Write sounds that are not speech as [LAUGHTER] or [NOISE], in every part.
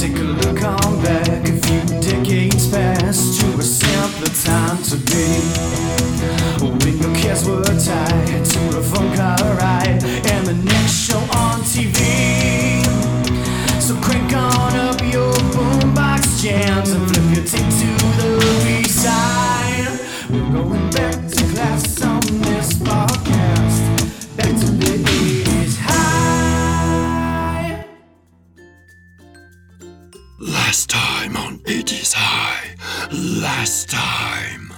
Take a look on back a few decades past to a simpler time to be. When your cares were tied to a phone car ride and the next show on TV. So crank on up your boombox jams and flip your tape to time on 80s High. Last time.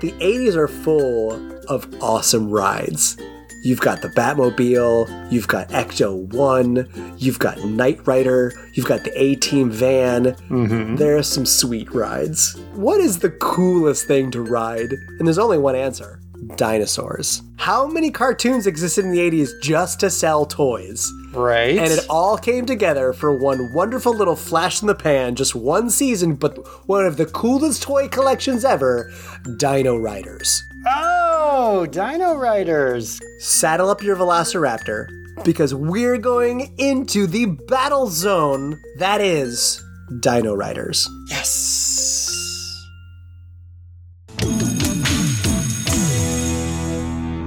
The 80s are full of awesome rides. You've got the Batmobile, you've got Ecto 1, you've got Knight Rider, you've got the A Team van. Mm-hmm. There are some sweet rides. What is the coolest thing to ride? And there's only one answer dinosaurs. How many cartoons existed in the 80s just to sell toys? Right. And it all came together for one wonderful little flash in the pan, just one season, but one of the coolest toy collections ever Dino Riders. oh, Dino Riders. Saddle up your Velociraptor because we're going into the battle zone that is Dino Riders. Yes.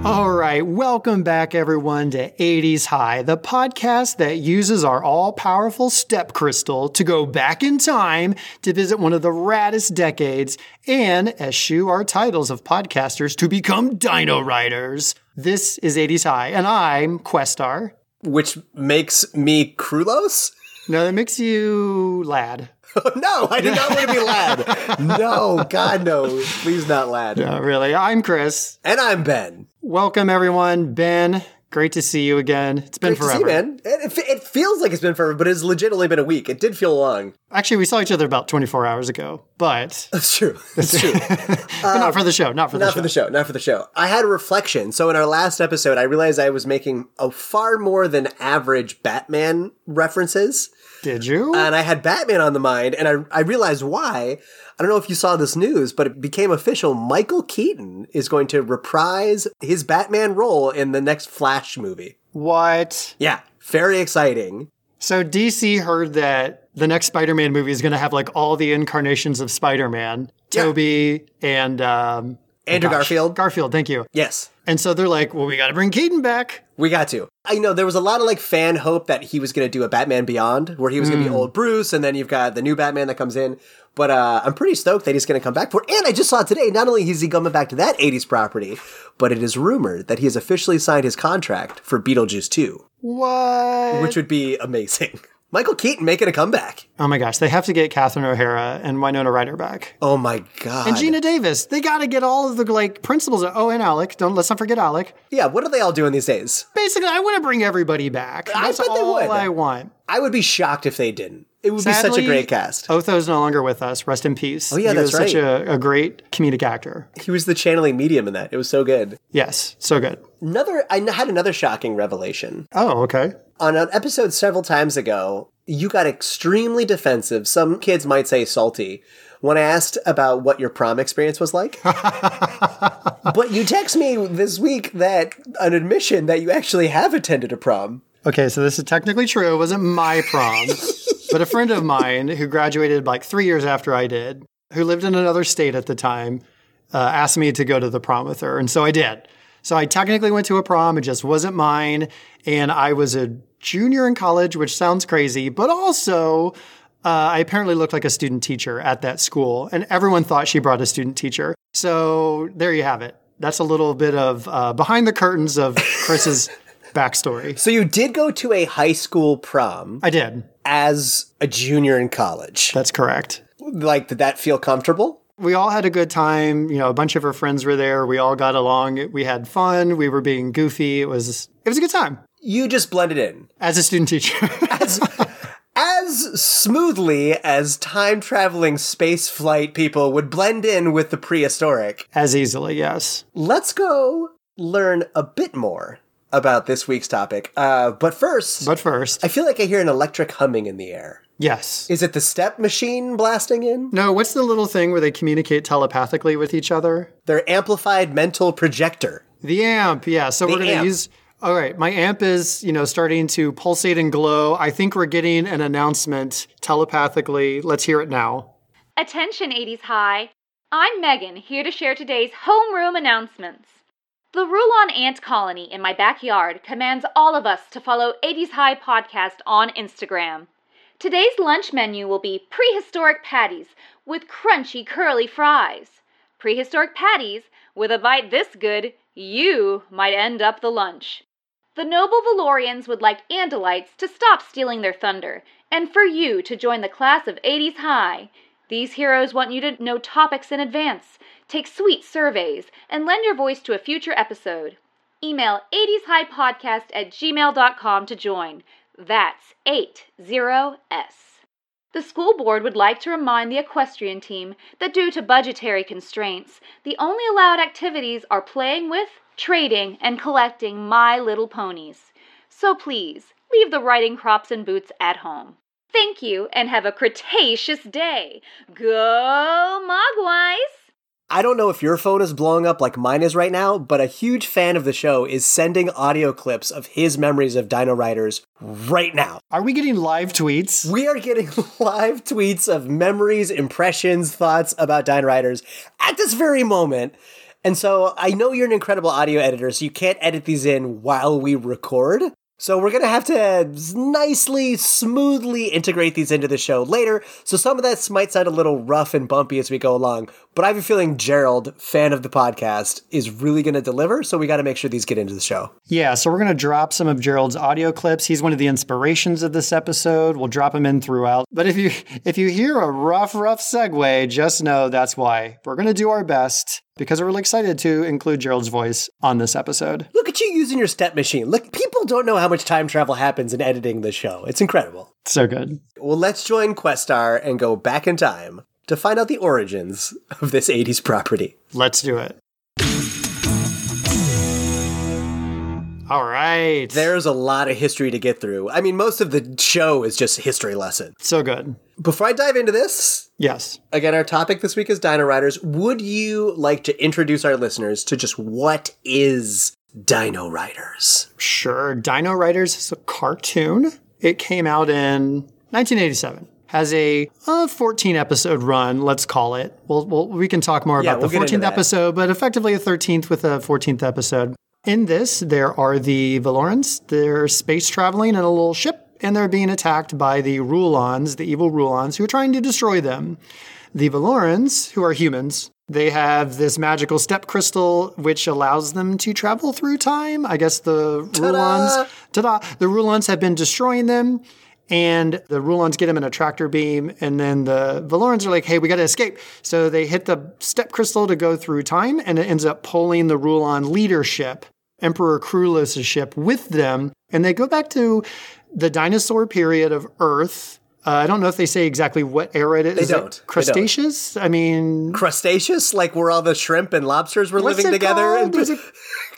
All right, welcome back everyone to 80s High, the podcast that uses our all-powerful step crystal to go back in time to visit one of the raddest decades and eschew our titles of podcasters to become dino riders. This is 80s High, and I'm Questar. Which makes me Krulos? No, that makes you lad. [LAUGHS] no, I do not want to be Lad. No, God, no. Please not Lad. Not really. I'm Chris. And I'm Ben. Welcome everyone. Ben, great to see you again. It's been Great forever. man. It, it, it feels like it's been forever, but it's legit only been a week. It did feel long. Actually, we saw each other about 24 hours ago, but, [LAUGHS] That's true. That's true. [LAUGHS] but not for the show. Not for the not show. Not for the show. Not for the show. I had a reflection. So in our last episode, I realized I was making a far more than average Batman references. Did you? and I had Batman on the mind, and I, I realized why. I don't know if you saw this news, but it became official. Michael Keaton is going to reprise his Batman role in the next Flash movie. what? Yeah, very exciting. So DC heard that the next Spider-Man movie is going to have like all the incarnations of Spider-Man, Yeah. Tobey and um, Andrew gosh, Garfield. Garfield, thank you. Yes, And so they're like, well, we got to bring Keaton back. we got to. I know there was a lot of like fan hope that he was going to do a Batman Beyond, where he was going to be old Bruce, and then you've got the new Batman that comes in. But uh, I'm pretty stoked that he's going to come back for. it. And I just saw today, not only is he coming back to that 80s property, but it is rumored that he has officially signed his contract for Beetlejuice 2. What? which would be amazing. [LAUGHS] Michael Keaton making a comeback. Oh my gosh, they have to get Catherine O'Hara and Winona Ryder back. Oh my god! And Geena Davis. They got to get all of the like principals. Oh, and Alec. Don't let's not forget Alec. yeah, what are they all doing these days? Basically, I want to bring everybody back. I That's bet they all would. I want. I would be shocked if they didn't. It would be such a great cast. Otho's no longer with us. Rest in peace. Oh yeah, he that's was Such a, a great comedic actor. He was the channeling medium in that. It was so good. Yes, so good. Another, I had another shocking revelation Oh, okay. on an episode several times ago. You got extremely defensive. Some kids might say salty. When I asked about what your prom experience was like, [LAUGHS] but you text me this week that an admission that you actually have attended a prom. Okay, so this is technically true. It wasn't my prom, [LAUGHS] but a friend of mine who graduated like three years after I did, who lived in another state at the time, uh, asked me to go to the prom with her. And so I did. So I technically went to a prom. It just wasn't mine. And I was a junior in college, which sounds crazy, but also uh, I apparently looked like a student teacher at that school. And everyone thought she brought a student teacher. So there you have it. That's a little bit of uh, behind the curtains of [LAUGHS] Chris's backstory. So you did go to a high school prom I did. as a junior in college. That's correct. Like, did that feel comfortable? We all had a good time. You know, a bunch of our friends were there. We all got along. We had fun. We were being goofy. It was it was a good time You just blended in as a student teacher. [LAUGHS] as as smoothly as time traveling space flight people would blend in with the prehistoric. as easily, yes. Let's go learn a bit more about this week's topic. Uh, but first, But first, I feel like I hear an electric humming in the air. yes. Is it the step machine blasting in? No, what's the little thing where they communicate telepathically with each other? Their amplified mental projector. The amp, yeah. So we're going to use All right, my amp is, you know, starting to pulsate and glow. I think we're getting an announcement telepathically. Let's hear it now. Attention, 80s High. I'm Megan, here to share today's homeroom announcements. The Rulon Ant Colony in my backyard commands all of us to follow 80s High Podcast on Instagram. Today's lunch menu will be prehistoric patties with crunchy curly fries. Prehistoric patties with a bite this good, you might end up the lunch. The noble Valorians would like Andalites to stop stealing their thunder, and for you to join the class of 80s High. These heroes want you to know topics in advance, take sweet surveys, and lend your voice to a future episode. Email 80shighpodcast at gmail.com to join. That's 80S. The school board would like to remind the equestrian team that due to budgetary constraints, the only allowed activities are playing with, trading, and collecting My Little Ponies. So please, leave the riding crops and boots at home. Thank you and have a Cretaceous day. Go Mogwais! I don't know if your phone is blowing up like mine is right now, but a huge fan of the show is sending audio clips of his memories of Dino Riders right now. Are we getting live tweets? We are getting [LAUGHS] live tweets of memories, impressions, thoughts about Dino Riders at this very moment. And so I know you're an incredible audio editor, so you can't edit these in while we record. So we're going to have to nicely, smoothly integrate these into the show later. So some of that might sound a little rough and bumpy as we go along. But I have a feeling Gerald, fan of the podcast, is really going to deliver. So we got to make sure these get into the show. Yeah, so we're going to drop some of Gerald's audio clips. He's one of the inspirations of this episode. We'll drop him in throughout. But if you if you hear a rough, rough segue, just know that's why. We're going to do our best because we're really excited to include Gerald's voice on this episode. Look at you using your step machine. Look, people don't know how much time travel happens in editing the show. It's incredible. So good. Well, let's join Questar and go back in time to find out the origins of this 80s property. Let's do it. All right. There's a lot of history to get through. I mean, most of the show is just history lesson. So good. Before I dive into this, Yes. again, our topic this week is Dino Riders. Would you like to introduce our listeners to just what is Dino Riders? Sure. Dino Riders is a cartoon. It came out in 1987. Has a uh, 14 episode run, let's call it. We'll, we'll, we can talk more Yeah, about we'll the 14th episode, but effectively a 13th with a 14th episode. In this, there are the Valorians. They're space traveling in a little ship, and they're being attacked by the Rulons, the evil Rulons, who are trying to destroy them. The Valorians, who are humans, they have this magical step crystal which allows them to travel through time. I guess the Rulons, ta-da, the Rulons have been destroying them. And the Rulons get them in a tractor beam, and then the Valorians are like, "Hey, we got to escape!" So they hit the step crystal to go through time, and it ends up pulling the Rulon leadership, Emperor Krulos' ship, with them, and they go back to the dinosaur period of Earth. Uh, I don't know if they say exactly what era it is. Is it don't. They don't. I mean, Crustaceous, like where all the shrimp and lobsters were living together. [LAUGHS] Is it-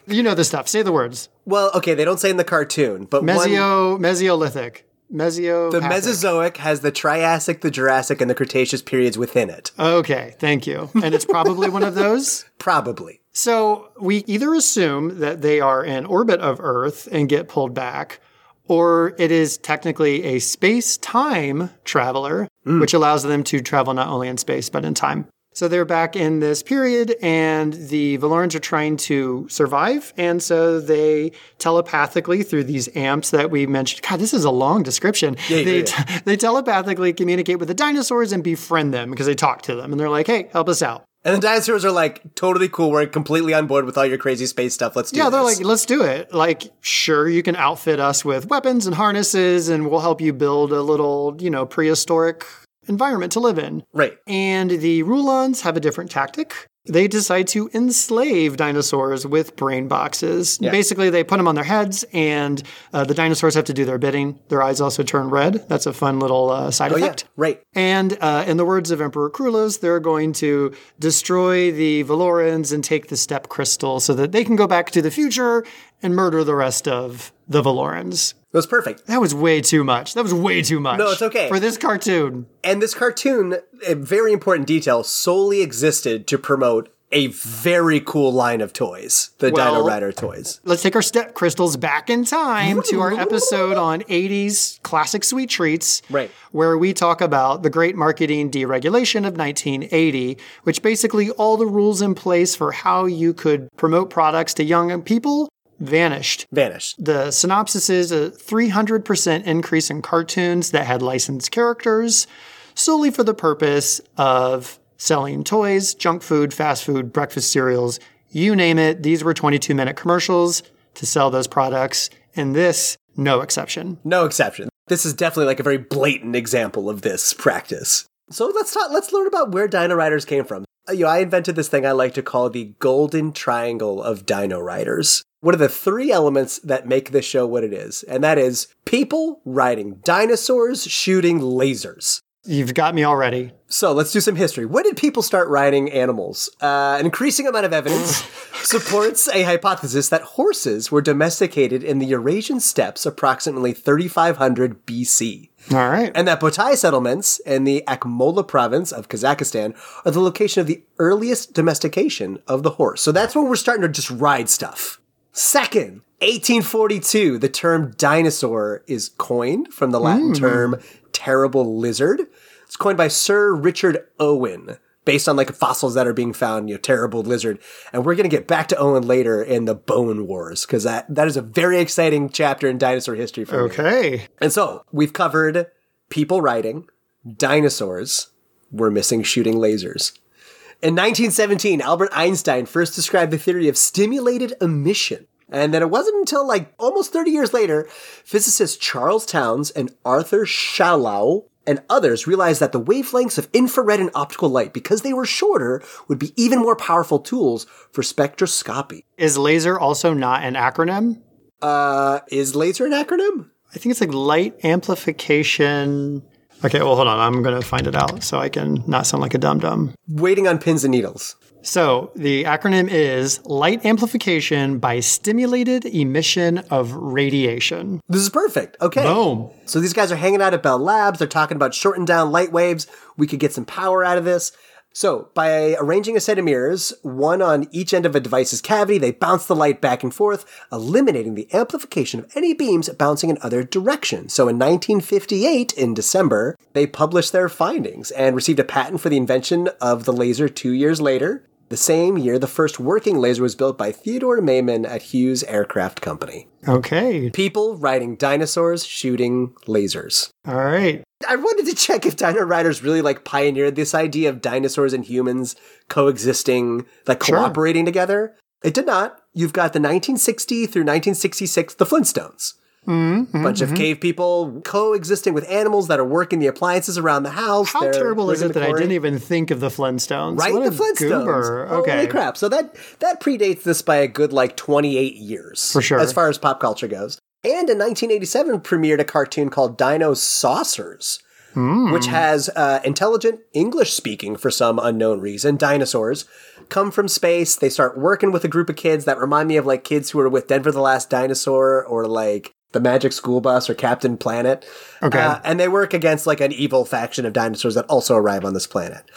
you know the stuff. Say the words. well, okay, they don't say in the cartoon, but one, Mesio, Mesolithic, Mesio. the Mesozoic has the Triassic, the Jurassic, and the Cretaceous periods within it. Okay, thank you. And it's probably one of [LAUGHS] those. Probably. So we either assume that they are in orbit of Earth and get pulled back, or it is technically a space time traveler, hmm. which allows them to travel not only in space but in time. So they're back in this period, and the Valorians are trying to survive. And so they telepathically, through these amps that we mentioned, God, this is a long description. Yeah, yeah, they, yeah. they telepathically communicate with the dinosaurs and befriend them because they talk to them. And they're like, hey, help us out. And the dinosaurs are like totally cool. We're completely on board with all your crazy space stuff. Let's do this. Yeah, they're this. like, let's do it. Like, sure, you can outfit us with weapons and harnesses, and we'll help you build a little, you know, prehistoric environment to live in. right. And the Rulons have a different tactic. They decide to enslave dinosaurs with brain boxes. Basically, they put them on their heads, and uh, the dinosaurs have to do their bidding. Their eyes also turn red. That's a fun little uh, side Oh yeah. effect. Right. And uh, in the words of Emperor Krulos, they're going to destroy the Valorians and take the step crystal so that they can go back to the future and murder the rest of the Valorians. That was perfect. That was way too much. That was way too much. No, it's okay. For this cartoon. And this cartoon, a very important detail, solely existed to promote a very cool line of toys, the Well- Dino Rider toys. Let's take our step crystals back in time to our episode on 80s classic sweet treats. Right. Where we talk about the great marketing deregulation of 1980, which basically all the rules in place for how you could promote products to young people vanished. Vanished. The synopsis is a 300% increase in cartoons that had licensed characters solely for the purpose of selling toys, junk food, fast food, breakfast cereals, you name it. These were 22 minute commercials to sell those products. And this, no exception. No exception. This is definitely like a very blatant example of this practice. So let's talk. Let's learn about where Dino Riders came from. Uh, You know, I invented this thing I like to call the golden triangle of Dino Riders. What are the three elements that make this show what it is? And that is people riding dinosaurs, shooting lasers. You've got me already. So let's do some history. When did people start riding animals? Uh, an increasing amount of evidence [LAUGHS] supports a hypothesis that horses were domesticated in the Eurasian steppes approximately 3500 BC. All right. And that Botai settlements in the Akmola province of Kazakhstan are the location of the earliest domestication of the horse. So that's when we're starting to just ride stuff. Second, 1842, the term dinosaur is coined from the Latin hmm. term terrible lizard. It's coined by Sir Richard Owen, based on like fossils that are being found, you know, terrible lizard. And we're going to get back to Owen later in the Bone Wars, because that, that is a very exciting chapter in dinosaur history for me. okay. And so we've covered people riding, dinosaurs, we're missing shooting lasers. In 1917, Albert Einstein first described the theory of stimulated emission. And then it wasn't until like almost 30 years later, physicists Charles Townes and Arthur Schawlow and others realized that the wavelengths of infrared and optical light, because they were shorter, would be even more powerful tools for spectroscopy. Is laser also not an acronym? Uh, is laser an acronym? I think it's like light amplification. Okay, well, hold on. I'm going to find it out so I can not sound like a dum dum. Waiting on pins and needles. So the acronym is light amplification by stimulated emission of radiation. This is perfect. Okay. Boom. So these guys are hanging out at Bell Labs. They're talking about shortened down light waves. We could get some power out of this. So by arranging a set of mirrors, one on each end of a device's cavity, they bounce the light back and forth, eliminating the amplification of any beams bouncing in other directions. So in 1958, in December, they published their findings and received a patent for the invention of the laser two years later. The same year, the first working laser was built by Theodore Maiman at Hughes Aircraft Company. Okay. People riding dinosaurs, shooting lasers. All right. I wanted to check if Dino Riders really like pioneered this idea of dinosaurs and humans coexisting, like Sure. cooperating together. It did not. You've got the 1960 through 1966, the Flintstones. Mm-hmm, A bunch of cave people coexisting with animals that are working the appliances around the house. How They're terrible is it that I didn't even think of the Flintstones? Right, What the Flintstones. goober. Holy crap! So that that predates this by a good like twenty eight years, For sure. as far as pop culture goes. And in 1987, premiered a cartoon called Dinosaucers, Hmm. which has uh, intelligent English speaking for some unknown reason. Dinosaurs come from space. They start working with a group of kids that remind me of like kids who were with Denver the Last Dinosaur or like the Magic School Bus or Captain Planet. Okay. Uh, and they work against like an evil faction of dinosaurs that also arrive on this planet.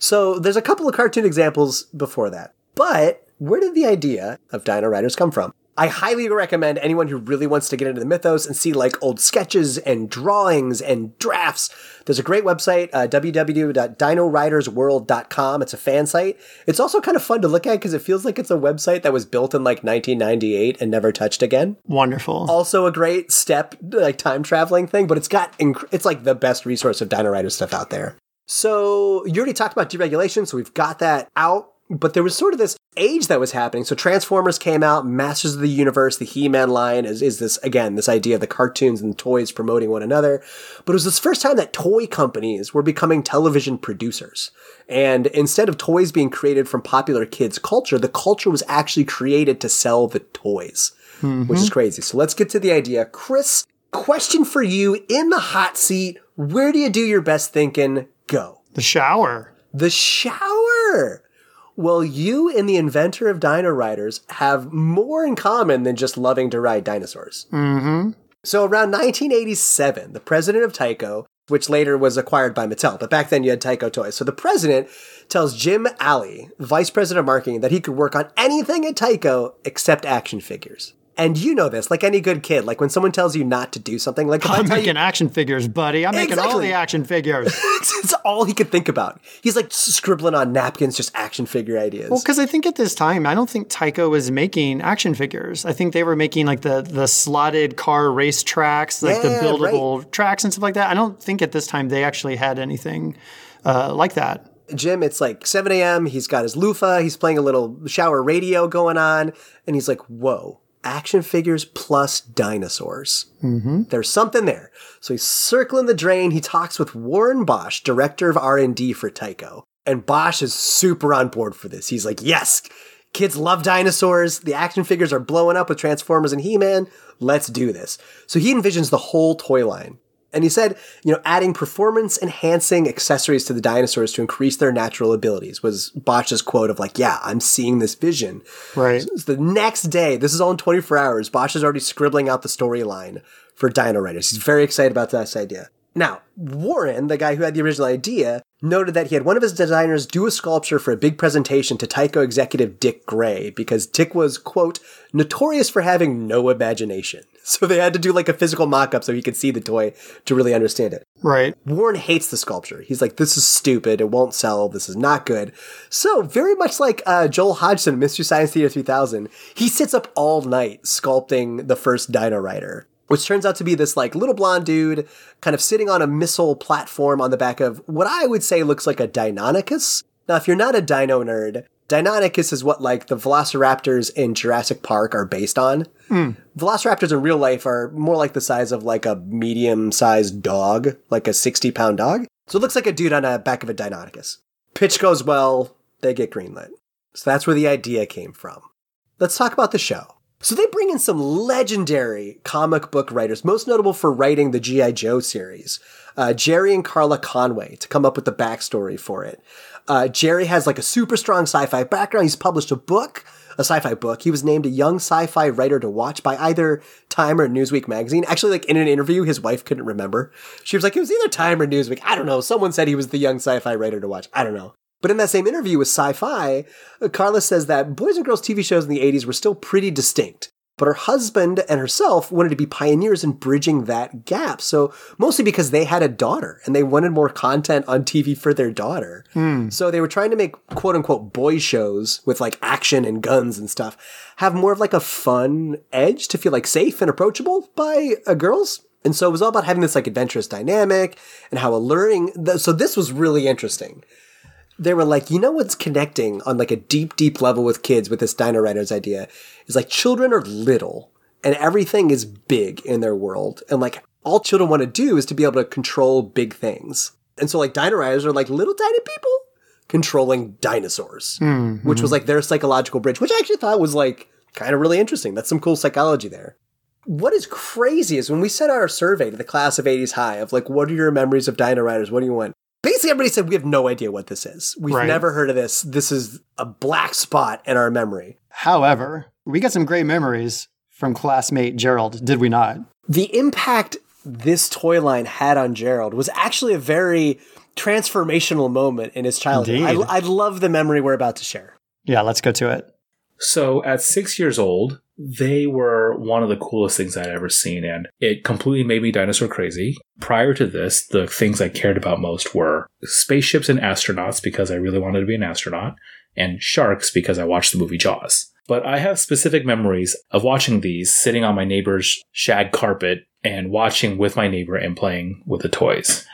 So there's a couple of cartoon examples before that. But where did the idea of Dino Riders come from? I highly recommend anyone who really wants to get into the mythos and see like old sketches and drawings and drafts. There's a great website, uh, www.dinoridersworld.com. It's a fan site. It's also kind of fun to look at because it feels like it's a website that was built in like 1998 and never touched again Wonderful. also a great step like time traveling thing but it's got inc- it's like the best resource of dino rider stuff out there so you already talked about deregulation so we've got that out but there was sort of this age that was happening so transformers came out masters of the universe the he-man line is, is this again this idea of the cartoons and the toys promoting one another but it was this first time that toy companies were becoming television producers and instead of toys being created from popular kids culture the culture was actually created to sell the toys which is mm-hmm. crazy. So let's get to the idea. Chris, question for you in the hot seat. Where do you do your best thinking? Go. the shower. The shower. Well, you and the inventor of Dino Riders have more in common than just loving to ride dinosaurs. Mm-hmm. So around 1987, the president of Tyco which later was acquired by Mattel. But back then you had Tyco Toys. So the president tells Jim Alley, vice president of marketing, that he could work on anything at Tyco except action figures. And you know this, like any good kid, like when someone tells you not to do something, like if I I'm tell you, making action figures, buddy. I'm making all the action figures. [LAUGHS] it's all he could think about. He's like scribbling on napkins, just action figure ideas. Well, because I think at this time, I don't think Tyco was making action figures. I think they were making like the the slotted car race tracks, like Yeah, the buildable tracks and stuff like that. I don't think at this time they actually had anything uh, like that. Jim, it's like 7 a.m. He's got his loofah. He's playing a little shower radio going on. And he's like, whoa, action figures plus dinosaurs. Mm-hmm. There's something there. So he's circling the drain. He talks with Warren Bosch, director of R&D for Tyco. And Bosch is super on board for this. He's like, yes, kids love dinosaurs. The action figures are blowing up with Transformers and He-Man. Let's do this. So he envisions the whole toy line. And he said, you know, adding performance enhancing accessories to the dinosaurs to increase their natural abilities was Bosch's quote of like, yeah, I'm seeing this vision. Right. So the next day, this is all in 24 hours, Bosch is already scribbling out the storyline for Dino Riders. He's very excited about this idea. Now, Warren, the guy who had the original idea, noted that he had one of his designers do a sculpture for a big presentation to Tyco executive Dick Gray because Dick was, quote, notorious for having no imagination. [LAUGHS] So they had to do like a physical mock up so he could see the toy to really understand it. Right. Warren hates the sculpture. He's like, this is stupid. It won't sell. This is not good. So, very much like uh, Joel Hodgson, Mystery Science Theater 3000, he sits up all night sculpting the first Dino Rider, which turns out to be this like little blonde dude kind of sitting on a missile platform on the back of what I would say looks like a Deinonychus. Now, if you're not a dino nerd, Deinonychus is what like the velociraptors in Jurassic Park are based on. Hmm. Velociraptors in real life are more like the size of like a medium sized dog, like a 60 pound dog. So it looks like a dude on the back of a Deinonychus. Pitch goes well, they get greenlit. So that's where the idea came from. Let's talk about the show. So they bring in some legendary comic book writers, most notable for writing the G.I. Joe series, uh, Gerry and Carla Conway, to come up with the backstory for it. Uh, Gerry has like a super strong sci-fi background. He's published a book, a sci-fi book. He was named a young sci-fi writer to watch by either Time or Newsweek magazine. Actually, like in an interview, his wife couldn't remember. She was like, it was either Time or Newsweek. I don't know. Someone said he was the young sci-fi writer to watch. I don't know. But in that same interview with Sci-Fi, uh, Carla says that boys and girls TV shows in the 80s were still pretty distinct. But her husband and herself wanted to be pioneers in bridging that gap. So mostly because they had a daughter and they wanted more content on TV for their daughter. So they were trying to make quote unquote boy shows with like action and guns and stuff have more of like a fun edge to feel like safe and approachable by uh, girls. And so it was all about having this like adventurous dynamic and how alluring. Th- so this was really interesting they were like, you know what's connecting on like a deep, deep level with kids with this Dino Riders idea is like children are little and everything is big in their world. And like all children want to do is to be able to control big things. And so like Dino Riders are like little tiny people controlling dinosaurs, mm-hmm. which was like their psychological bridge, which I actually thought was like kind of really interesting. That's some cool psychology there. What is crazy is when we sent out our survey to the class of 80s high of like, what are your memories of Dino Riders? What do you want? Basically, everybody said we have no idea what this is. We've Right. never heard of this. This is a black spot in our memory. However, we got some great memories from classmate Gerald, did we not? The impact this toy line had on Gerald was actually a very transformational moment in his childhood. I, I love the memory we're about to share. Yeah, let's go to it. So at six years old, they were one of the coolest things I'd ever seen, and it completely made me dinosaur crazy. Prior to this, the things I cared about most were spaceships and astronauts because I really wanted to be an astronaut, and sharks because I watched the movie Jaws. But I have specific memories of watching these sitting on my neighbor's shag carpet and watching with my neighbor and playing with the toys.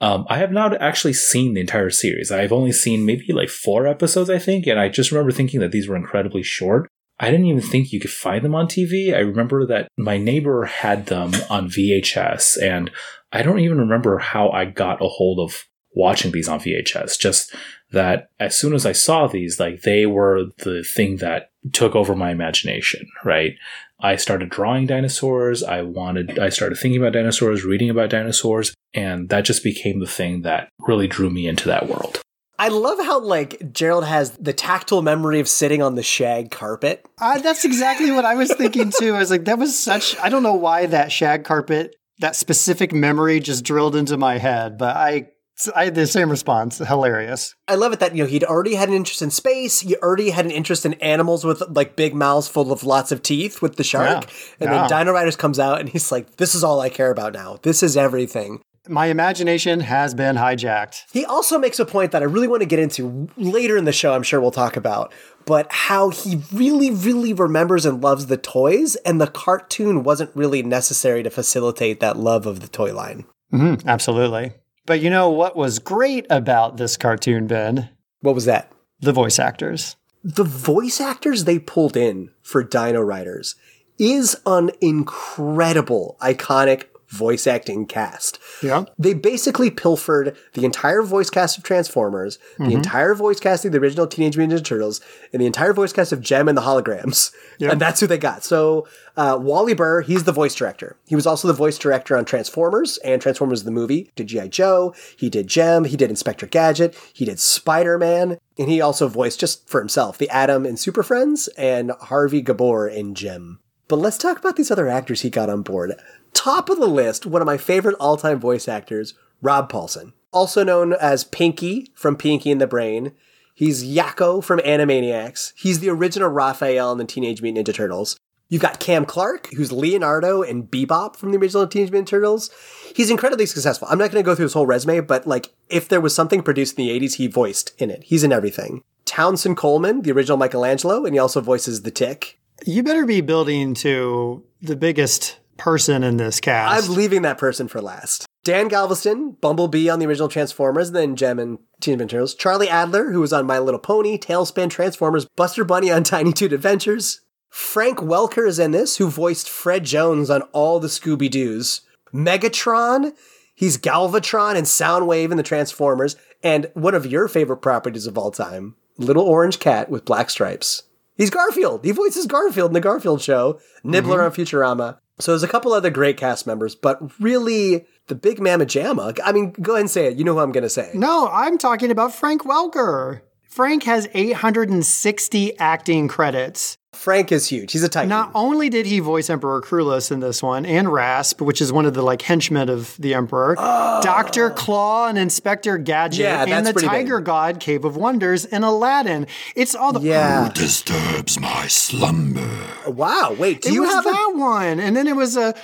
Um, I have not actually seen the entire series. I've only seen maybe like four episodes, I think, and I just remember thinking that these were incredibly short. I didn't even think you could find them on TV. I remember that my neighbor had them on VHS, and I don't even remember how I got a hold of watching these on VHS. Just that as soon as I saw these, like they were the thing that took over my imagination, right? I started drawing dinosaurs. I wanted, I started thinking about dinosaurs, reading about dinosaurs, and that just became the thing that really drew me into that world. I love how like Gerald has the tactile memory of sitting on the shag carpet. Uh, that's exactly what I was thinking too. I was like, that was such, I don't know why that shag carpet that specific memory just drilled into my head, but I I had the same response. Hilarious. I love it that you know he'd already had an interest in space. He already had an interest in animals with like big mouths full of lots of teeth with the shark. Yeah. And Yeah. then Dino Riders comes out and he's like, "This is all I care about now. This is everything." My imagination has been hijacked. He also makes a point that I really want to get into later in the show. I'm sure we'll talk about, but how he really, really remembers and loves the toys, and the cartoon wasn't really necessary to facilitate that love of the toy line. Mm-hmm, absolutely. But you know what was great about this cartoon, Ben? What was that? The voice actors. the voice actors they pulled in for Dino Riders is an incredible, iconic voice acting cast. Yeah. They basically pilfered the entire voice cast of Transformers, the entire voice cast of the original Teenage Mutant Ninja Turtles, and the entire voice cast of Jem and the Holograms. And that's who they got. So, uh, Wally Burr, he's the voice director. He was also the voice director on Transformers and Transformers the movie. Did G.I. Joe. He did Jem. He did Inspector Gadget. He did Spider Man. And he also voiced just for himself the Atom in Super Friends and Harvey Gabor in Jem. But let's talk about these other actors he got on board. Top of the list, one of my favorite all time voice actors, Rob Paulsen. Also known as Pinky from Pinky and the Brain. He's Yakko from Animaniacs. He's the original Raphael in the Teenage Mutant Ninja Turtles. You've got Cam Clark, who's Leonardo and Bebop from the original Teenage Mutant Turtles. He's incredibly successful. I'm not going to go through his whole resume, but like, if there was something produced in the 80s, he voiced in it. He's in everything. Townsend Coleman, the original Michelangelo, and he also voices the Tick. You better be building to the biggest person in this cast. I'm leaving that person for last. Dan Gilvezan, Bumblebee on the original Transformers, and then Jem and Teenage Mutant Turtles. Charlie Adler, who was on My Little Pony, TaleSpin, Transformers, Buster Bunny on [LAUGHS] Tiny Toon Adventures. Frank Welker is in this, who voiced Fred Jones on all the Scooby Doo's. Megatron, he's Galvatron and Soundwave in the Transformers, and one of your favorite properties of all time, Little Orange Cat with black stripes. He's Garfield. He voices Garfield in the Garfield show, Nibbler mm-hmm. on Futurama. So there's a couple other great cast members, but really the big mamma jamma. I mean, go ahead and say it. You know who I'm going to say. no, I'm talking about Frank Welker. Frank has 860 acting credits. Frank is huge. He's a titan. Not only did he voice Emperor Krulos in this one, and Rasp, which is one of the like henchmen of the Emperor, oh. Doctor Claw and Inspector Gadget, Oh. Yeah, and that's the pretty big. Tiger God Cave of Wonders and Aladdin. It's all the yeah. Disturbs my slumber. Wow. Wait. Do It you was have a that one, and then it was a.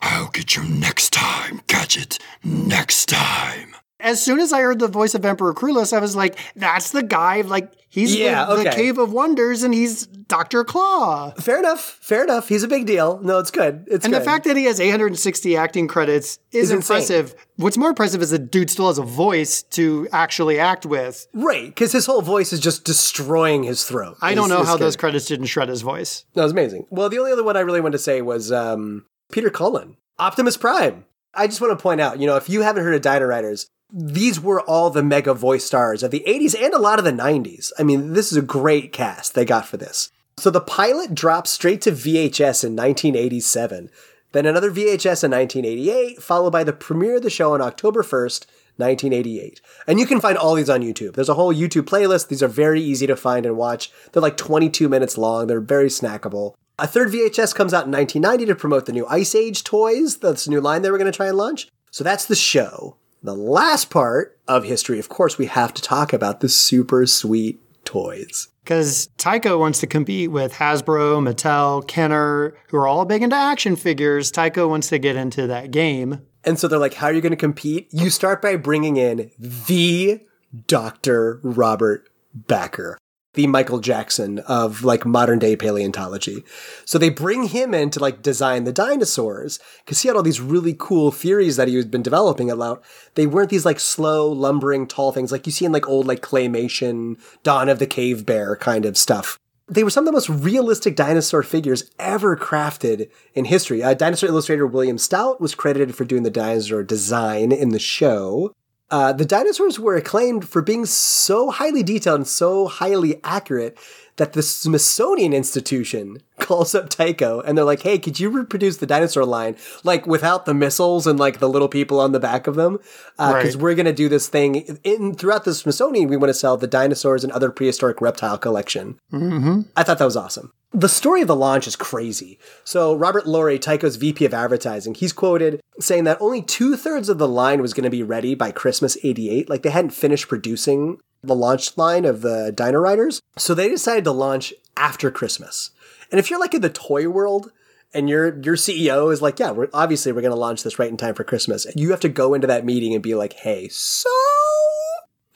I'll get you next time, Gadget. Next time. As soon as I heard the voice of Emperor Krulos, I was like, "That's the guy! Like he's Yeah, the, the. Cave of Wonders, and he's Doctor Claw." Fair enough. Fair enough. He's a big deal. No, it's good. It's And good. the fact that he has 860 acting credits is Is insane. impressive. What's more impressive is the dude still has a voice to actually act with. right, because his whole voice is just destroying his throat. I don't It's- know it's how good. those credits didn't shred his voice. That was amazing. Well, the only other one I really wanted to say was um, Peter Cullen, Optimus Prime. I just want to point out, you know, if you haven't heard of Dino Riders, these were all the mega voice stars of the 80s and a lot of the 90s. I mean, this is a great cast they got for this. So the pilot dropped straight to VHS in 1987, then another VHS in 1988, followed by the premiere of the show on October 1st, 1988. And you can find all these on YouTube. There's a whole YouTube playlist. These are very easy to find and watch. They're like 22 minutes long. They're very snackable. A third VHS comes out in 1990 to promote the new Ice Age toys. That's a new line they were going to try and launch. So that's the show. The last part of history, of course, we have to talk about the super sweet toys. Because Tyco wants to compete with Hasbro, Mattel, Kenner, who are all big into action figures. Tyco wants to get into that game. And so they're like, how are you going to compete? You start by bringing in the Dr. Robert Bakker, the Michael Jackson of like modern day paleontology. So they bring him in to like design the dinosaurs because he had all these really cool theories that he had been developing about. They weren't these like slow, lumbering, tall things like you see in like old like claymation, Dawn of the Cave Bear kind of stuff. They were some of the most realistic dinosaur figures ever crafted in history. Uh, dinosaur illustrator William Stout was credited for doing the dinosaur design in the show. Uh, the dinosaurs were acclaimed for being so highly detailed and so highly accurate that the Smithsonian Institution [LAUGHS] calls up Tyco and they're like, "Hey, could you reproduce the dinosaur line like without the missiles and like the little people on the back of them? Because Right. we're gonna do this thing in throughout the Smithsonian. We want to sell the dinosaurs and other prehistoric reptile collection." Mm-hmm. I thought that was awesome. The story of the launch is crazy. So Robert Laurie, Tyco's VP of advertising, he's quoted saying that only two thirds of the line was going to be ready by Christmas '88. Like they hadn't finished producing the launch line of the Dino Riders, so they decided to launch after Christmas. And if you're like in the toy world and your your CEO is like, yeah, we're obviously we're going to launch this right in time for Christmas, you have to go into that meeting and be like, hey, so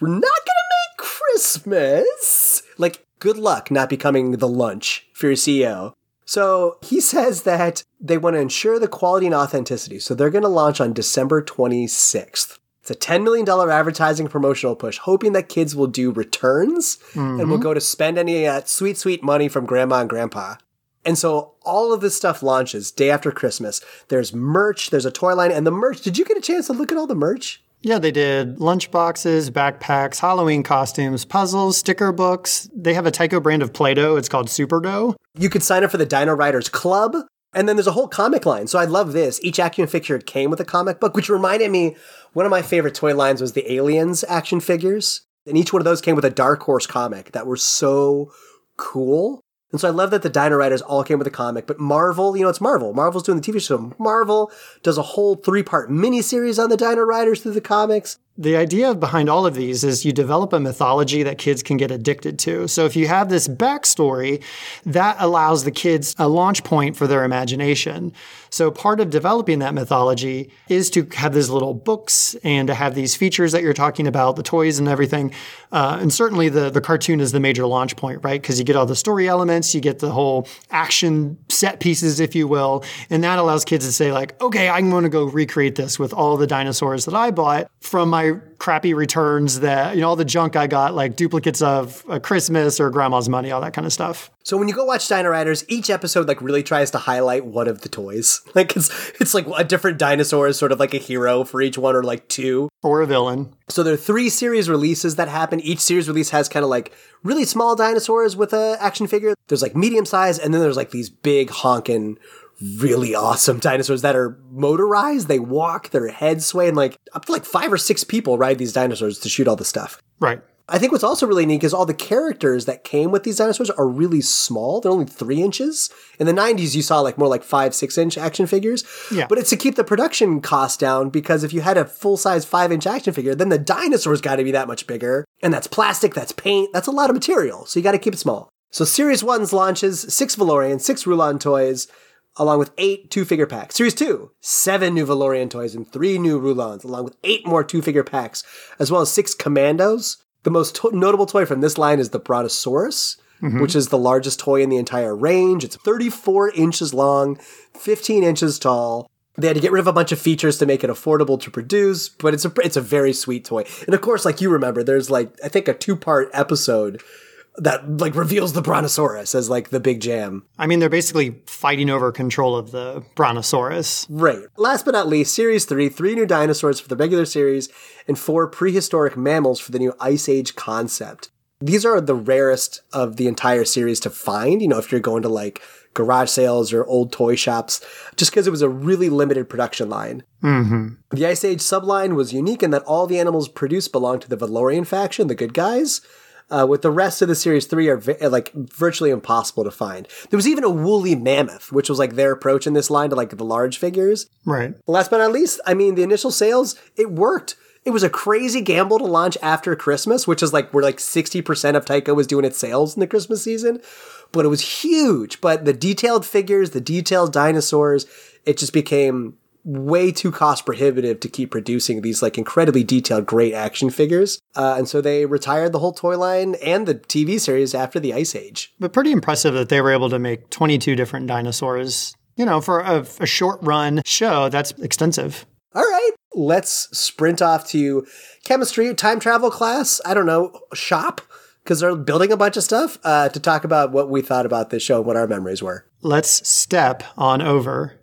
we're not going to make Christmas. Like, good luck not becoming the lunch for your CEO. So he [LAUGHS] says that they want to ensure the quality and authenticity. So they're going to launch on December 26th. It's a $10 million advertising promotional push, hoping that kids will do returns and will mm-hmm. go to spend any of that sweet, sweet money from grandma and grandpa. And so all of this stuff launches day after Christmas. There's merch, there's a toy line, and the merch. Did you get a chance to look at all the merch? Yeah, they did lunchboxes, backpacks, Halloween costumes, puzzles, sticker books. They have a Tyco brand of Play Doh. It's called Super Dough. You could sign up for the Dino Riders Club. And then there's a whole comic line. So I love this. Each action figure came with a comic book, which reminded me one of my favorite toy lines was the Aliens action figures. And each one of those came with a Dark Horse comic that were so cool. And so I love that the Dino Riders all came with a comic, but Marvel, you know, it's Marvel. Marvel's doing the TV show. Marvel does a whole three part miniseries on the Dino Riders through the comics. The idea behind all of these is you develop a mythology that kids can get addicted to. So if you have this backstory, that allows the kids a launch point for their imagination. So part of developing that mythology is to have these little books and to have these features that you're talking about, the toys and everything. Uh, and certainly the, the cartoon is the major launch point, right? Because you get all the story elements, you get the whole action set pieces, if you will. And that allows kids to say like, okay, I'm going to go recreate this with all the dinosaurs that I bought from my crappy returns that, you know, all the junk I got, like duplicates of uh, Christmas or grandma's money, all that kind of stuff. So when you go watch Dino Riders, each episode like really tries to highlight one of the toys. [LAUGHS] Like it's it's like a different dinosaur is sort of like a hero for each one or like two. Or a villain. So there are three series releases that happen. Each series release has kind of like really small dinosaurs with a action figure. There's like medium size, and then there's like these big honking, really awesome dinosaurs that are motorized. They walk, their heads sway, and like up to like five or six people ride these dinosaurs to shoot all the stuff. Right. I think what's also really neat is all the characters that came with these dinosaurs are really small. They're only three inches. In the 90s, you saw like more like five, six inch action figures. Yeah. But it's to keep the production cost down because if you had a full size five inch action figure, then the dinosaur's got to be that much bigger. And that's plastic, that's paint, that's a lot of material. So you got to keep it small. So Series 1's launches six Valorian, six Rulon toys, along with eight two figure packs. Series 2, seven new Valorian toys and three new Rulons, along with eight more two figure packs, as well as six Commandos. The most to- notable toy from this line is the Brontosaurus, mm-hmm. which is the largest toy in the entire range. It's 34 inches long, 15 inches tall. They had to get rid of a bunch of features to make it affordable to produce, but it's a it's a very sweet toy. And of course, like you remember, there's like I think a two part episode that like reveals the Brontosaurus as like the big jam. I mean, they're basically fighting over control of the Brontosaurus. Right. Last but not least, Series 3, three new dinosaurs for the regular series, and four prehistoric mammals for the new Ice Age concept. These are the rarest of the entire series to find, you know, if you're going to like garage sales or old toy shops, just because it was a really limited production line. Mm-hmm. The Ice Age subline was unique in that all the animals produced belonged to the Valorian faction, the good guys. Uh, with the rest of the series three are vi- like virtually impossible to find. There was even a woolly mammoth, which was like their approach in this line to like the large figures. Right. Last but not least, I mean, the initial sales, it worked. It was a crazy gamble to launch after Christmas, which is like where like 60% of Tyco was doing its sales in the Christmas season. But it was huge. But the detailed figures, the detailed dinosaurs, it just became way too cost prohibitive to keep producing these like incredibly detailed, great action figures. Uh, and so they retired the whole toy line and the TV series after the Ice Age. But pretty impressive that they were able to make 22 different dinosaurs. You know, for a, a short run show, that's extensive. All right, let's sprint off to chemistry, time travel class. I don't know, shop because they're building a bunch of stuff uh, to talk about what we thought about this show and what our memories were. Let's step on over.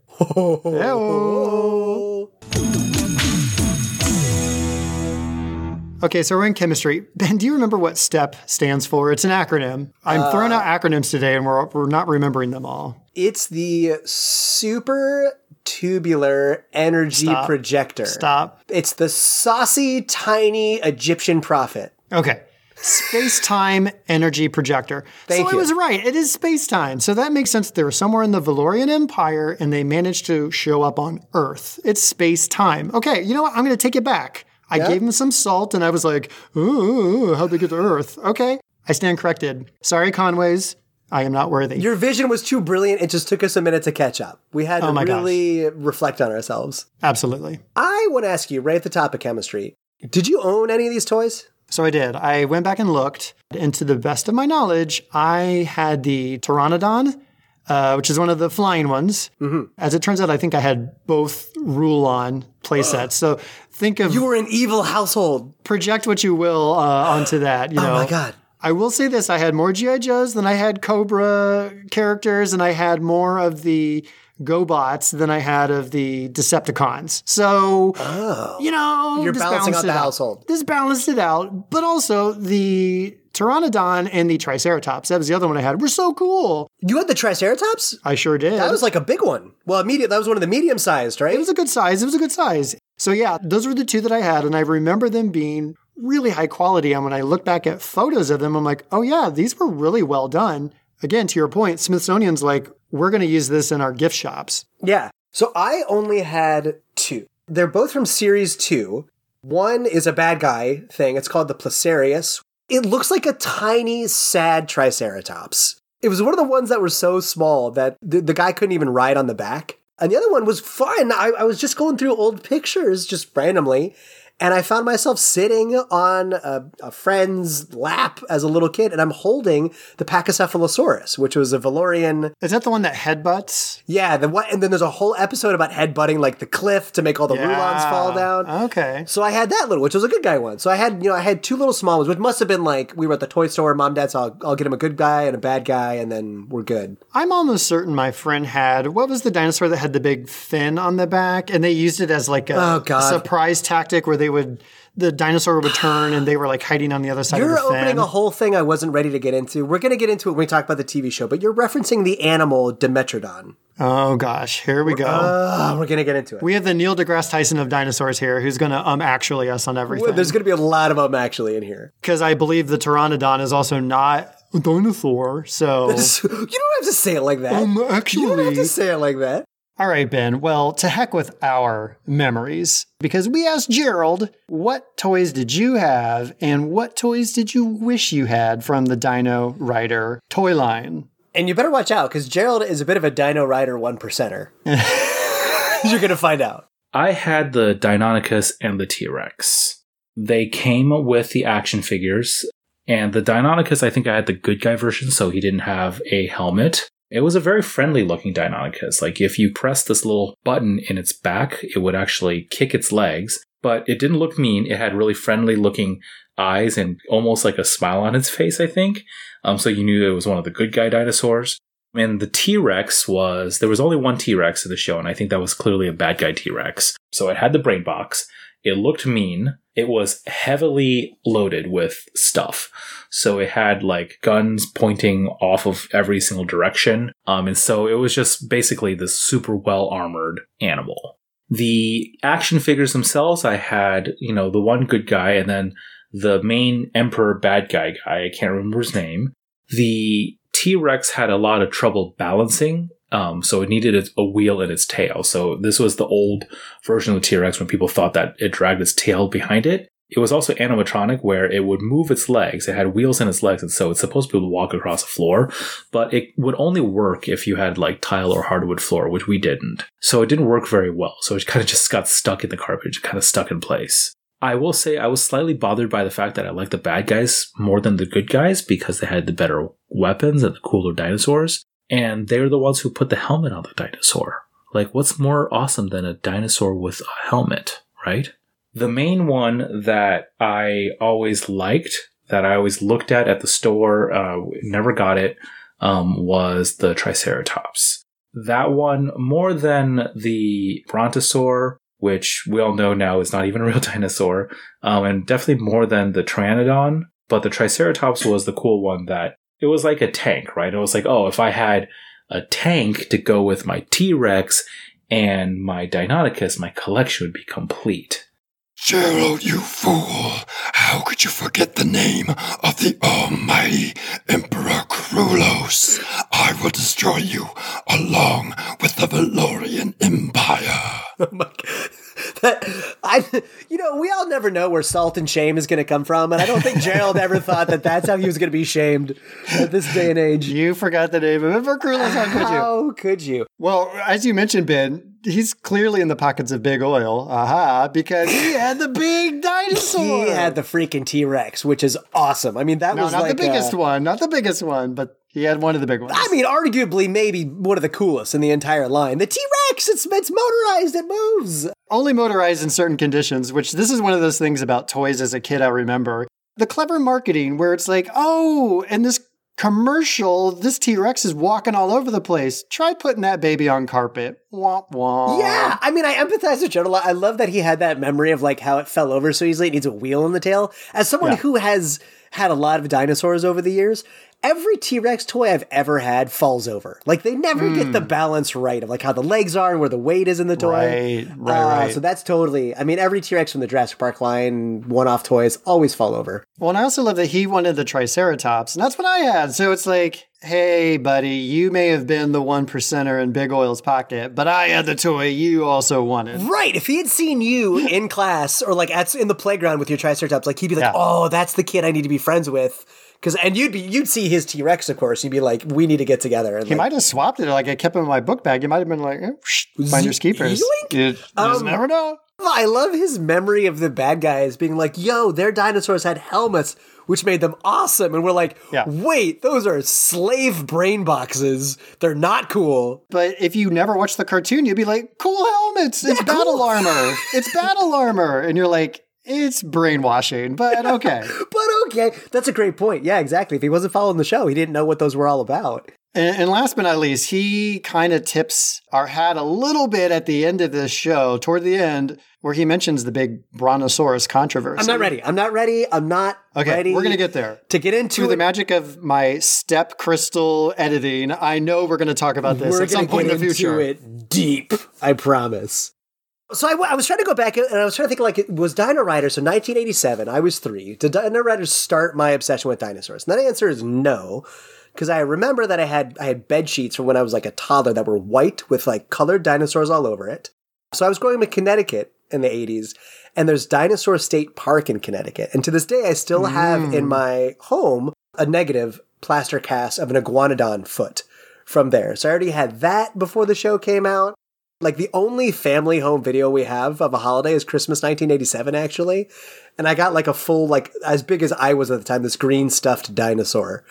Okay, so we're in chemistry. Ben, do you remember what STEP stands for? It's an acronym. I'm uh, throwing out acronyms today and we're, we're not remembering them all. It's the super tubular energy Stop. projector. Stop. It's the saucy, tiny Egyptian prophet. Okay. Space time energy projector. Thank so you. I was right. It is space time. So that makes sense. They were somewhere in the Valorian Empire and they managed to show up on Earth. It's space time. Okay, you know what? I'm going to take it back. I gave him some salt and I was like, ooh, how'd they get to Earth? Okay. I stand corrected. Sorry, Conways. I am not worthy. Your vision was too brilliant. It just took us a minute to catch up. We had oh to Oh gosh. really reflect on ourselves. Absolutely. I want to ask you, right at the top of chemistry, did you own any of these toys? So I did. I went back and looked, and to the best of my knowledge, I had the Pteranodon, uh, which is one of the flying ones. Mm-hmm. As it turns out, I think I had both Rulon playsets. So think of You were an evil household. project what you will uh, onto that. You know, Oh my God. I will say this: I had more GI Joes than I had Cobra characters, and I had more of the GoBots than I had of the Decepticons. So, oh. you know, Oh. You're this balancing balanced out the it household. This balanced it out, but also the Pteranodon and the Triceratops. That was the other one I had. Were so cool. You had the Triceratops? I sure did. That was like a big one. Well, immediate. That was one of the medium sized, right? It was a good size. It was a good size. So yeah, those were the two that I had, and I remember them being really high quality. And when I look back at photos of them, I'm like, oh yeah, these were really well done. Again, to your point, Smithsonian's like, we're going to use this in our gift shops. Yeah. So I only had two. They're both from series two. One is a bad guy thing. It's called the Placerias. It looks like a tiny, sad Triceratops. It was one of the ones that were so small that the, the guy couldn't even ride on the back. And the other one was fun. I, I was just going through old pictures just randomly. And I found myself sitting on a, a friend's lap as a little kid, and I'm holding the Pachycephalosaurus, which was a Valorian Is that the one that headbutts? yeah, the what? And then there's a whole episode about headbutting like the cliff to make all the rulons fall down. Okay. So I had that little, which was a good guy one. So I had, you know, I had two little small ones, which must have been like we were at the toy store. Mom, dad, so I'll, I'll get him a good guy and a bad guy, and then we're good. I'm almost certain my friend had what was the dinosaur that had the big fin on the back, and they used it as like a Oh, God. surprise tactic where they would the dinosaur would turn and they were like hiding on the other side You're of the fin. opening a whole thing I wasn't ready to get into. We're going to get into it when we talk about the TV show, but you're referencing the animal Dimetrodon. oh gosh, here we go. Uh, we're going to get into it. we have the Neil deGrasse Tyson of dinosaurs here, who's going to um actually us on everything. There's going to be a lot of them actually in here. Because I believe the Pteranodon is also not a dinosaur. So [LAUGHS] you don't have to say it like that. Um, you don't have actually- to say it like that. All right, Ben. Well, to heck with our memories, because we asked Gerald, what toys did you have and what toys did you wish you had from the Dino Rider toy line? And you better watch out because Gerald is a bit of a Dino Rider one percenter. [LAUGHS] You're going to find out. I had the Deinonychus and the T Rex. They came with the action figures, and the Deinonychus, I think I had the good guy version, so he didn't have a helmet. It was a very friendly looking Deinonychus. Like, if you press this little button in its back, it would actually kick its legs, but it didn't look mean. It had really friendly looking eyes and almost like a smile on its face, I think. Um, so you knew it was one of the good guy dinosaurs. And the T Rex was, there was only one T Rex in the show, and I think that was clearly a bad guy T Rex. So it had the brain box. It looked mean. It was heavily loaded with stuff. So it had like guns pointing off of every single direction. Um, and so it was just basically this super well armored animal. The action figures themselves, I had, you know, the one good guy and then the main emperor bad guy guy. I can't remember his name. The T Rex had a lot of trouble balancing, um, so it needed a- wheel in its tail. So this was the old version of the T Rex when people thought that it dragged its tail behind it. It was also animatronic where it would move its legs. It had wheels in its legs, and so it's supposed to be able to walk across a floor, but it would only work if you had like tile or hardwood floor, which we didn't. So it didn't work very well. So it kind of just got stuck in the carpet, kind of stuck in place. I will say I was slightly bothered by the fact that I liked the bad guys more than the good guys because they had the better weapons and the cooler dinosaurs. And they're the ones who put the helmet on the dinosaur. Like, what's more awesome than a dinosaur with a helmet, right? The main one that I always liked, that I always looked at at the store, uh, never got it, um, was the Triceratops. That one, more than the Brontosaur which we all know now is not even a real [LAUGHS] dinosaur, um, and definitely more than the Pteranodon. But the Triceratops was the cool one that it was like a tank, right? It was like, oh, if I had a tank to go with my T Rex and my Deinonychus, my collection would be complete. Gerald, you fool! How could you forget the name of the almighty Emperor Krulos? I will destroy you along with the Valorian Empire. [LAUGHS] Oh my god. That I, you know, we all never know where salt and shame is going to come from, and I don't think [LAUGHS] Gerald ever thought that that's how he was going to be shamed at this day and age. You forgot the name of Emperor Krulos. How could you? How could you? Well, as you mentioned, Ben, he's clearly in the pockets of big oil. Aha, because he had the big [LAUGHS] dinosaur. He had the freaking T Rex, which is awesome. I mean, that no, was not like the biggest uh, one, not the biggest one, but he had one of the big ones. I mean, arguably, maybe one of the coolest in the entire line. The T Rex, it's it's motorized, it moves. only motorized in certain conditions, which this is one of those things about toys as a kid I remember. The clever marketing where it's like, oh, and this commercial, this T Rex is walking all over the place. Try putting that baby on carpet. Womp womp. Yeah, I mean, I empathize with Joe a lot. I love that he had that memory of like how it fell over so easily. It needs a wheel in the tail. As someone Yeah. who has had a lot of dinosaurs over the years, every T Rex toy I've ever had falls over. Like they never get the balance right of like how the legs are and where the weight is in the toy. Right, right, Uh, right. So that's totally. I mean, every T Rex from the Jurassic Park line, one-off toys, always fall over. Well, and I also love that he wanted the Triceratops, and that's what I had. So it's like, hey, buddy, you may have been the one percenter in Big Oil's pocket, but I had the toy you also wanted. Right. If he had seen you [LAUGHS] in class or like at in the playground with your Triceratops, like he'd be like, Yeah. "Oh, that's the kid I need to be friends with." Because and you'd be you'd see his T Rex, of course. You'd be like, "We need to get together." And He like, might have swapped it. Like I kept it in my book bag. You might have been like, eh, whoosh, find your keepers. You Um, never know. I love his memory of the bad guys being like, "Yo, their dinosaurs had helmets." Which made them awesome, and we're like, Yeah. "Wait, those are slave brain boxes. They're not cool." But if you never watched the cartoon, you'd be like, cool helmets. It's Yeah, battle cool. armor. It's battle armor. And you're like, it's brainwashing, but [LAUGHS] okay. But okay, that's a great point. Yeah, exactly. If he wasn't following the show, he didn't know what those were all about. And, and last but not least, he kind of tips our hat a little bit at the end of this show, toward the end, where he mentions the big Brontosaurus controversy. I'm not ready. I'm not ready. I'm not Okay, ready. we're gonna get there. to get into Through the magic of my step crystal editing, I know we're going to talk about this We're at some point in the future. into it deep. I promise. So I, w- I was trying to go back and I was trying to think like it was Dino Riders. So 1987, I was three. Did Dino Riders start my obsession with dinosaurs? And that answer is no, because I remember that I had I had bed sheets from when I was like a toddler that were white with like colored dinosaurs all over it. So I was growing up in Connecticut in the 80s, and there's Dinosaur State Park in Connecticut. And to this day, I still have in mm. my home a negative plaster cast of an iguanodon foot from there. So I already had that before the show came out. Like the only family home video we have of a holiday is Christmas 1987, actually. And I got like a full, like as big as I was at the time, this green stuffed dinosaur.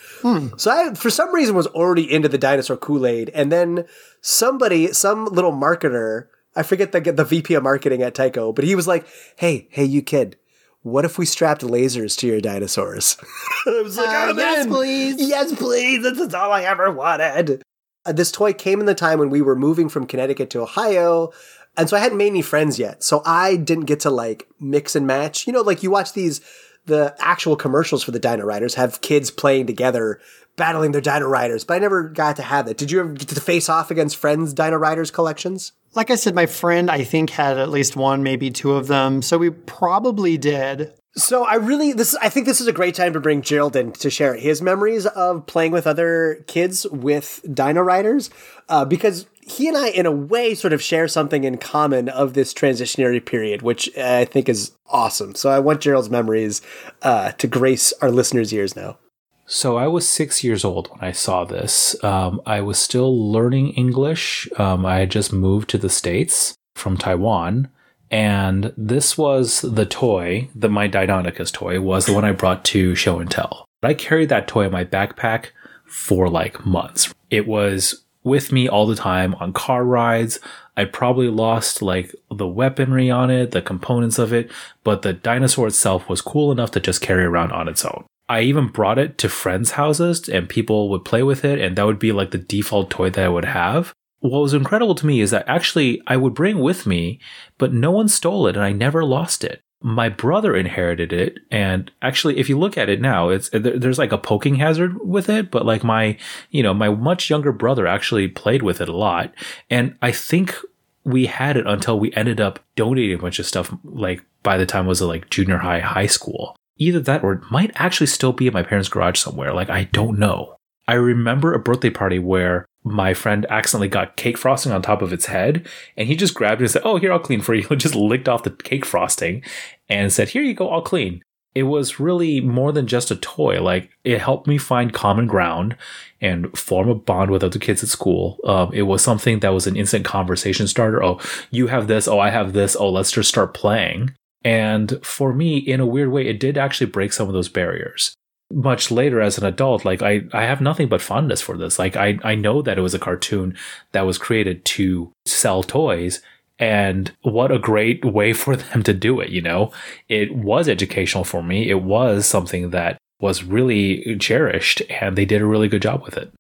So I, for some reason, was already into the dinosaur Kool Aid. And then somebody, some little marketer, I forget the, the VP of marketing at Tyco, but he was like, hey, hey, you kid. What if we strapped lasers to your dinosaurs? [LAUGHS] I was like, Uh, "I'm yes, in. please." Yes, please. This is all I ever wanted. Uh, this toy came in the time when we were moving from Connecticut to Ohio. And so I hadn't made any friends yet. So I didn't get to like mix and match. You know, like you watch these, the actual commercials for the Dino Riders have kids playing together, battling their Dino Riders. But I never got to have that. Did you ever get to face off against friends' Dino Riders collections? Like I said, my friend, I think, had at least one, maybe two of them. So we probably did. So I really this I think this is a great time to bring Gerald in to share his memories of playing with other kids with Dino Riders, uh, because he and I, in a way, sort of share something in common of this transitionary period, which I think is awesome. So I want Gerald's memories uh, to grace our listeners' ears now. So I was six years old when I saw this. Um, I was still learning English. Um, I had just moved to the States from Taiwan. And this was the toy, that my Deinonychus toy was the one I brought to show and tell. I carried that toy in my backpack for like months. It was with me all the time on car rides. I probably lost like the weaponry on it, the components of it, but the dinosaur itself was cool enough to just carry around on its own. I even brought it to friends' houses and people would play with it, and that would be like the default toy that I would have. What was incredible to me is that actually I would bring with me, but no one stole it and I never lost it. My brother inherited it. And actually, if you look at it now, it's, there's like a poking hazard with it, but like my, you know, my much younger brother actually played with it a lot. And I think we had it until we ended up donating a bunch of stuff like by the time it was like junior high, high school. Either that or it might actually still be in my parents' garage somewhere. Like, I don't know. I remember a birthday party where my friend accidentally got cake frosting on top of its head and he just grabbed it and said, Oh, here, I'll clean for you. [LAUGHS] Just licked off the cake frosting and said, Here you go, I'll clean. It was really more than just a toy. Like it helped me find common ground and form a bond with other kids at school. Um, it was something that was an instant conversation starter. Oh, you have this. Oh, I have this. Oh, let's just start playing. And for me, in a weird way, it did actually break some of those barriers much later as an adult, like I, I have nothing but fondness for this. Like I, I know that it was a cartoon that was created to sell toys. And what a great way for [LAUGHS] them to do it, you know? It was educational for me. It was something that was really cherished and they did a really good job with it.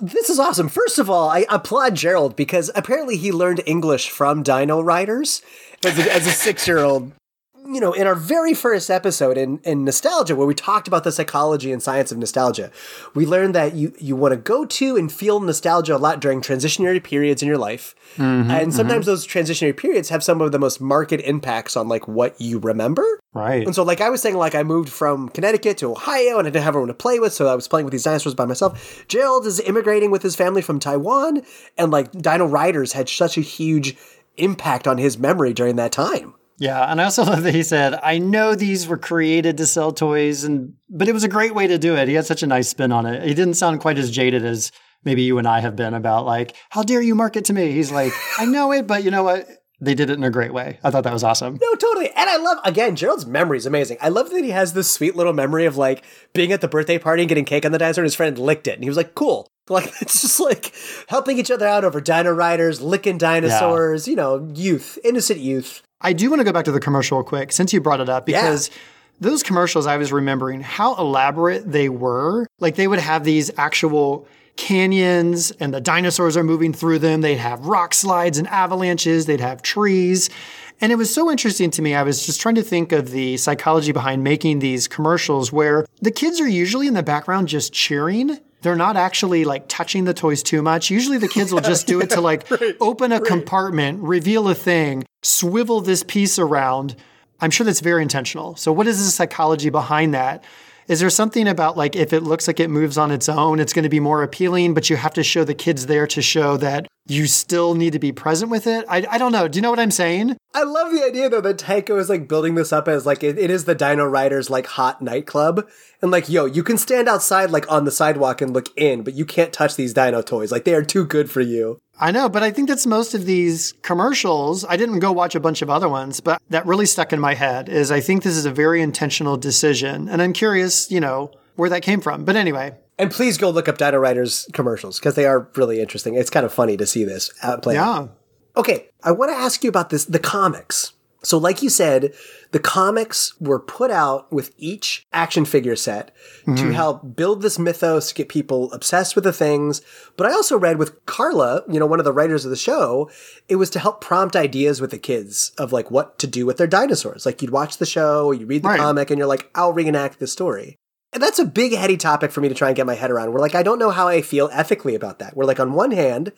This is awesome. First of all, I applaud Gerald because apparently he learned English from Dino Riders as a, as a six year old you know, in our very first episode in, in nostalgia, where we talked about the psychology and science of nostalgia, we learned that you, you want to go to and feel nostalgia a lot during transitionary periods in your life. Mm-hmm, and sometimes mm-hmm. those transitionary periods have some of the most marked impacts on like what you remember. Right. And so, like I was saying, like I moved from Connecticut to Ohio and I didn't have anyone to play with, so I was playing with these dinosaurs by myself. Gerald is immigrating with his family from Taiwan, and like Dino Riders had such a huge impact on his memory during that time. Yeah, and I also [LAUGHS] love that he said, "I know these were created to sell toys, and but it was a great way to do it." He had such a nice spin on it. He didn't sound quite as jaded as maybe you and I have been about like, "How dare you market to me?" He's like, [LAUGHS] "I know it, but you know what? They did it in a great way. I thought that was awesome. No, totally. And I love again, Gerald's memory is amazing. I love that he has this sweet little memory of like being at the birthday party and getting cake on the dinosaur and his friend licked it. And he was like, cool. Like [LAUGHS] it's just like helping each other out over dino riders, licking dinosaurs, yeah. you know, youth, innocent youth. I do want to go back to the commercial real quick since you brought it up because yeah. those commercials I was remembering how elaborate they were. Like they would have these actual canyons and the dinosaurs are moving through them. They'd have rock slides and avalanches, they'd have trees. And it was so interesting to me. I was just trying to think of the psychology behind making these commercials where the kids are usually in the background just cheering they're not actually like touching the toys too much. Usually the kids will just do it to [LAUGHS] like right, open a right. compartment, reveal a thing, swivel this piece around. I'm sure that's very intentional. So what is the psychology behind that? Is there something about like if it looks like it moves on its own, it's going to be more appealing, but you have to show the kids there to show that you still need to be present with it? I, I don't know. Do you know what I'm saying? I love the idea though that Tyco is like building this up as like it, it is the Dino Riders like hot nightclub. And like, yo, you can stand outside like on the sidewalk and look in, but you can't touch these dino toys. Like they are too good for you. I know, but I think that's most of these commercials. I didn't go watch a bunch of other ones, but that really stuck in my head is I think this is a very intentional decision. And I'm curious, you know, where that came from. But anyway. And please go look up Dino Riders commercials because they are really interesting. It's kind of funny to see this play. Yeah. Okay, I want to ask you about this the comics. So, like you said, the comics were put out with each action figure set mm-hmm. to help build this mythos, get people obsessed with the things. But I also read with Carla, you know, one of the writers of the show, it was to help prompt ideas with the kids of like what to do with their dinosaurs. Like you'd watch the show, you read the right. comic, and you're like, I'll reenact the story. And that's a big heady topic for me to try and get my head around. We're like, I don't know how I feel ethically about that. We're like, on one hand,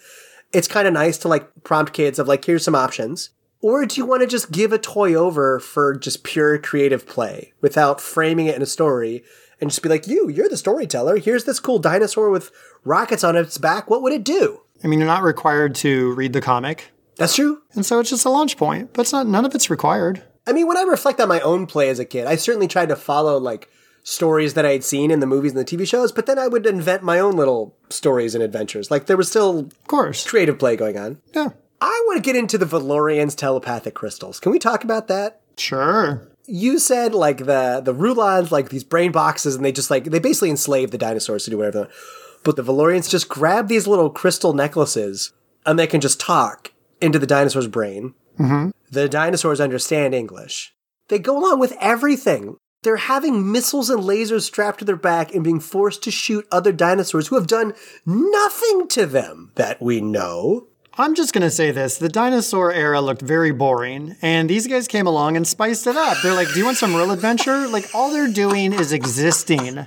it's kind of nice to like prompt kids of like, here's some options. Or do you want to just give a toy over for just pure creative play without framing it in a story and just be like, you, you're the storyteller. Here's this cool dinosaur with rockets on its back. What would it do? I mean, you're not required to read the comic. That's true. And so it's just a launch point, but it's not, none of it's required. I mean, when I reflect on my own play as a kid, I certainly tried to follow like stories that I had seen in the movies and the TV shows, but then I would invent my own little stories and adventures. Like there was still, of course, creative play going on. Yeah. I want to get into the Valorian's telepathic crystals. Can we talk about that? Sure. You said like the the Rulons like these brain boxes, and they just like they basically enslave the dinosaurs to do whatever. But the Valorians just grab these little crystal necklaces, and they can just talk into the dinosaur's brain. Mm-hmm. The dinosaurs understand English. They go along with everything. They're having missiles and lasers strapped to their back and being forced to shoot other dinosaurs who have done nothing to them that we know. I'm just going to say this. The dinosaur era looked very boring, and these guys came along and spiced it up. They're like, Do you want some real adventure? Like, all they're doing is existing.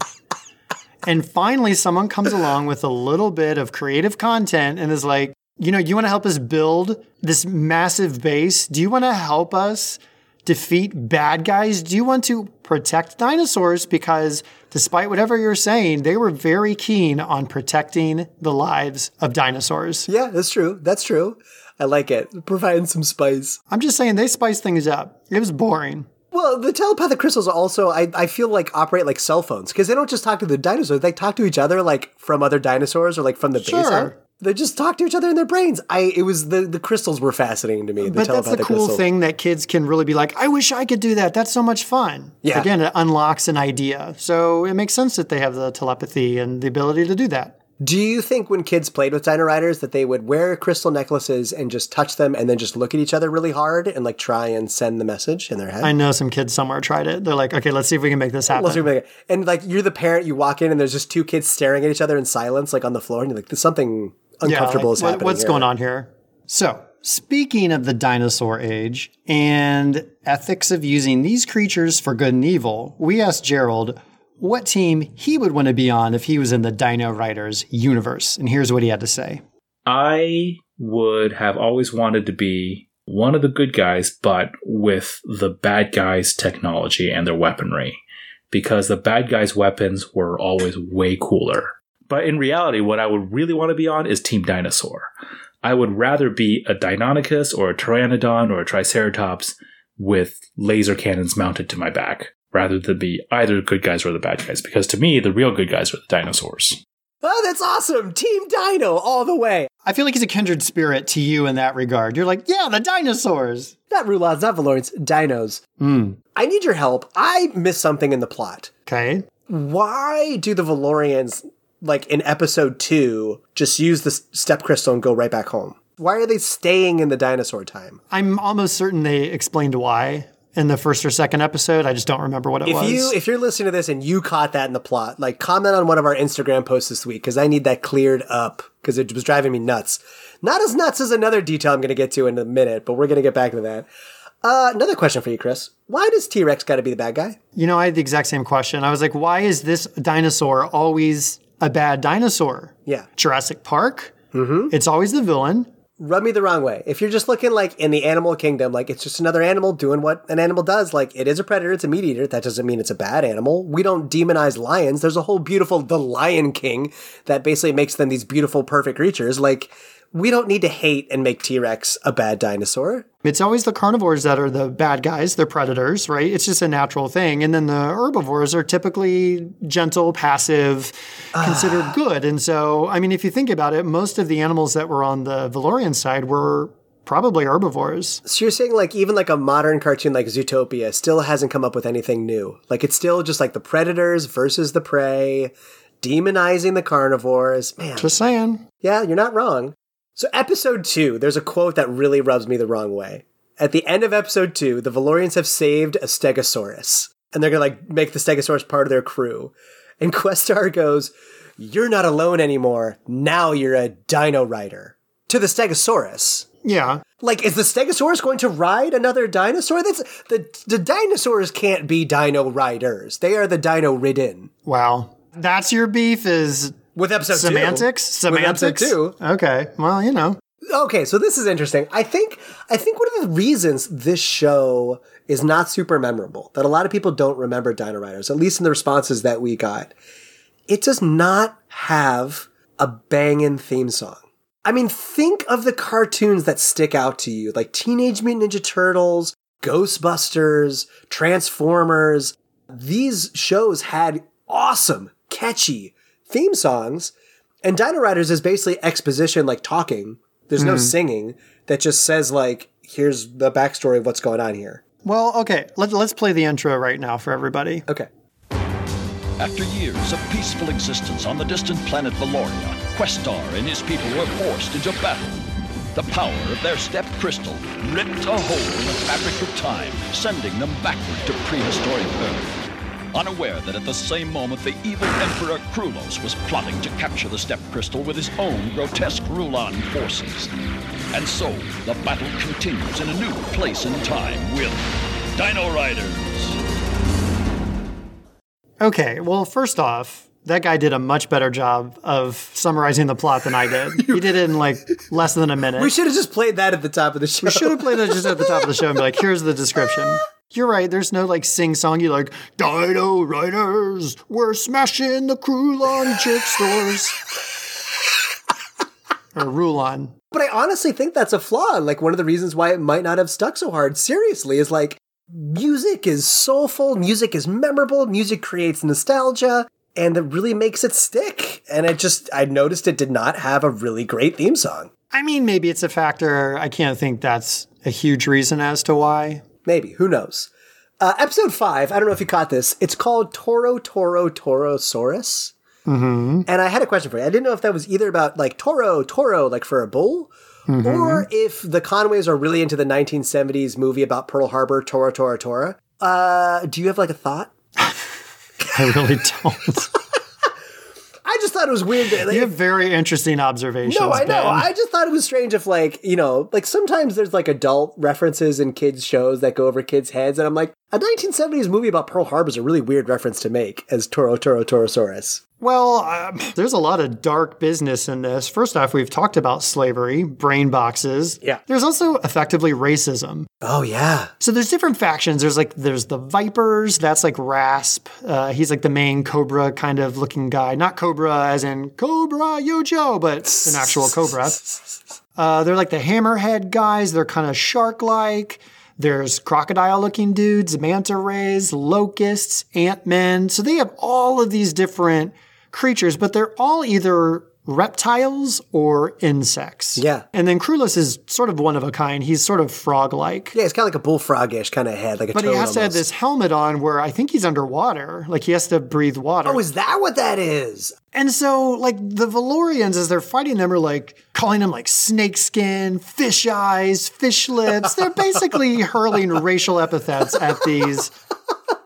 And finally, someone comes along with a little bit of creative content and is like, You know, you want to help us build this massive base? Do you want to help us defeat bad guys? Do you want to protect dinosaurs? Because despite whatever you're saying, they were very keen on protecting the lives of dinosaurs. Yeah, that's true. That's true. I like it. Providing some spice. I'm just saying they spiced things up. It was boring. Well, the telepathic crystals also, I, I feel like operate like cell phones because they don't just talk to the dinosaurs; they talk to each other like from other dinosaurs or like from the base. Sure. out. They just talk to each other in their brains. I it was the the crystals were fascinating to me. The But that's the cool crystals. thing that kids can really be like, I wish I could do that. That's so much fun. Yeah. Again, it unlocks an idea. So it makes sense that they have the telepathy and the ability to do that. Do you think when kids played with Dino Riders that they would wear crystal necklaces and just touch them and then just look at each other really hard and like try and send the message in their head? I know some kids somewhere tried it. They're like, okay, let's see if we can make this happen. It. And like you're the parent, you walk in and there's just two kids staring at each other in silence, like on the floor, and you're like, "There's something uncomfortable like, is what- happening." What's here. going on here? So, speaking of the dinosaur age and ethics of using these creatures for good and evil, we asked Gerald what team he would want to be on if he was in the Dino Riders universe. And here's what he had to say. I would have always wanted to be one of the good guys, but with the bad guys' technology and their weaponry, because the bad guys' weapons were always way cooler. But in reality, what I would really want to be on is Team Dinosaur. I would rather be a Deinonychus or a Pteranodon or a Triceratops with laser cannons mounted to my back, rather than be either the good guys or the bad guys, because to me, the real good guys are the dinosaurs. Oh, that's awesome! Team Dino all the way. I feel like he's a kindred spirit to you in that regard. You're like, yeah, the dinosaurs. Not Rulons, not Valorians, Dinos. Hmm. I need your help. I missed something in the plot. Okay. Why do the Valorians, like in episode two, just use the step crystal and go right back home? Why are they staying in the dinosaur time? I'm almost certain they explained why in the first or second episode. I just don't remember what it If was. you if you're listening to this and you caught that in the plot, like comment on one of our Instagram posts this week because I need that cleared up because it was driving me nuts. Not as nuts as another detail I'm going to get to in a minute, but we're going to get back to that. Uh, another question for you, Chris. Why does T Rex got to be the bad guy? You know, I had the exact same question. I was like, why is this dinosaur always a bad dinosaur? Yeah. Jurassic Park, mm-hmm. it's always the villain. Rub me the wrong way. If you're just looking like in the animal kingdom, like it's just another animal doing what an animal does, like it is a predator, it's a meat eater. That doesn't mean it's a bad animal. We don't demonize lions. There's a whole beautiful The Lion King that basically makes them these beautiful, perfect creatures. Like, we don't need to hate and make T Rex a bad dinosaur. It's always the carnivores that are the bad guys, they're predators, right? It's just a natural thing. And then the herbivores are typically gentle, passive, ah. considered good. And so, I mean, if you think about it, most of the animals that were on the Valorian side were probably herbivores. So you're saying like even like a modern cartoon like Zootopia still hasn't come up with anything new. Like it's still just like the predators versus the prey, demonizing the carnivores. Man, Just saying. yeah, you're not wrong. So episode 2, there's a quote that really rubs me the wrong way. At the end of episode 2, the Valorians have saved a Stegosaurus and they're going to like make the Stegosaurus part of their crew. And [LAUGHS] Questar goes, "You're not alone anymore. Now you're a dino rider." To the Stegosaurus. Yeah. Like, is the Stegosaurus going to ride another dinosaur? That's the the dinosaurs can't be dino riders. They are the dino ridden. Wow. That's your beef is With episode two. semantics? With episode Semantics? two. Okay. Well, you know. Okay, so this is interesting. I think I think one of the reasons this show is not super memorable, that a lot of people don't remember Dino Riders, at least in the responses that we got, it does not have a banging theme song. I mean, think of the cartoons that stick out to you, like Teenage Mutant Ninja Turtles, Ghostbusters, Transformers. These shows had awesome, catchy theme songs, and Dino Riders is basically exposition, like talking. There's no hmm. singing that just says like, "Here's the backstory of what's going on here." Well, okay. Let, let's play the intro right now for everybody. Okay. After years of peaceful existence on the distant planet Valoria, Questar and his people were forced into battle. The power of their step crystal ripped a hole in the fabric of time, sending them backward to prehistoric Earth. Unaware that at the same moment the evil Emperor Krulos was plotting to capture the step crystal with his own grotesque Rulon forces. And so, the battle continues in a new place and time with Dino Riders. Okay, well, first off, that guy did a much better job of summarizing the plot than I did. [LAUGHS] he did it in like less than a minute. We should have just played that at the top of the show. We should have played it just at the top of the show and be like, here's the description. [LAUGHS] You're right, there's no like sing song. You like, Dino Riders, we're smashing the Krulon chick stores. [LAUGHS] or Rulon. But I honestly think that's a flaw. Like one of the reasons why it might not have stuck so hard, seriously, is like music is soulful, music is memorable, music creates nostalgia, and it really makes it stick. And it just, I noticed it did not have a really great theme song. I mean, maybe it's a factor. I can't think that's a huge reason as to why. Maybe, who knows? Uh, episode five, I don't know if you caught this. It's called Toro Toro Torosaurus. Mm-hmm. And I had a question for you. I didn't know if that was either about like Toro, Toro, like for a bull, or if the Conways are really into the 1970s movie about Pearl Harbor, Tora, Tora, Tora. Uh, do you have like a thought? [LAUGHS] I really don't. [LAUGHS] I just thought it was weird. That, like, you have very interesting observations. no, I know. I just thought it was strange if, like, you know, like sometimes there's like adult references in kids' shows that go over kids' heads, and I'm like, a 1970s movie about Pearl Harbor is a really weird reference to make as Toro, Toro, Torosaurus. Well, um, there's a lot of dark business in this. First off, we've talked about slavery, brain boxes. Yeah. There's also effectively racism. Oh, yeah. So there's different factions. There's like there's the Vipers. That's like Rasp. Uh, he's like the main Cobra kind of looking guy. Not Cobra as in Cobra Yojo, but an actual Cobra. [LAUGHS] Uh, they're like the Hammerhead guys. They're kind of shark-like. There's crocodile-looking dudes, manta rays, locusts, ant-men. So they have all of these different creatures, but they're all either reptiles or insects. Yeah. And then Krulos is sort of one of a kind. He's sort of frog-like. Yeah, it's kind of like a bullfrogish kind of head, like a But he has to have this helmet on where I think he's underwater. Like he has to breathe water. Oh, is that what that is? and so, like, the Valorians, as they're fighting them, are like calling them like snake skin, fish eyes, fish lips. They're basically hurling racial epithets at these.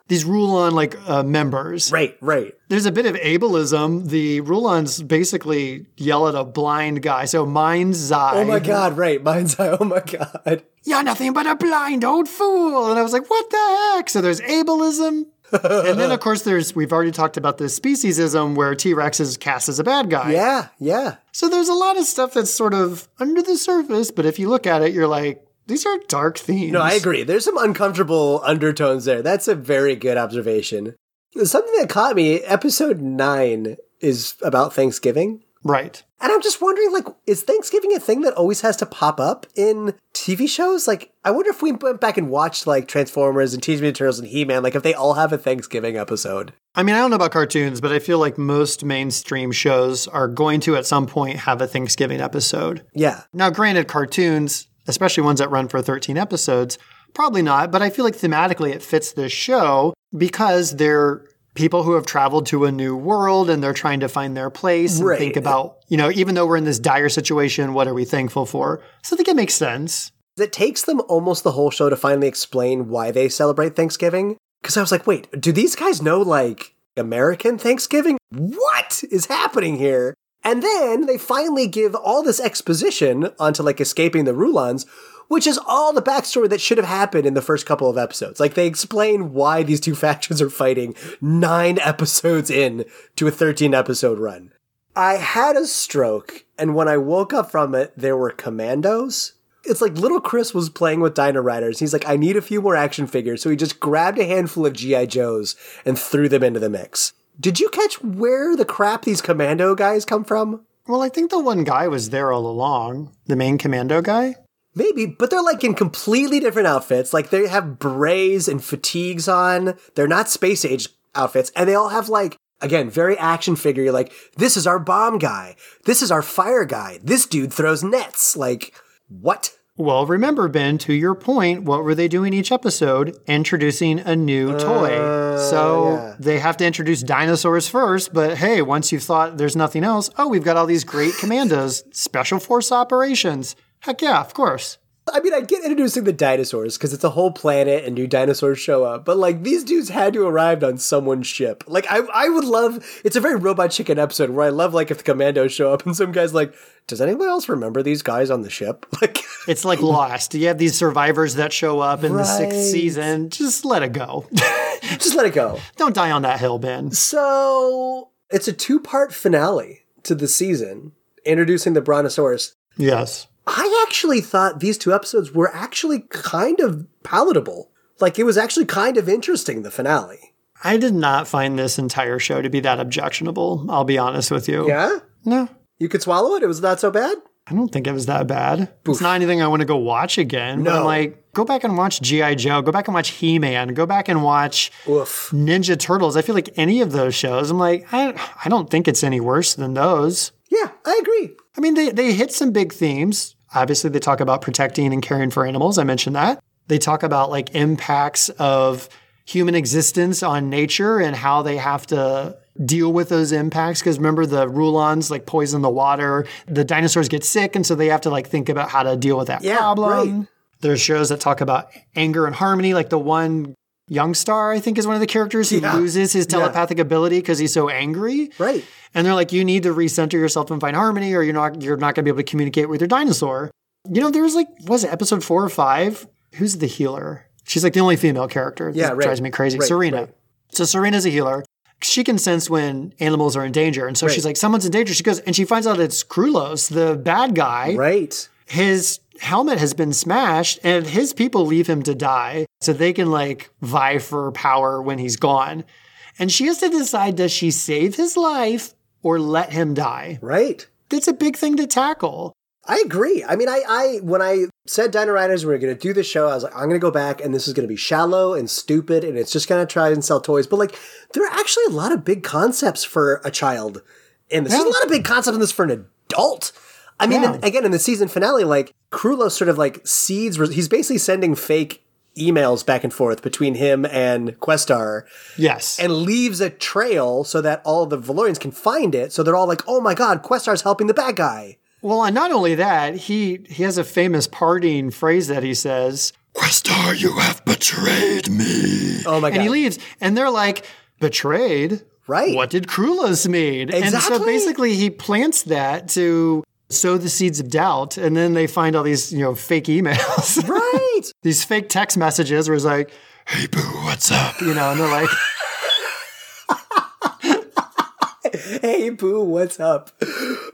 These Rulon like uh, members. Right, right. There's a bit of ableism. The Rulons basically yell at a blind guy. So Mind's Eye. Oh my god, right. Mine's eye. Oh my god. you're nothing but a blind old fool. And I was like, what the heck? So there's ableism. [LAUGHS] and then, of course, there's, we've already talked about the speciesism where T Rex is cast as a bad guy. Yeah, yeah. So there's a lot of stuff that's sort of under the surface, but if you look at it, you're like, these are dark themes. No, I agree. There's some uncomfortable undertones there. That's a very good observation. Something that caught me, episode nine is about Thanksgiving. Right. And I'm just wondering, like, is Thanksgiving a thing that always has to pop up in TV shows? Like, I wonder if we went back and watched, like, Transformers and Teenage Mutant Turtles and He-Man, like, if they all have a Thanksgiving episode. I mean, I don't know about cartoons, but I feel like most mainstream shows are going to at some point have a Thanksgiving episode. Yeah. Now, granted, cartoons, especially ones that run for 13 episodes, probably not, but I feel like thematically it fits this show because they're people who have traveled to a new world and they're trying to find their place and Right. think about, you know, even though we're in this dire situation, what are we thankful for? So I think it makes sense. It takes them almost the whole show to finally explain why they celebrate Thanksgiving. Because I was like, wait, do these guys know, like, American Thanksgiving? What is happening here? And then they finally give all this exposition onto, like, escaping the Rulons, which is all the backstory that should have happened in the first couple of episodes. Like, they explain why these two [LAUGHS] factions are fighting nine episodes in to a 13 episode run. I had a stroke, and when I woke up from it, there were commandos. It's like little Chris was playing with Dino Riders. He's like, I need a few more action figures. So he just grabbed a handful of G.I. Joes and threw them into the mix. Did you catch where the crap these commando guys come from? Well, I think the one guy was there all along, the main commando guy. Maybe, but they're like in completely different outfits. Like they have berets and fatigues on. They're not space age outfits. And they all have like, again, very action figure. You're like, this is our bomb guy. This is our fire guy. This dude throws nets. Like, what? Well, remember, Ben, to your point, what were they doing each episode? Introducing a new uh, toy. So yeah. they have to introduce dinosaurs first, but hey, once you've thought there's nothing else, oh, we've got all these great commandos, special force operations. Heck yeah, of course. I mean, I get introducing the dinosaurs because it's a whole planet and new dinosaurs show up, but like these dudes had to arrive on someone's ship. Like, I, I would love. It's a very Robot Chicken episode where I love like if the commandos show up and some guy's like, "Does anyone else remember these guys on the ship?" [LAUGHS] Like, It's like Lost. You have these survivors that show up in the sixth season. Just let it go. [LAUGHS] just let it go. Don't die on that hill, Ben. So it's a two part finale to the season, introducing the Brontosaurus. Yes. I actually thought these two episodes were actually kind of palatable. Like it was actually kind of interesting, the finale. I did not find this entire show to be that objectionable. I'll be honest with you. Yeah? No, You could swallow it? It was not so bad? I don't think it was that bad. It's not anything I want to go watch again. But I'm No. like, go back and watch G.I. Joe. Go back and watch He Man. Go back and watch Oof. Ninja Turtles. I feel like any of those shows, I'm like, I, I don't think it's any worse than those. Yeah, I agree. I mean, they, they hit some big themes. Obviously, they talk about protecting and caring for animals. I mentioned that. They talk about like impacts of human existence on nature and how they have to deal with those impacts. Because remember, the Rulons like poison the water. The dinosaurs get sick, and so they have to like think about how to deal with that Yeah, problem. right. There's shows that talk about anger and harmony, like the one Yungstar, I think, is one of the characters who Yeah. loses his Yeah. telepathic ability because he's so angry. Right. And they're like, you need to recenter yourself and find harmony, or you're not you're not gonna be able to communicate with your dinosaur. You know, there was like, was it episode four or five? Who's the healer? She's like the only female character. Yeah, right. drives me crazy. Right, Serena. right. So Serena's a healer. She can sense when animals are in danger. And so she's like, someone's in danger. She goes and she finds out it's Krulos, the bad guy. Right. His helmet has been smashed and his people leave him to die so they can like vie for power when he's gone. And she has to decide does she save his life or let him die? Right. That's a big thing to tackle. I agree. I mean, I, I when I said Dino Riders we were going to do this show, I was like, I'm going to go back, and this is going to be shallow and stupid, and it's just going to try and sell toys. But like, there are actually a lot of big concepts for a child in this. There's a lot of big concepts in this for an adult. I mean, Yeah. and again, in the season finale, like Krulos sort of like seeds. He's basically sending fake emails back and forth between him and Questar Yes. and leaves a trail so that all the Valorians can find it. So they're all like, "Oh my god, Questar's helping the bad guy." well, and not only that, he he has a famous parting phrase that he says, Questar, you have betrayed me. Oh my god! and he leaves, and they're like, betrayed? Right. What did Krulos mean? And so basically he plants that to sow the seeds of doubt, and then they find all these, you know, fake emails. [LAUGHS] Right. these fake text messages where it's like, Hey, boo, what's up? you know, and they're like, [LAUGHS] hey, boo, what's up?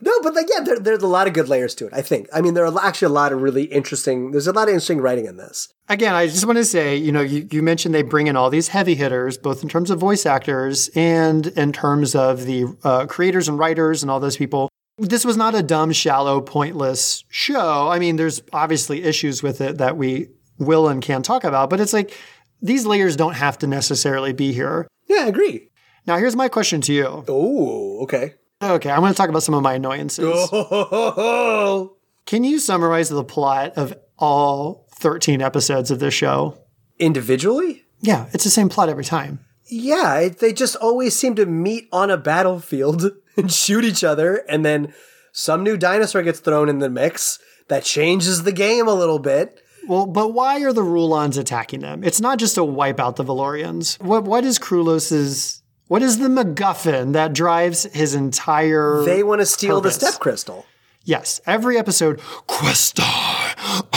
No, but like, yeah, there, there's a lot of good layers to it. I think. I mean, there are actually a lot of really interesting. There's a lot of interesting writing in this. again, I just want to say, you know, you, you mentioned they bring in all these heavy hitters, both in terms of voice actors and in terms of the uh, creators and writers and all those people. This was not a dumb, shallow, pointless show. I mean, there's obviously issues with it that we will and can talk about, but it's like these layers don't have to necessarily be here. Yeah, I agree. Now, here's my question to you. Oh, okay. Okay, I'm going to talk about some of my annoyances. Oh, [LAUGHS] Can you summarize the plot of all 13 episodes of this show? individually. Yeah, it's the same plot every time. Yeah, they just always seem to meet on a battlefield [LAUGHS] and shoot each other, and then some new dinosaur gets thrown in the mix that changes the game a little bit. Well, but why are the Rulons attacking them? It's not just to wipe out the Valorians. What what is Krulos's what is the MacGuffin that drives his entire They want to steal Purpose. the step crystal. Yes. Every episode, Questar,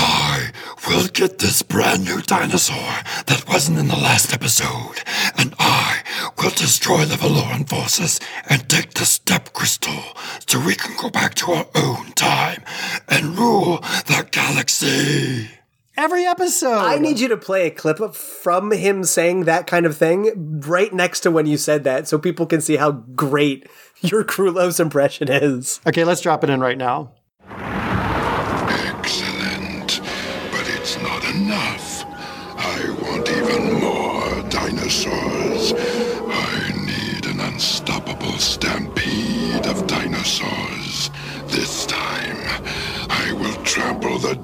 I will get this brand new dinosaur that wasn't in the last episode, and I will destroy the Valorian forces and take the step crystal so we can go back to our own time and rule the galaxy. every episode. I need you to play a clip of, from him saying that kind of thing right next to when you said that so people can see how great [LAUGHS] your Krulos impression is. Okay, let's drop it in right now.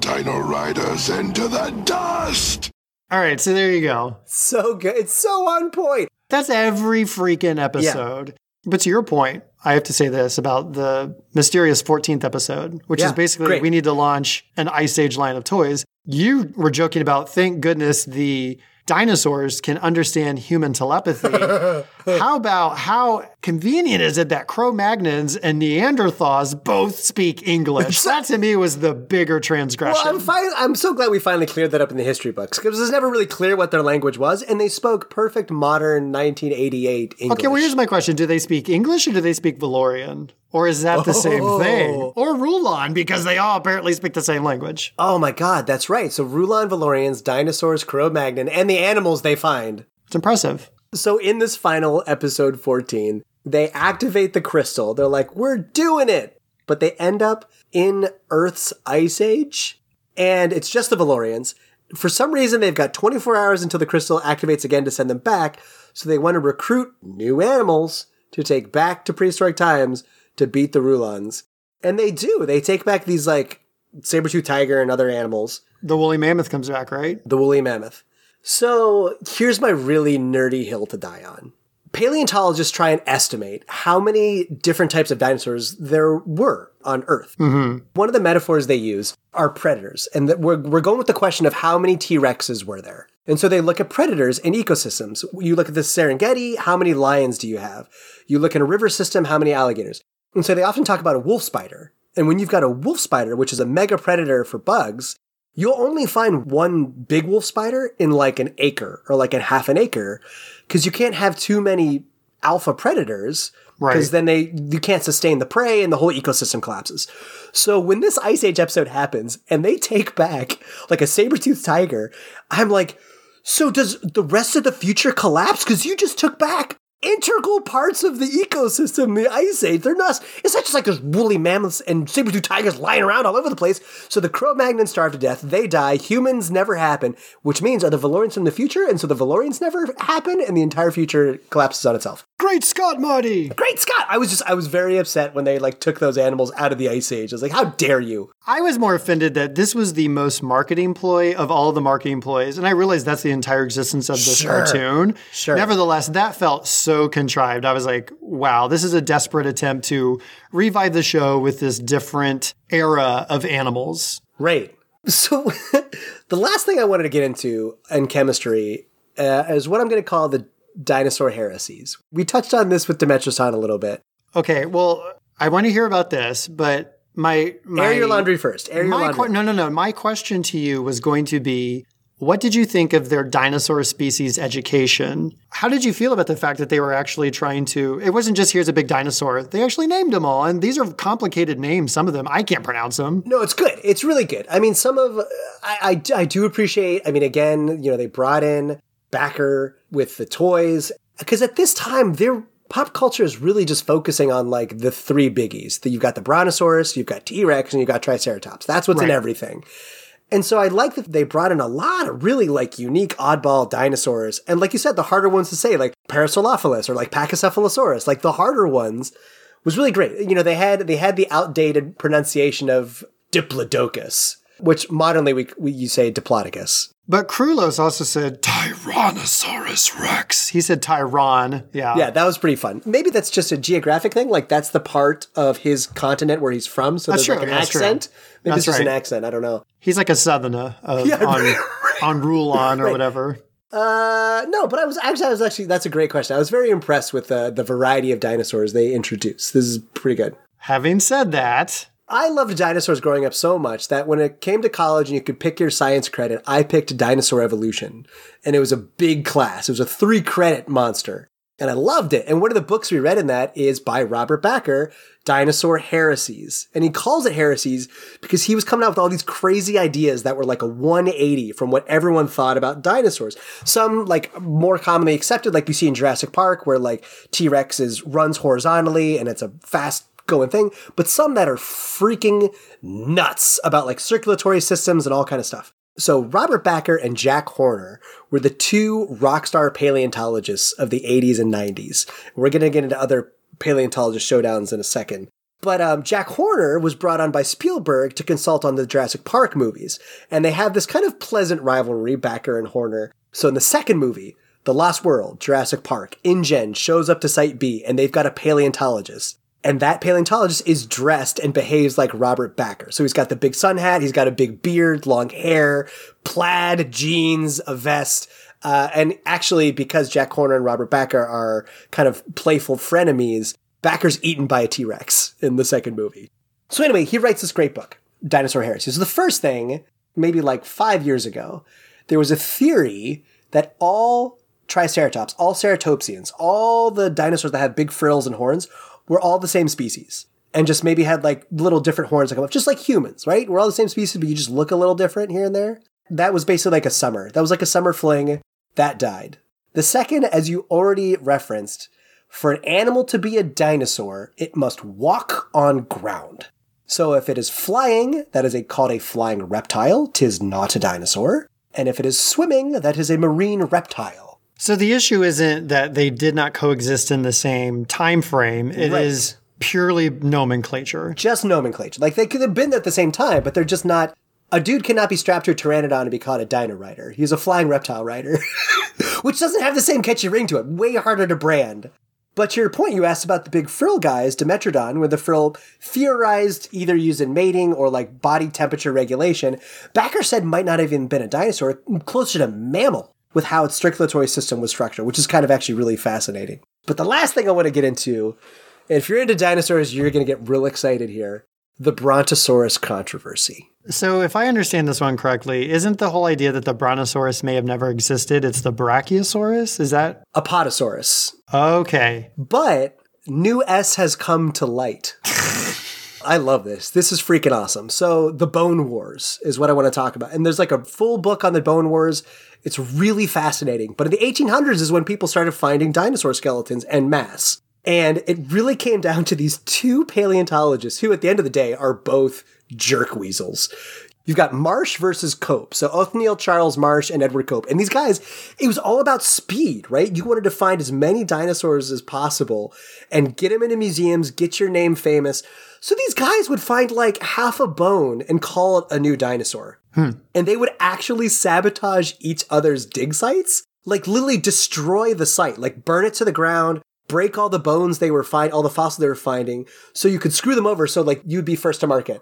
Dino Riders into the dust! All right, so there you go. So good. It's so on point. That's every freaking episode. But to your point, I have to say this about the mysterious 14th episode, which Yeah, is basically great. we need to launch an Ice Age line of toys. You were joking about, thank goodness the dinosaurs can understand human telepathy. [LAUGHS] how about how convenient is it that Cro Magnons and Neanderthals both speak English? [LAUGHS] that to me was the bigger transgression. Well, I'm fine. I'm so glad we finally cleared that up in the history books because it was never really clear what their language was, and they spoke perfect modern 1988 English. Okay, well, here's my question. Do they speak English or do they speak Valorian? Or is that the same oh. thing? Oh. Or Rulon, because they all apparently speak the same language. Oh my god, that's right. So Rulon Valorians, dinosaurs, Cro-Magnon, and the animals they find. It's impressive. So in this final episode 14, they activate the crystal. They're like, "We're doing it." But they end up in Earth's ice age, and it's just the Valorians. For some reason, they've got 24 hours until the crystal activates again to send them back. So they want to recruit new animals to take back to prehistoric times to beat the Rulons. And they do. They take back these like saber-tooth tiger and other animals The woolly mammoth comes back, right? the woolly mammoth. So here's my really nerdy hill to die on. Paleontologists try and estimate how many different types of dinosaurs there were on Earth. Mm-hmm. One of the metaphors they use are predators, and that we're, we're going with the question of how many T Rexes were there. And so they look at predators in ecosystems. You look at the Serengeti, how many lions do you have? You look in a river system, how many alligators? And so they often talk about a wolf spider. And when you've got a wolf spider, which is a mega predator for bugs, you'll only find one big wolf spider in like an acre or like a half an acre because you can't have too many alpha predators because Right. then they you can't sustain the prey and the whole ecosystem collapses. So when this ice age episode happens and they take back like a saber-toothed tiger, I'm like, so does the rest of the future collapse because you just took back integral parts of the ecosystem, the ice age. They're not. It's not just like there's woolly mammoths and saber-tooth tigers lying around all over the place. So the Cro-Magnons starve to death. They die. Humans never happen, which means are the Valorians from the future, and so the Valorians never happen, and the entire future collapses on itself. Great Scott, Marty! Great Scott! I was just I was very upset when they like took those animals out of the ice age. I was like, how dare you? I was more offended that this was the most marketing ploy of all the marketing ploys, and I realized that's the entire existence of this Sure. cartoon. Sure. Nevertheless, that felt so contrived. I was like, wow, this is a desperate attempt to revive the show with this different era of animals. Right. So [LAUGHS] the last thing I wanted to get into in chemistry uh, is what I'm going to call the dinosaur heresies. We touched on this with Demetrius a little bit. Okay, well, I want to hear about this, but my, my Air your laundry first. Air your laundry. que- no, no, no. My question to you was going to be what did you think of their dinosaur species education? How did you feel about the fact that they were actually trying to? It wasn't just here's a big dinosaur. They actually named them all, and these are complicated names. Some of them I can't pronounce them. No, it's good. It's really good. I mean, some of I, I I do appreciate. I mean, again, you know, they brought in Bakker with the toys because at this time their pop culture is really just focusing on like the three biggies. That you've got the Brontosaurus, you've got T Rex, and you've got Triceratops. That's what's in everything. And so I like that they brought in a lot of really like unique oddball dinosaurs. And like you said, the harder ones to say, like Parasaurolophus or like Pachycephalosaurus, like the harder ones was really great. You know, they had they had the outdated pronunciation of Diplodocus, which modernly we, we you say Diplodocus. But Krulos also said Tyrannosaurus Rex. he said Tyron. Yeah. Yeah, that was pretty fun. Maybe that's just a geographic thing. Like that's the part of his continent where he's from. So That's there's like true, an that's true. accent. Maybe That's it's just an accent. I don't know. He's like a southerner of, Yeah, on right, on Rulon or whatever. Uh, no, but I was actually, I was actually, that's a great question. I was very impressed with uh, the variety of dinosaurs they introduced. This is pretty good. Having said that, I loved dinosaurs growing up so much that when it came to college and you could pick your science credit, I picked Dinosaur Evolution. And it was a big class. It was a three credit monster. And I loved it. And one of the books we read in that is by Robert Bakker, Dinosaur Heresies. And he calls it heresies because he was coming out with all these crazy ideas that were like a 180 from what everyone thought about dinosaurs. Some like more commonly accepted, like you see in Jurassic Park, where like T-Rex is runs horizontally and it's a fast going thing, but some that are freaking nuts about like circulatory systems and all kind of stuff. So Robert Bakker and Jack Horner were the two rock star paleontologists of the 80s and 90s. We're going to get into other paleontologist showdowns in a second. But um, Jack Horner was brought on by Spielberg to consult on the Jurassic Park movies. And they have this kind of pleasant rivalry, Bakker and Horner. So in the second movie, The Lost World, Jurassic Park, InGen shows up to Site B and they've got a paleontologist. And that paleontologist is dressed and behaves like Robert Bakker. So he's got the big sun hat, he's got a big beard, long hair, plaid jeans, a vest. Uh, and actually, because Jack Horner and Robert Bakker are kind of playful frenemies, Bakker's eaten by a T Rex in the second movie. So anyway, he writes this great book, Dinosaur Heresy. So the first thing, maybe like five years ago, there was a theory that all Triceratops, all Ceratopsians, all the dinosaurs that have big frills and horns were all the same species. And just maybe had like little different horns that come up, just like humans, right? We're all the same species, but you just look a little different here and there. That was basically like a summer. That was like a summer fling. That died. The second, as you already referenced, for an animal to be a dinosaur, it must walk on ground. So if it is flying, that is a, called a flying reptile, tis not a dinosaur. And if it is swimming, that is a marine reptile. So the issue isn't that they did not coexist in the same time frame. It is Right. purely nomenclature. Just nomenclature. Like they could have been at the same time, but they're just not. A dude cannot be strapped to a pteranodon and be called a dino rider. He's a flying reptile rider, [LAUGHS] which doesn't have the same catchy ring to it. Way harder to brand. But to your point, you asked about the big frill guys, Dimetrodon, where the frill theorized either used in mating or like body temperature regulation. Bakker said might not have even been a dinosaur, closer to mammal with how its circulatory system was structured, which is kind of actually really fascinating. But the last thing I want to get into, and if you're into dinosaurs, you're going to get real excited here the Brontosaurus controversy. So if I understand this one correctly, isn't the whole idea that the Brontosaurus may have never existed? It's the Brachiosaurus? Is that Apatosaurus. okay? But new S has come to light. [LAUGHS] I love this. This is freaking awesome. So, the Bone Wars is what I want to talk about. And there's like a full book on the Bone Wars. It's really fascinating. But in the 1800s is when people started finding dinosaur skeletons en masse. And it really came down to these two paleontologists who, at the end of the day, are both jerk weasels. You've got Marsh versus Cope. So Othniel Charles Marsh and Edward Cope. And these guys, it was all about speed, right? You wanted to find as many dinosaurs as possible and get them into museums, get your name famous. So these guys would find like half a bone and call it a new dinosaur. Hmm. And they would actually sabotage each other's dig sites, like literally destroy the site, like burn it to the ground, break all the bones they were find all the fossils they were finding, so you could screw them over so like you'd be first to market.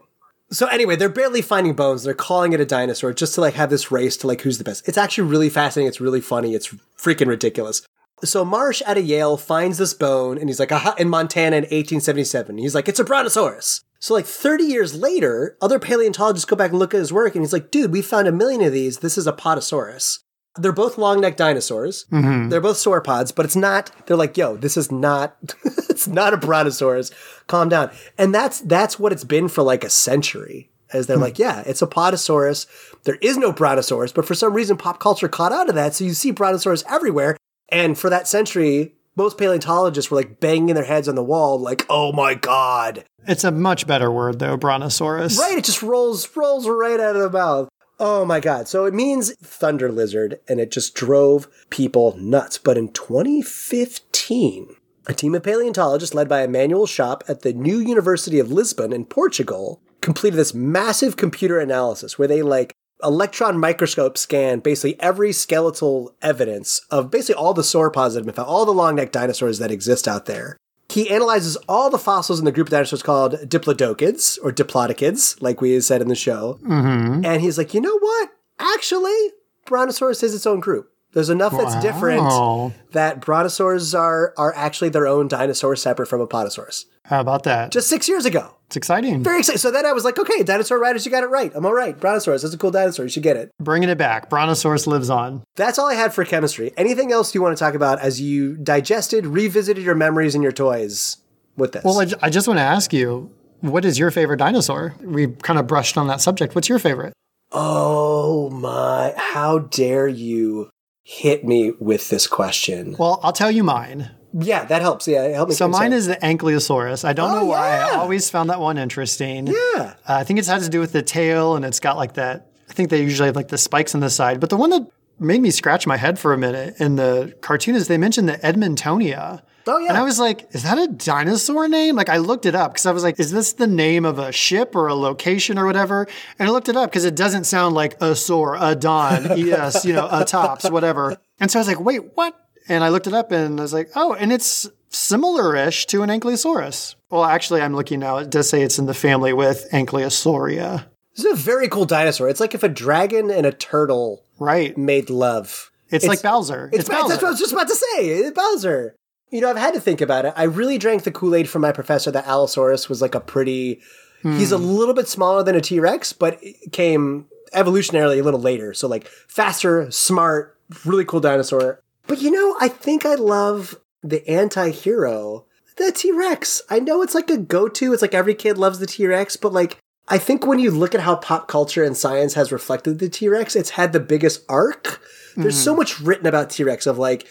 So anyway, they're barely finding bones. They're calling it a dinosaur just to like have this race to like who's the best. It's actually really fascinating. It's really funny. It's freaking ridiculous. So Marsh at a Yale finds this bone and he's like, aha, in Montana in 1877. He's like, it's a brontosaurus. So like 30 years later, other paleontologists go back and look at his work and he's like, dude, we found a million of these. This is Apatosaurus. They're both long necked dinosaurs. Mm-hmm. They're both sauropods, but it's not, they're like, yo, this is not, [LAUGHS] it's not a brontosaurus. Calm down. And that's, that's what it's been for like a century. As they're hmm. like, yeah, it's Apatosaurus. There is no brontosaurus, but for some reason pop culture caught out of that. So you see brontosaurus everywhere. And for that century, most paleontologists were like banging their heads on the wall, like, oh my God. It's a much better word though, Brontosaurus. Right, it just rolls rolls right out of the mouth. Oh my god. So it means thunder lizard and it just drove people nuts. But in 2015, a team of paleontologists led by Emanuel Tschopp at the New University of Lisbon in Portugal completed this massive computer analysis where they like electron microscope scan basically every skeletal evidence of basically all the sauropods that have been found, all the long-necked dinosaurs that exist out there. He analyzes all the fossils in the group of dinosaurs called Diplodocids or Diplodocids, like we said in the show. Mm-hmm. And he's like, you know what? Actually, Brontosaurus is its own group. There's enough that's Wow. different that brontosaurs are are actually their own dinosaur separate from Apatosaurus. How about that? Just six years ago. It's exciting. Very excited. So then I was like, okay, dinosaur riders, you got it right. I'm all right. Brontosaurus, that's a cool dinosaur. You should get it. Bringing it back. Brontosaurus lives on. That's all I had for chemistry. Anything else you want to talk about as you digested, revisited your memories and your toys with this? Well, I, I just want to ask you, what is your favorite dinosaur? We kind of brushed on that subject. What's your favorite? oh my, how dare you hit me with this question? Well, I'll tell you mine. Yeah, that helps. Yeah, help me. So mine is the Ankylosaurus. I don't Oh, know why. I always found that one interesting. Yeah. Uh, I think it has to do with the tail, and it's got like that. I think they usually have like the spikes on the side. But the one that made me scratch my head for a minute in the cartoon is they mentioned the Edmontonia. Oh, yeah. And I was like, is that a dinosaur name? Like I looked it up because I was like, is this the name of a ship or a location or whatever? And I looked it up because it doesn't sound like a sore, a don, [LAUGHS] yes, you know, a tops, whatever. And so I was like, wait, what? And I looked it up and I was like, oh, and it's similar-ish to an ankylosaurus. Well, actually, I'm looking now. It does say it's in the family with Ankylosauria. This is a very cool dinosaur. It's like if a dragon and a turtle Right. made love. It's, like Bowser. It's, Bowser. That's what I was just about to say. It's Bowser. You know, I've had to think about it. I really drank the Kool Aid from my professor that Allosaurus was like a pretty. He's a hmm. little bit smaller than a T Rex, but came evolutionarily a little later. So, like, faster, smart, really cool dinosaur. But you know, I think I love the anti hero, the T Rex. I know it's like a go to. It's like every kid loves the T Rex, but like, I think when you look at how pop culture and science has reflected the T Rex, it's had the biggest arc. There's so mm-hmm. much written about T Rex of like,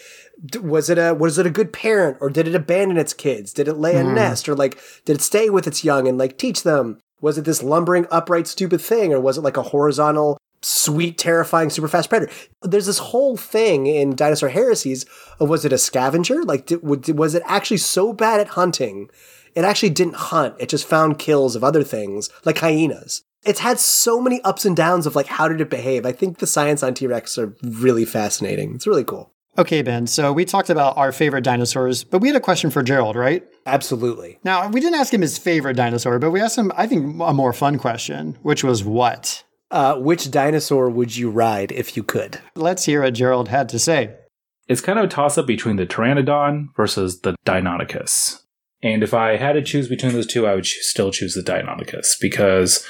was it a was it a good parent or did it abandon its kids? Did it lay a mm-hmm. nest or like did it stay with its young and like teach them? Was it this lumbering, upright, stupid thing or was it like a horizontal, sweet, terrifying, super fast predator? There's this whole thing in Dinosaur Heresies of was it a scavenger? Like, did, was it actually so bad at hunting? It actually didn't hunt. It just found kills of other things, like hyenas. It's had so many ups and downs of like how did it behave. I think the science on T Rex are really fascinating. It's really cool. Okay, Ben. So we talked about our favorite dinosaurs, but we had a question for Gerald, right? Absolutely. Now, we didn't ask him his favorite dinosaur, but we asked him, I think, a more fun question, which was what? Uh, which dinosaur would you ride if you could? Let's hear what Gerald had to say. It's kind of a toss up between the Pteranodon versus the Deinonychus. And if I had to choose between those two, I would still choose the Deinonychus because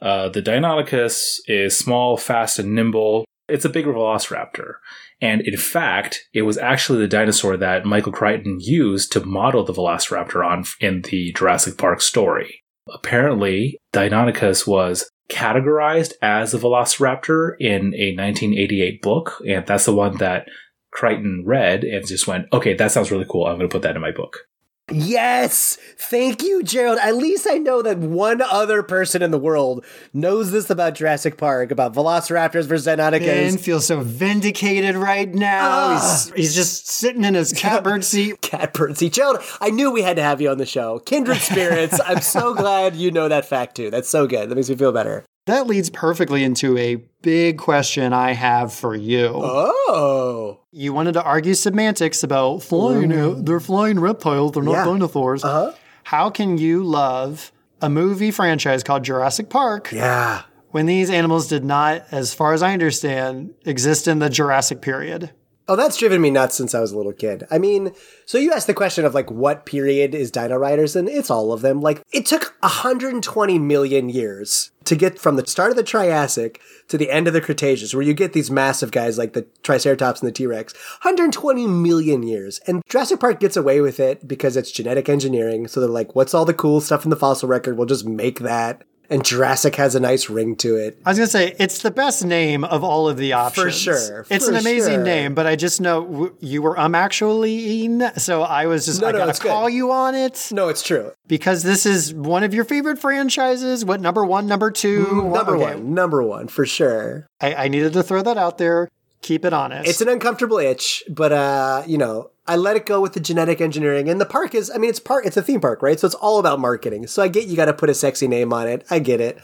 uh, the Deinonychus is small, fast, and nimble. It's a bigger velociraptor. And in fact, it was actually the dinosaur that Michael Crichton used to model the velociraptor on in the Jurassic Park story. Apparently, Deinonychus was categorized as a velociraptor in a 1988 book, and that's the one that Crichton read and just went, okay, that sounds really cool. I'm going to put that in my book. Yes! Thank you, Gerald. At least I know that one other person in the world knows this about Jurassic Park, about Velociraptors versus Ben Deinonychus. feels so vindicated right now. Ah. He's, he's just sitting in his [LAUGHS] catbird seat. catbird seat. Gerald, I knew we had to have you on the show. Kindred [LAUGHS] spirits. I'm so glad you know that fact too. That's so good. That makes me feel better. That leads perfectly into a big question I have for you. Oh. You wanted to argue semantics about flying. uh, They're flying reptiles. They're not Yeah. dinosaurs. Uh-huh. How can you love a movie franchise called Jurassic Park Yeah. when these animals did not, as far as I understand, exist in the Jurassic period? Oh, that's driven me nuts since I was a little kid. I mean, so you asked the question of like what period is Dino Riders, and it's all of them. Like, it took 120 million years to get from the start of the Triassic to the end of the Cretaceous, where you get these massive guys like the Triceratops and the T Rex. 120 million years. And Jurassic Park gets away with it because it's genetic engineering. So they're like, what's all the cool stuff in the fossil record? We'll just make that. And Jurassic has a nice ring to it. I was gonna say it's the best name of all of the options. For sure, it's an amazing sure. name, but I just know w- you were um actually, in. so I was just No, I no, it's good. call you on it No, it's true. because this is one of your favorite franchises. What number one, number two, Mm, Number Okay. one. Number one, for sure. I, I needed to throw that out there. Keep it honest. It's an uncomfortable itch, but uh, you know, I let it go with the genetic engineering. And the park is, I mean, it's part, it's a theme park, right? So it's all about marketing. So I get you got to put a sexy name on it. I get it.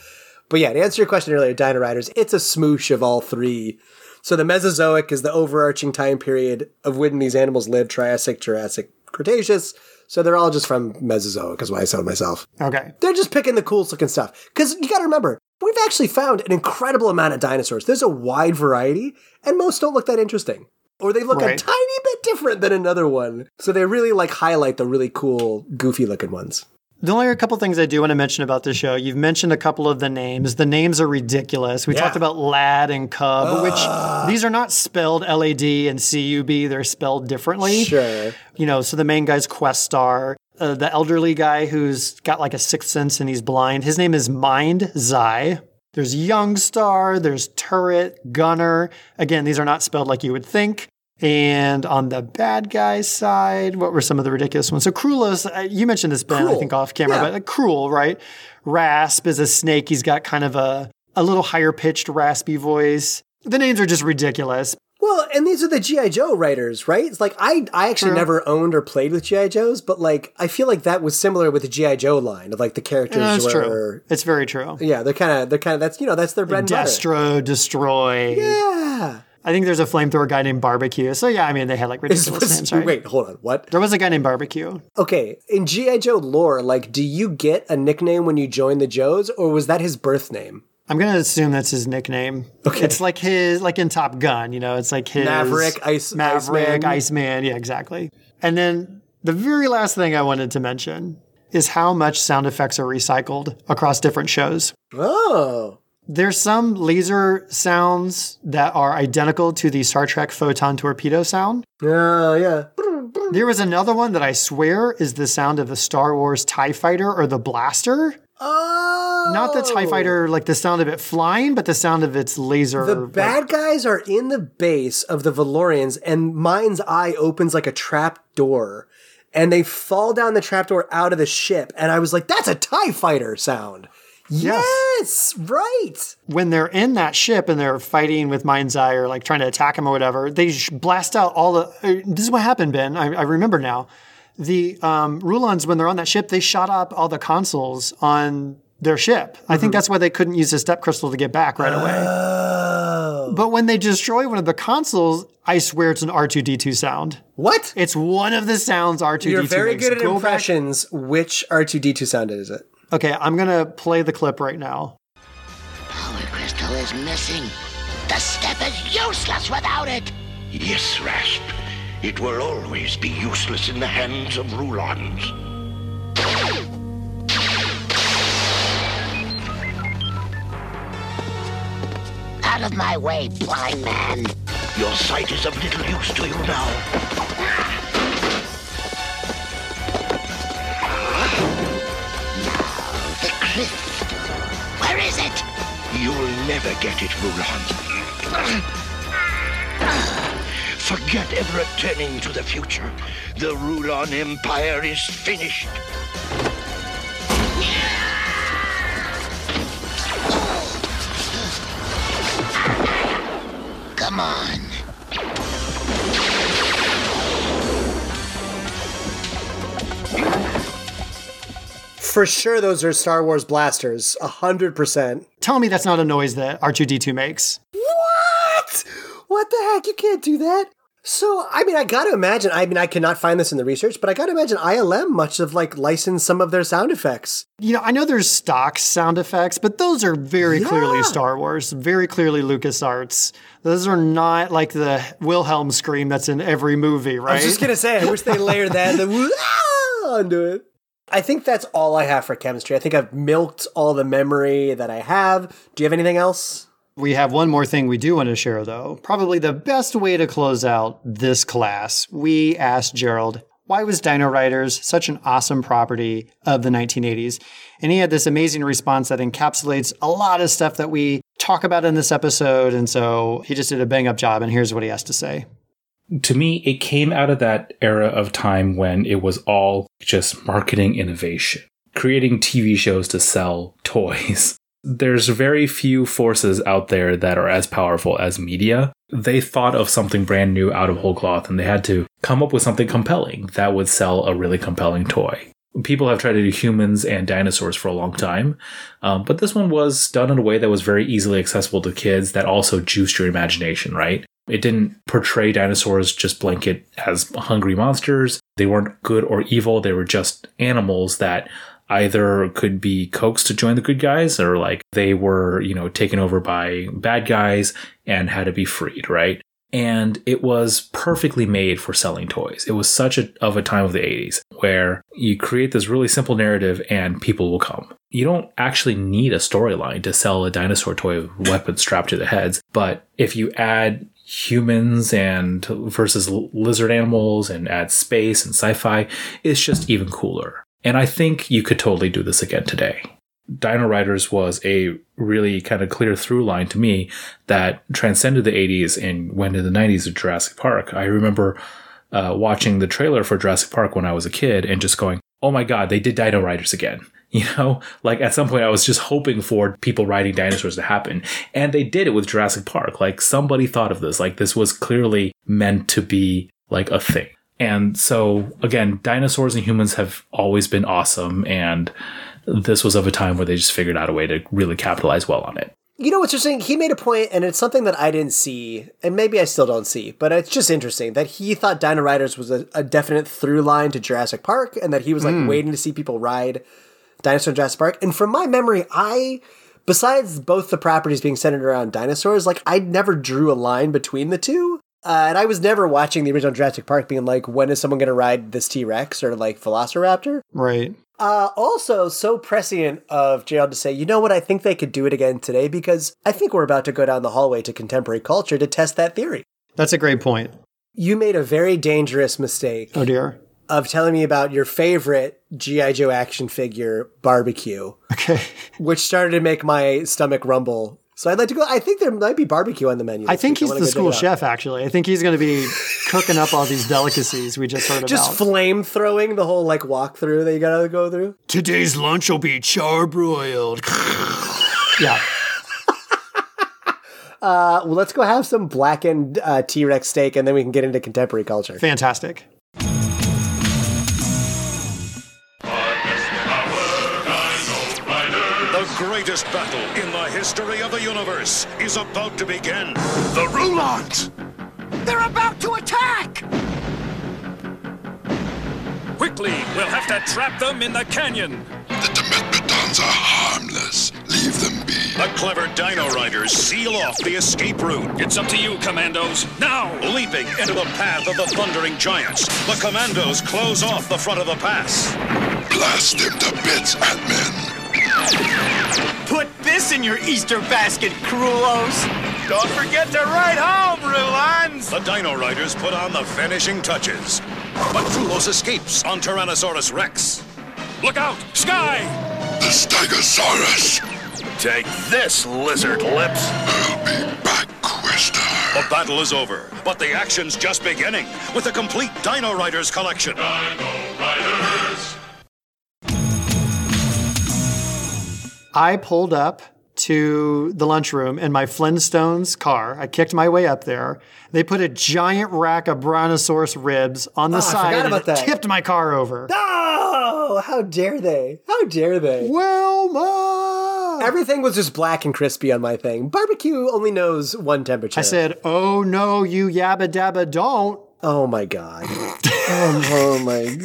But yeah, to answer your question earlier, Dino Riders, it's a smoosh of all three. So the Mesozoic is the overarching time period of when these animals lived: Triassic, Jurassic, Cretaceous. So they're all just from Mesozoic, is what I said myself. okay. They're just picking the coolest looking stuff. Because you got to remember, we've actually found an incredible amount of dinosaurs. There's a wide variety, and most don't look that interesting. Or they look a tiny bit different than another one. So they really like highlight the really cool, goofy looking ones. The only couple things I do want to mention about the show, you've mentioned a couple of the names. The names are ridiculous. We Yeah. talked about Lad and Cub, which these are not spelled L A D and C U B. They're spelled differently. Sure. You know, so the main guy's Questar. Uh, the elderly guy who's got like a sixth sense and he's blind. His name is Mind-Zei. There's Yungstar, there's Turret, Gunner. Again, these are not spelled like you would think. And on the bad guy side, what were some of the ridiculous ones? So Krulos, uh, you mentioned this, Ben, I think off camera, Yeah. but uh, Cruel, right? Rasp is a snake. He's got kind of a, a little higher pitched raspy voice. The names are just ridiculous. Well, and these are the GI Joe writers, right? It's like I I actually True. never owned or played with GI Joes, but like I feel like that was similar with the GI Joe line of like the characters No, it's were true. It's very true. yeah, they're kind of they're kind of that's you know that's their bread and butter. Destroy. Yeah. I think there's a flamethrower guy named Barbecue. So yeah, I mean they had like ridiculous was- names, right? Wait, hold on. What? There was a guy named Barbecue. Okay, in GI Joe lore, like, do you get a nickname when you join the Joes, or was that his birth name? I'm gonna assume that's his nickname. Okay. It's like his like in Top Gun, you know, it's like his Maverick, Ice- Maverick, Iceman. Iceman. Yeah, exactly. And then the very last thing I wanted to mention is how much sound effects are recycled across different shows. Oh, There's some laser sounds that are identical to the Star Trek photon torpedo sound. oh yeah. There was another one that I swear is the sound of the Star Wars TIE fighter or the blaster. Oh, Not the TIE fighter, like the sound of it flying, but the sound of its laser. The bad guys are in the base of the Valorians, and Mind's Eye opens like a trap door, and they fall down the trap door out of the ship. And I was like, "That's a Tie Fighter sound." Yes. Yes, right. when they're in that ship and they're fighting with Mind's Eye or like trying to attack him or whatever, they sh- blast out all the. uh, This is what happened, Ben. I, I remember now. The um, Rulons, when they're on that ship, they shot up all the consoles on their ship. I think that's why they couldn't use the step crystal to get back right away. Oh, But when they destroy one of the consoles, I swear it's an R2D2 sound. what? It's one of the sounds R2D2 You're very makes. good at Go back- impressions. Which R2D2 sound is it? Okay, I'm going to play the clip right now. Power crystal is missing. The step is useless without it. Yes, Rasp. It will always be useless in the hands of Rulons. Out of my way, blind man. Your sight is of little use to you now. The cliff. Where is it? You'll never get it, Rulon. [LAUGHS] Forget ever returning to the future. The Rulon Empire is finished. Come on. For sure, those are Star Wars blasters. A hundred percent. Tell me that's not a noise that R2D2 makes. What? What the heck? You can't do that. So, I mean, I gotta imagine. I mean, I cannot find this in the research, but I gotta imagine ILM much of like licensed some of their sound effects. You know, I know there's stock sound effects, but those are very clearly Star Wars, very clearly LucasArts. Those are not like the Wilhelm scream that's in every movie, right? I was just gonna say, I wish they layered that the woo- [LAUGHS] ah, onto it. I think that's all I have for chemistry. I think I've milked all the memory that I have. Do you have anything else? We have one more thing we do want to share, though. Probably the best way to close out this class. We asked Gerald, why was Dino Riders such an awesome property of the 1980s? And he had this amazing response that encapsulates a lot of stuff that we talk about in this episode. And so he just did a bang up job. And here's what he has to say. to me, it came out of that era of time when it was all just marketing innovation, creating TV shows to sell [LAUGHS] toys. There's very few forces out there that are as powerful as media. They thought of something brand new out of whole cloth and they had to come up with something compelling that would sell a really compelling toy. People have tried to do humans and dinosaurs for a long time, um, but this one was done in a way that was very easily accessible to kids that also juiced your imagination, right? It didn't portray dinosaurs just blanket as hungry monsters. They weren't good or evil. They were just animals that either could be coaxed to join the good guys or like they were, you know, taken over by bad guys and had to be freed, right? And it was perfectly made for selling toys. It was such a, of a time of the 80s where you create this really simple narrative and people will come. You don't actually need a storyline to sell a dinosaur toy with weapons strapped to the heads. But if you add humans and versus lizard animals and add space and sci-fi, it's just even cooler. And I think you could totally do this again today. Dino Riders was a really kind of clear through line to me that transcended the 80s and went into the 90s of Jurassic Park. I remember uh, watching the trailer for Jurassic Park when I was a kid and just going, oh my God, they did Dino Riders again. [LAUGHS] You know, like at some point I was just hoping for people riding dinosaurs to happen. And they did it with Jurassic Park. Like somebody thought of this. Like this was clearly meant to be like a thing. And so again, dinosaurs and humans have always been awesome. And this was of a time where they just figured out a way to really capitalize well on it. You know what's interesting? He made a point, and it's something that I didn't see, and maybe I still don't see, but it's just interesting that he thought Dino Riders was a, a definite through line to Jurassic Park, and that he was like hmm. waiting to see people ride Dinosaur in Jurassic Park. And from my memory, I, besides both the properties being centered around dinosaurs, like I never drew a line between the two. Uh, and I was never watching the original Jurassic Park being like, when is someone going to ride this T Rex or like Velociraptor? Right. Uh, also, so prescient of Gerald to say, you know what, I think they could do it again today because I think we're about to go down the hallway to contemporary culture to test that theory. That's a great point. You made a very dangerous mistake Oh dear. of telling me about your favorite G.I. Joe action figure, Barbecue, Okay. which started to make my stomach rumble. So I'd like to go. I think there might be barbecue on the menu. I think week. he's wanna the school check it out. chef, actually. I think he's going to be cooking up all these delicacies we just heard Just about. Just flame throwing the whole like walkthrough that you gotta go through. Today's lunch will be charbroiled. [LAUGHS] yeah. Uh, well, let's go have some blackened uh, T Rex steak, and then we can get into contemporary culture. Fantastic. Greatest battle in the history of the universe is about to begin. The Rulons! They're about to attack! Quickly, we'll have to trap them in the canyon. The Dimetrodons are harmless. Leave them be. The clever Dino Riders seal off the escape route. It's up to you, commandos. Now! Leaping into the path of the thundering giants, the commandos close off the front of the pass. Blast them to bits, Ant-Man. Put this in your Easter basket, Krulos. Don't forget to ride home, Rulons. The Dino Riders put on the finishing touches. But Krulos escapes on Tyrannosaurus Rex. Look out! Sky! The Stegosaurus. Take this, lizard lips. I'll be back, Questar. The battle is over, but the action's just beginning with a complete Dino Riders collection. I pulled up to the lunchroom in my Flintstones car. I kicked my way up there. They put a giant rack of Brontosaurus ribs on the Oh, I side and about it that. tipped my car over. Oh, how dare they? How dare they? Well, ma. Everything was just black and crispy on my thing. Barbecue only knows one temperature. I said, "Oh no, you yabba dabba don't." "Oh my god." oh, [LAUGHS] oh my.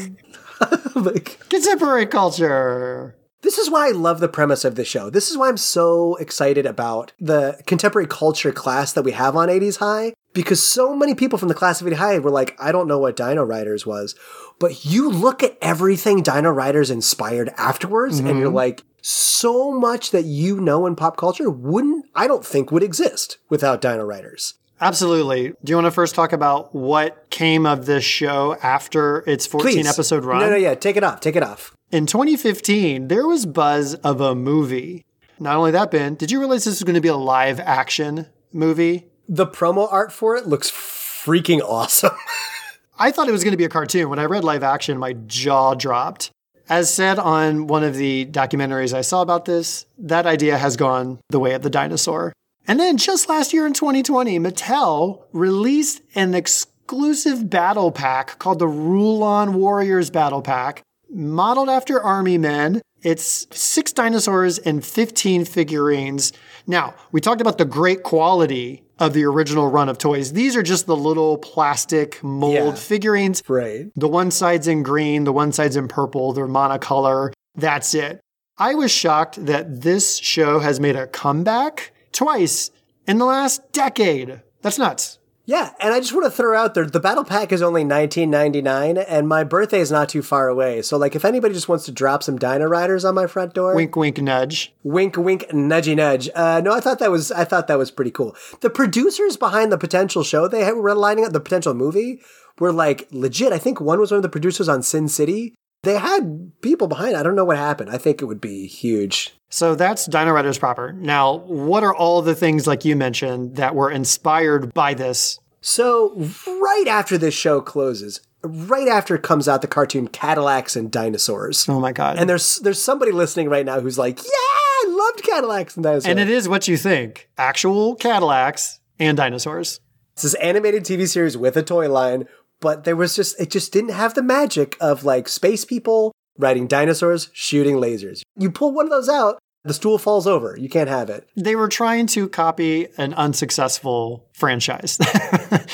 [LAUGHS] like, [LAUGHS] oh Contemporary culture. This is why I love the premise of the show. This is why I'm so excited about the contemporary culture class that we have on 80s High because so many people from the class of 80 High were like, I don't know what Dino Riders was. But you look at everything Dino Riders inspired afterwards and you're mm-hmm. like, so much that you know in pop culture wouldn't, I don't think would exist without Dino Riders. Absolutely. Do you want to first talk about what came of this show after its 14 Please. episode run? No, no, yeah, take it off, take it off. In 2015, there was buzz of a movie. Not only that, Ben, did you realize this was going to be a live action movie? The promo art for it looks freaking awesome. [LAUGHS] I thought it was going to be a cartoon. When I read live action, my jaw dropped. As said on one of the documentaries I saw about this, that idea has gone the way of the dinosaur. And then just last year in 2020, Mattel released an exclusive battle pack called the Rulon Warriors Battle Pack, modeled after army men. It's six dinosaurs and 15 figurines. Now, we talked about the great quality of the original run of toys. These are just the little plastic mold Yeah. figurines. right. The one side's in green, the one side's in purple, they're monocolor. That's it. I was shocked that this show has made a comeback twice in the last decade. That's nuts. Yeah, and I just want to throw out there the battle pack is only 19.99 and my birthday is not too far away. So like if anybody just wants to drop some Dino Riders on my front door, Wink, wink, nudge. wink wink nudgy nudge. Uh, no, I thought that was I thought that was pretty cool. The producers behind the potential show they were lining up the potential movie were like legit. I think one was one of the producers on Sin City. They had people behind. it. I don't know what happened. I think it would be huge. So that's Dino Riders proper. Now, what are all the things, like you mentioned, that were inspired by this? So, right after this show closes, right after it comes out the cartoon Cadillacs and Dinosaurs. Oh my god. And there's there's somebody listening right now who's like, "Yeah, I loved Cadillacs and Dinosaurs." And it is what you think. Actual Cadillacs and dinosaurs. It's this animated TV series with a toy line, but there was just it just didn't have the magic of like space people riding dinosaurs, shooting lasers. You pull one of those out, the stool falls over. You can't have it. They were trying to copy an unsuccessful franchise. [LAUGHS]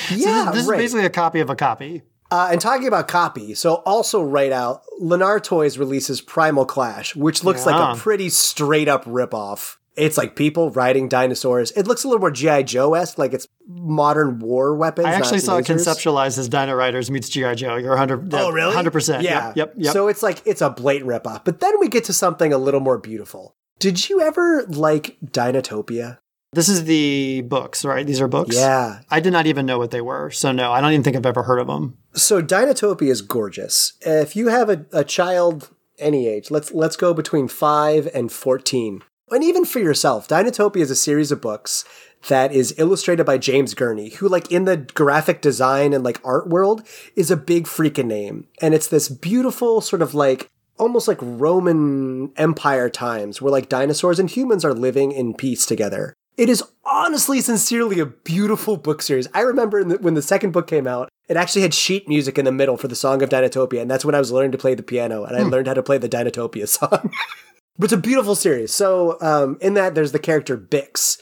So Yeah, this, this right. is basically a copy of a copy. Uh, and talking about copy, so also right out, Lanard Toys releases Primal Clash, which looks like a pretty straight up ripoff. It's like people riding dinosaurs. It looks a little more G.I. Joe esque, like it's modern war weapons. I actually saw it lasers. conceptualized as Dino Riders meets G.I. Joe. You're 100 Oh, really? 100%. Yeah. Yep, yep, yep. So it's like it's a blatant ripoff. But then we get to something a little more beautiful. Did you ever like Dinotopia? this is the books, right? These are books? Yeah. I did not even know what they were. So no, I don't even think I've ever heard of them. So Dinotopia is gorgeous. If you have a, a child any age, let's let's go between five and fourteen. And even for yourself, Dinotopia is a series of books that is illustrated by James Gurney, who like in the graphic design and like art world is a big freaking name. And it's this beautiful sort of like almost like Roman Empire times where like dinosaurs and humans are living in peace together. It is honestly, sincerely a beautiful book series. I remember in the, when the second book came out, it actually had sheet music in the middle for the song of Dinotopia, and that's when I was learning to play the piano, and I hmm. learned how to play the Dinotopia [LAUGHS] song. But it's a beautiful series. So um, in that, there's the character Bix,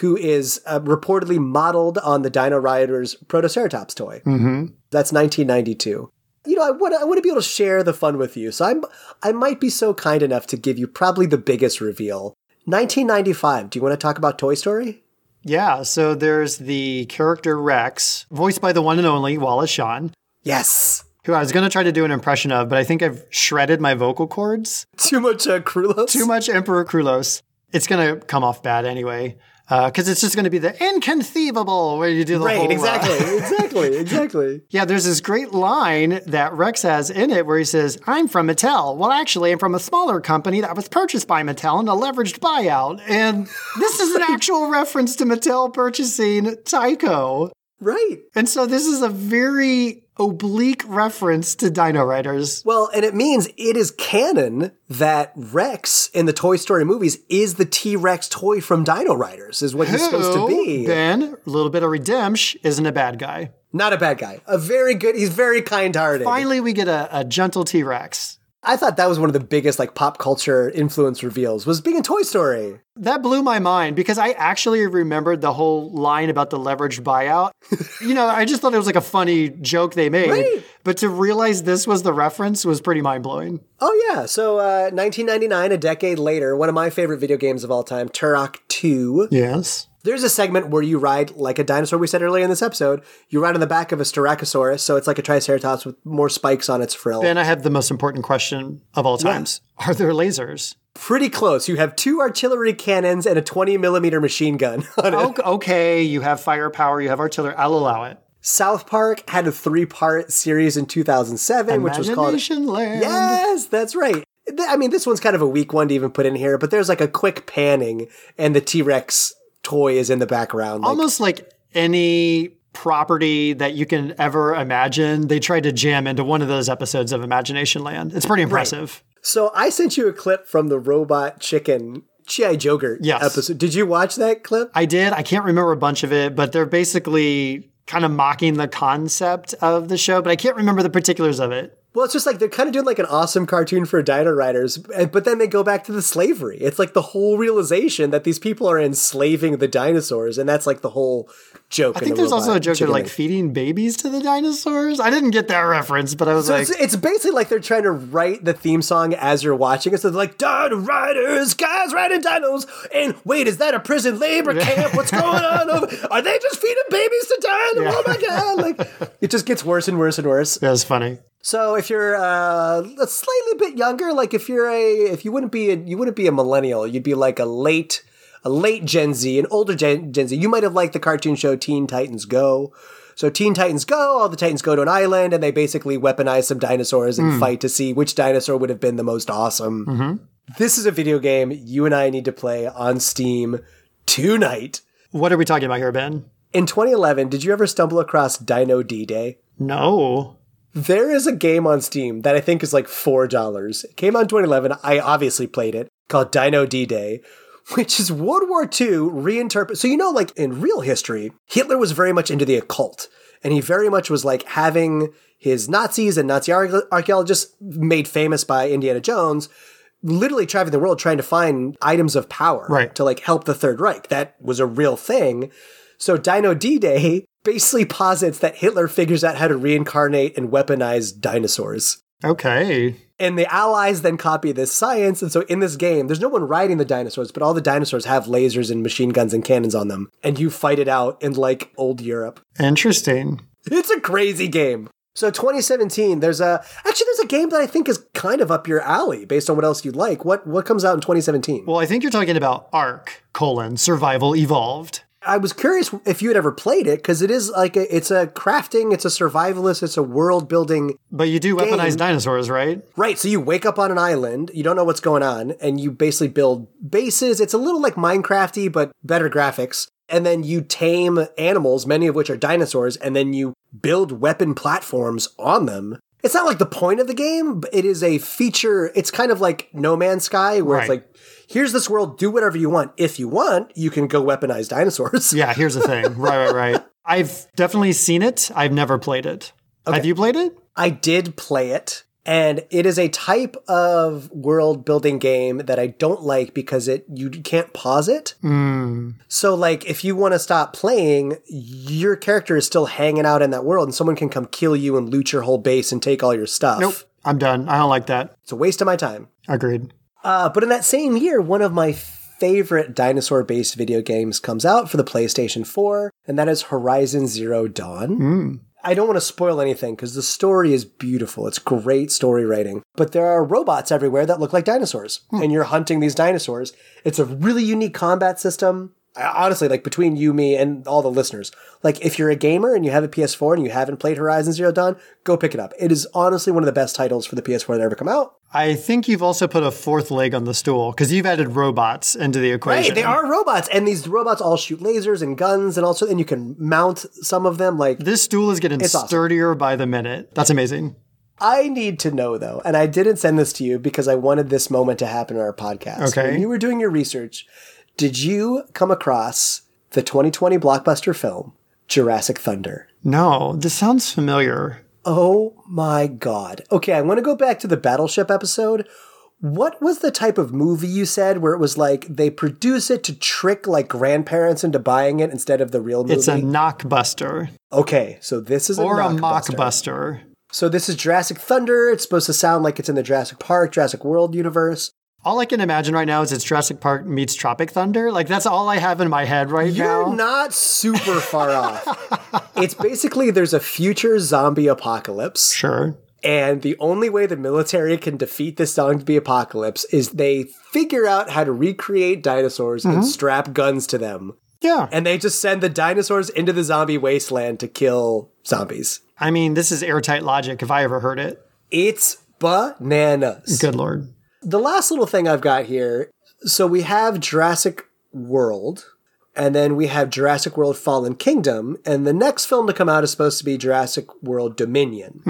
who is uh, reportedly modeled on the Dino Riders Protoceratops toy. Mm-hmm. That's 1992. You know, I want I want to be able to share the fun with you, so I'm I might be so kind enough to give you probably the biggest reveal. 1995. Do you want to talk about Toy Story? Yeah, so there's the character Rex, voiced by the one and only Wallace Shawn. Yes. Who I was going to try to do an impression of, but I think I've shredded my vocal cords. Too much uh, Krulos? Too much Emperor Krulos. It's going to come off bad anyway. Because it's just going to be the inconceivable where you do the Right, whole, uh, exactly, [LAUGHS] exactly, exactly. Yeah, there's this great line that Rex has in it where he says, I'm from Mattel. Well, actually, I'm from a smaller company that was purchased by Mattel in a leveraged buyout. And this is an [LAUGHS] actual reference to Mattel purchasing Tyco. Right. And so this is a very oblique reference to Dino Riders. Well, and it means it is canon that Rex in the Toy Story movies is the T Rex toy from Dino Riders, is what he's supposed to be. Ben, a little bit of redemption, isn't a bad guy. Not a bad guy. A very good, he's very kind hearted. Finally, we get a, a gentle T Rex. I thought that was one of the biggest like pop culture influence reveals was being in Toy Story. That blew my mind because I actually remembered the whole line about the leveraged buyout. [LAUGHS] you know, I just thought it was like a funny joke they made. Right. But to realize this was the reference was pretty mind blowing. Oh yeah, so uh, 1999, a decade later, one of my favorite video games of all time, Turok 2. Yes. There's a segment where you ride like a dinosaur we said earlier in this episode. You ride on the back of a Styracosaurus, so it's like a Triceratops with more spikes on its frill. Ben, I have the most important question of all times. Are there lasers? Pretty close. You have two artillery cannons and a 20 millimeter machine gun [LAUGHS] on it. Okay, you have firepower, you have artillery. I'll allow it. South Park had a three part series in 2007, which was called. Land. Yes, that's right. I mean, this one's kind of a weak one to even put in here, but there's like a quick panning, and the T Rex toy is in the background. Like, Almost like any property that you can ever imagine, they tried to jam into one of those episodes of Imagination Land. It's pretty impressive. So I sent you a clip from the Robot Chicken G.I. Jogurt Yes. episode. Did you watch that clip? I did. I can't remember a bunch of it, but they're basically kind of mocking the concept of the show, but I can't remember the particulars of it. Well, it's just like they're kind of doing like an awesome cartoon for Dino Riders, eh, but then they go back to the slavery. It's like the whole realization that these people are enslaving the dinosaurs, and that's like the whole joke. I in think the there's also a Robot joke of like feeding babies to the dinosaurs. I didn't get that reference, but I was So like, it's, it's basically like they're trying to write the theme song as you're watching it. So they're like, Dino Riders, guys riding dinos. And wait, is that a prison labor camp? What's going on over? [LAUGHS] Are they just feeding babies to dinos? Oh my God. Like, it just gets worse and worse and worse. that was funny. So if you're uh, a slightly bit younger, like if you're a, if you wouldn't be a, you wouldn't be a millennial, you'd be like a late, a late Gen Z, an older Gen, Gen Z. You might have liked the cartoon show Teen Titans Go. So Teen Titans Go, all the Titans go to an island and they basically weaponize some dinosaurs and hmm. fight to see which dinosaur would have been the most awesome. Mm-hmm. This is a video game you and I need to play on Steam tonight. What are we talking about here, Ben? In 2011, did you ever stumble across Dino D Day? No. There is a game on Steam that I think is like $4. It came out in 2011. I obviously played it called Dino D Day, [LAUGHS] which is World War II reinterpret. So, you know, like in real history, Hitler was very much into the occult. And he very much was like having his Nazis and Nazi archaeologists made famous by Indiana Jones literally traveling the world trying to find items of power Right. to like help the Third Reich. That was a real thing. So Dino D-Day [LAUGHS] basically posits that Hitler figures out how to reincarnate and weaponize dinosaurs. Okay. And the Allies then copy this science. And so in this game, there's no one riding the dinosaurs, but all the dinosaurs have lasers and machine guns and cannons on them. And you fight it out in like old Europe. Interesting. It's a crazy game. So 2017, there's a actually there's a game that I think is kind of up your alley based on what else you'd like. What what comes out in 2017? Well, I think you're talking about Ark colon Survival Evolved. I was curious if you had ever played it because it is like a, it's a crafting, it's a survivalist, it's a world building. But you do weaponize dinosaurs, right? Right, so you wake up on an island, you don't know what's going on, and you basically build bases. It's a little like Minecrafty, but better graphics. And then you tame animals, many of which are dinosaurs, and then you build weapon platforms on them. It's not like the point of the game, but it is a feature. It's kind of like No Man's Sky, where it's like, here's this world, do whatever you want. If you want, you can go weaponize dinosaurs. [LAUGHS] Yeah, here's the thing. [LAUGHS] right, right, right. I've definitely seen it. I've never played it. Have you played it? I did play it, and it is a type of world building game that I don't like because it you can't pause it. Mm. So like if you want to stop playing, your character is still hanging out in that world and someone can come kill you and loot your whole base and take all your stuff. Nope. I'm done. I don't like that. It's a waste of my time. Agreed. Uh, but in that same year, one of my favorite dinosaur based video games comes out for the PlayStation 4, and that is Horizon Zero Dawn. I don't want to spoil anything because the story is beautiful. It's great story writing. But there are robots everywhere that look like dinosaurs, and you're hunting these dinosaurs. It's a really unique combat system. Honestly, like between you, me, and all the listeners, like if you're a gamer and you have a PS4 and you haven't played Horizon Zero Dawn, go pick it up. It is honestly one of the best titles for the PS4 that ever come out. I think you've also put a fourth leg on the stool because you've added robots into the equation. Right, they are robots, and these robots all shoot lasers and guns, and also, and you can mount some of them. Like This stool is getting It's awesome. sturdier by the minute. That's amazing. I need to know though, and I didn't send this to you because I wanted this moment to happen in our podcast. Okay. When you were doing your research, did you come across the 2020 blockbuster film Jurassic Thunder? No, this sounds familiar. Oh my god. Okay, I want to go back to the Battleship episode. What was the type of movie you said where it was like they produce it to trick like grandparents into buying it instead of the real movie? It's a knockbuster Okay, so this is or a a knockbuster. mockbuster. So this is Jurassic Thunder. It's supposed to sound like it's in the Jurassic Park, Jurassic World universe. All I can imagine right now is it's Jurassic Park meets Tropic Thunder. Like that's all I have in my head right now. You're not super far off. [LAUGHS] It's basically there's a future zombie apocalypse. Sure. And the only way the military can defeat this zombie apocalypse is they figure out how to recreate dinosaurs and mm-hmm. strap guns to them. Yeah. And they just send the dinosaurs into the zombie wasteland to kill zombies. I mean, this is airtight logic if I ever heard it. It's bananas. Good lord. The last little thing I've got here so we have Jurassic World, and then we have Jurassic World Fallen Kingdom, and the next film to come out is supposed to be Jurassic World Dominion.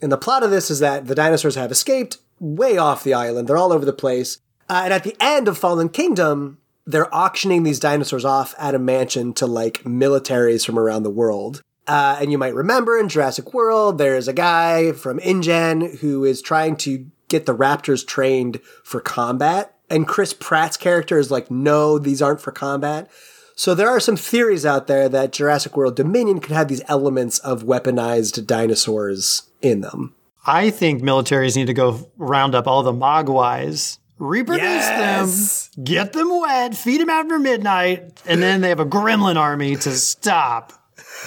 And the plot of this is that the dinosaurs have escaped way off the island, they're all over the place. Uh, and at the end of Fallen Kingdom, they're auctioning these dinosaurs off at a mansion to like militaries from around the world. Uh, and you might remember in Jurassic World, there's a guy from InGen who is trying to get the raptors trained for combat. And Chris Pratt's character is like, no, these aren't for combat. So there are some theories out there that Jurassic World Dominion could have these elements of weaponized dinosaurs in them. I think militaries need to go round up all the mogwais, reproduce Yes! them, get them wet, feed them after midnight, and then they have a gremlin army to stop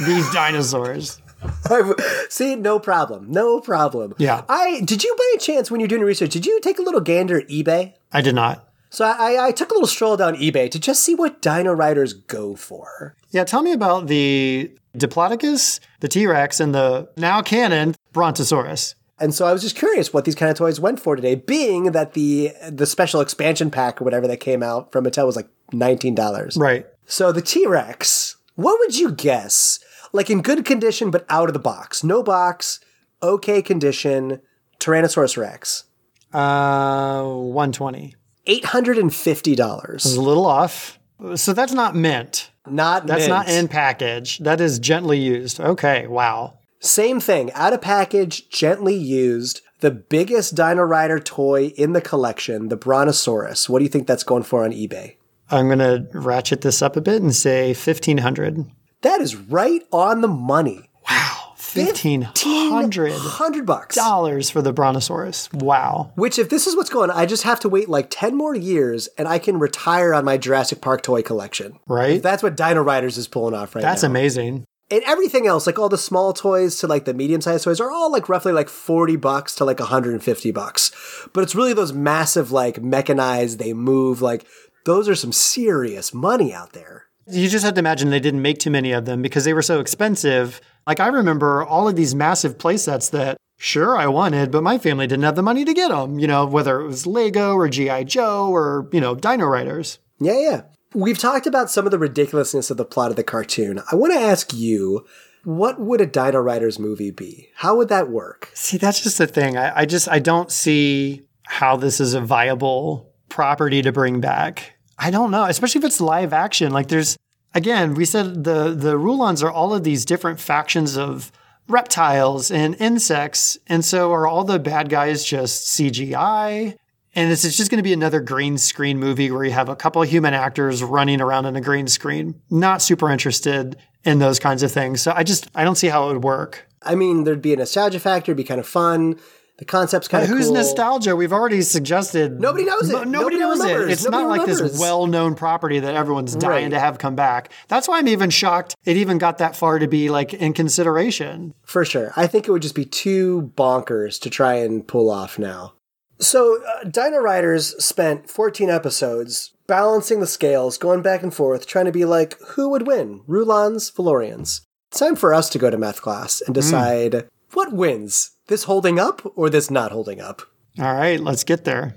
these dinosaurs. [LAUGHS] See, no problem. No problem. Yeah. I did you by any chance when you're doing research, did you take a little gander at eBay? I did not. So I, I took a little stroll down eBay to just see what dino riders go for. Yeah, tell me about the Diplodocus, the T Rex, and the now canon Brontosaurus. And so I was just curious what these kind of toys went for today, being that the the special expansion pack or whatever that came out from Mattel was like nineteen dollars. Right. So the T Rex, what would you guess? Like in good condition but out of the box, no box, okay condition Tyrannosaurus Rex? Uh, 120. $850. It's a little off. So that's not mint. Not That's mint. not in package. That is gently used. Okay, wow. Same thing, out of package, gently used. The biggest Dino Rider toy in the collection, the Brontosaurus. What do you think that's going for on eBay? I'm going to ratchet this up a bit and say 1500. That is right on the money. 1500 100 bucks. dollars for the Brontosaurus. Wow. Which, if this is what's going on, I just have to wait like 10 more years and I can retire on my Jurassic Park toy collection. Right? If that's what Dino Riders is pulling off right now. That's now. amazing. and everything else, like all the small toys to like the medium sized toys, are all like roughly like 40 bucks to like 150 bucks. But it's really those massive, like mechanized, they move, like those are some serious money out there. You just have to imagine they didn't make too many of them because they were so expensive. Like I remember all of these massive playsets that sure I wanted, but my family didn't have the money to get them, you know, whether it was Lego or GI Joe or, you know, Dino Riders. Yeah, yeah. We've talked about some of the ridiculousness of the plot of the cartoon. I want to ask you, what would a Dino Riders movie be? How would that work? See, that's just the thing. I, I just I don't see how this is a viable property to bring back. I don't know, especially if it's live action. Like there's again, we said the the Rulons are all of these different factions of reptiles and insects, and so are all the bad guys just CGI? And this is just going to be another green screen movie where you have a couple of human actors running around on a green screen. Not super interested in those kinds of things. So I just I don't see how it would work. I mean, there'd be a nostalgia factor, it'd be kind of fun. The concept's kind of Who's cool. nostalgia? We've already suggested. Nobody knows it. No- nobody, Nobody knows remembers. it. It's Nobody not like remembers. this well-known property that everyone's dying Right. to have come back. That's why I'm even shocked it even got that far to be like in consideration. For sure. I think it would just be too bonkers to try and pull off now. So, uh, Dino Riders spent 14 episodes balancing the scales, going back and forth, trying to be like, who would win? Rulons, Valorians. It's time for us to go to math class and decide what wins? This holding up or this not holding up? All right, let's get there.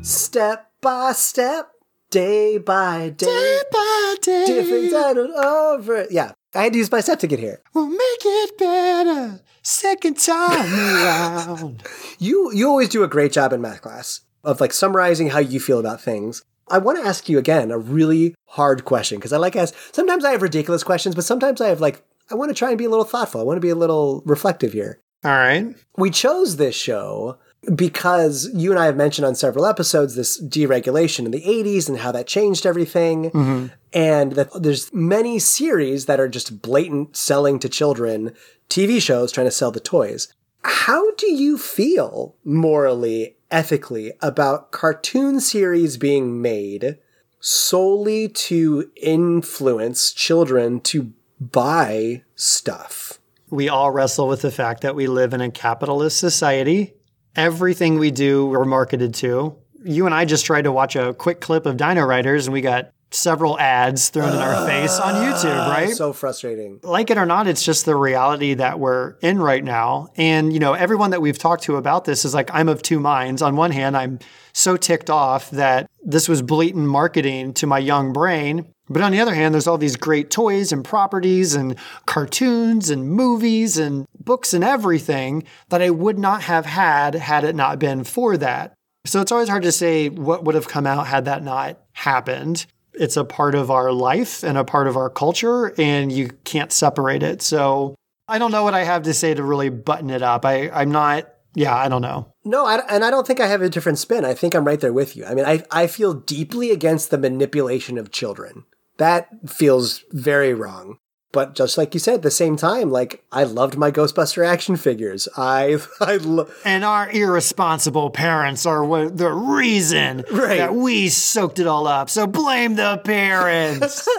Step by step, day by day, day by day, different dinos over. Yeah, I had to use my step to get here. We'll make it better second time around. [LAUGHS] You you always do a great job in math class of like summarizing how you feel about things. I want to ask you again a really hard question because I like ask. Sometimes I have ridiculous questions, but sometimes I have like I want to try and be a little thoughtful. I want to be a little reflective here. All right. We chose this show because you and I have mentioned on several episodes this deregulation in the 80s and how that changed everything. Mm-hmm. And that there's many series that are just blatant selling to children, TV shows trying to sell the toys. How do you feel morally, ethically about cartoon series being made solely to influence children to buy stuff? We all wrestle with the fact that we live in a capitalist society. Everything we do, we're marketed to. You and I just tried to watch a quick clip of Dino Riders and we got several ads thrown in our ah, face on YouTube, right? So frustrating. like it or not, it's just the reality that we're in right now. And, you know, everyone that we've talked to about this is like, I'm of two minds. On one hand, I'm so ticked off that this was blatant marketing to my young brain. But on the other hand, there's all these great toys and properties and cartoons and movies and books and everything that I would not have had had it not been for that. So it's always hard to say what would have come out had that not happened. It's a part of our life and a part of our culture, and you can't separate it. So I don't know what I have to say to really button it up. I, I'm not, yeah, I don't know. No, I, and I don't think I have a different spin. I think I'm right there with you. I mean, I, I feel deeply against the manipulation of children. That feels very wrong. But just like you said, at the same time, like I loved my Ghostbuster action figures. I [LAUGHS] I lo- And our irresponsible parents are what, the reason Right. that we soaked it all up. So blame the parents. [LAUGHS]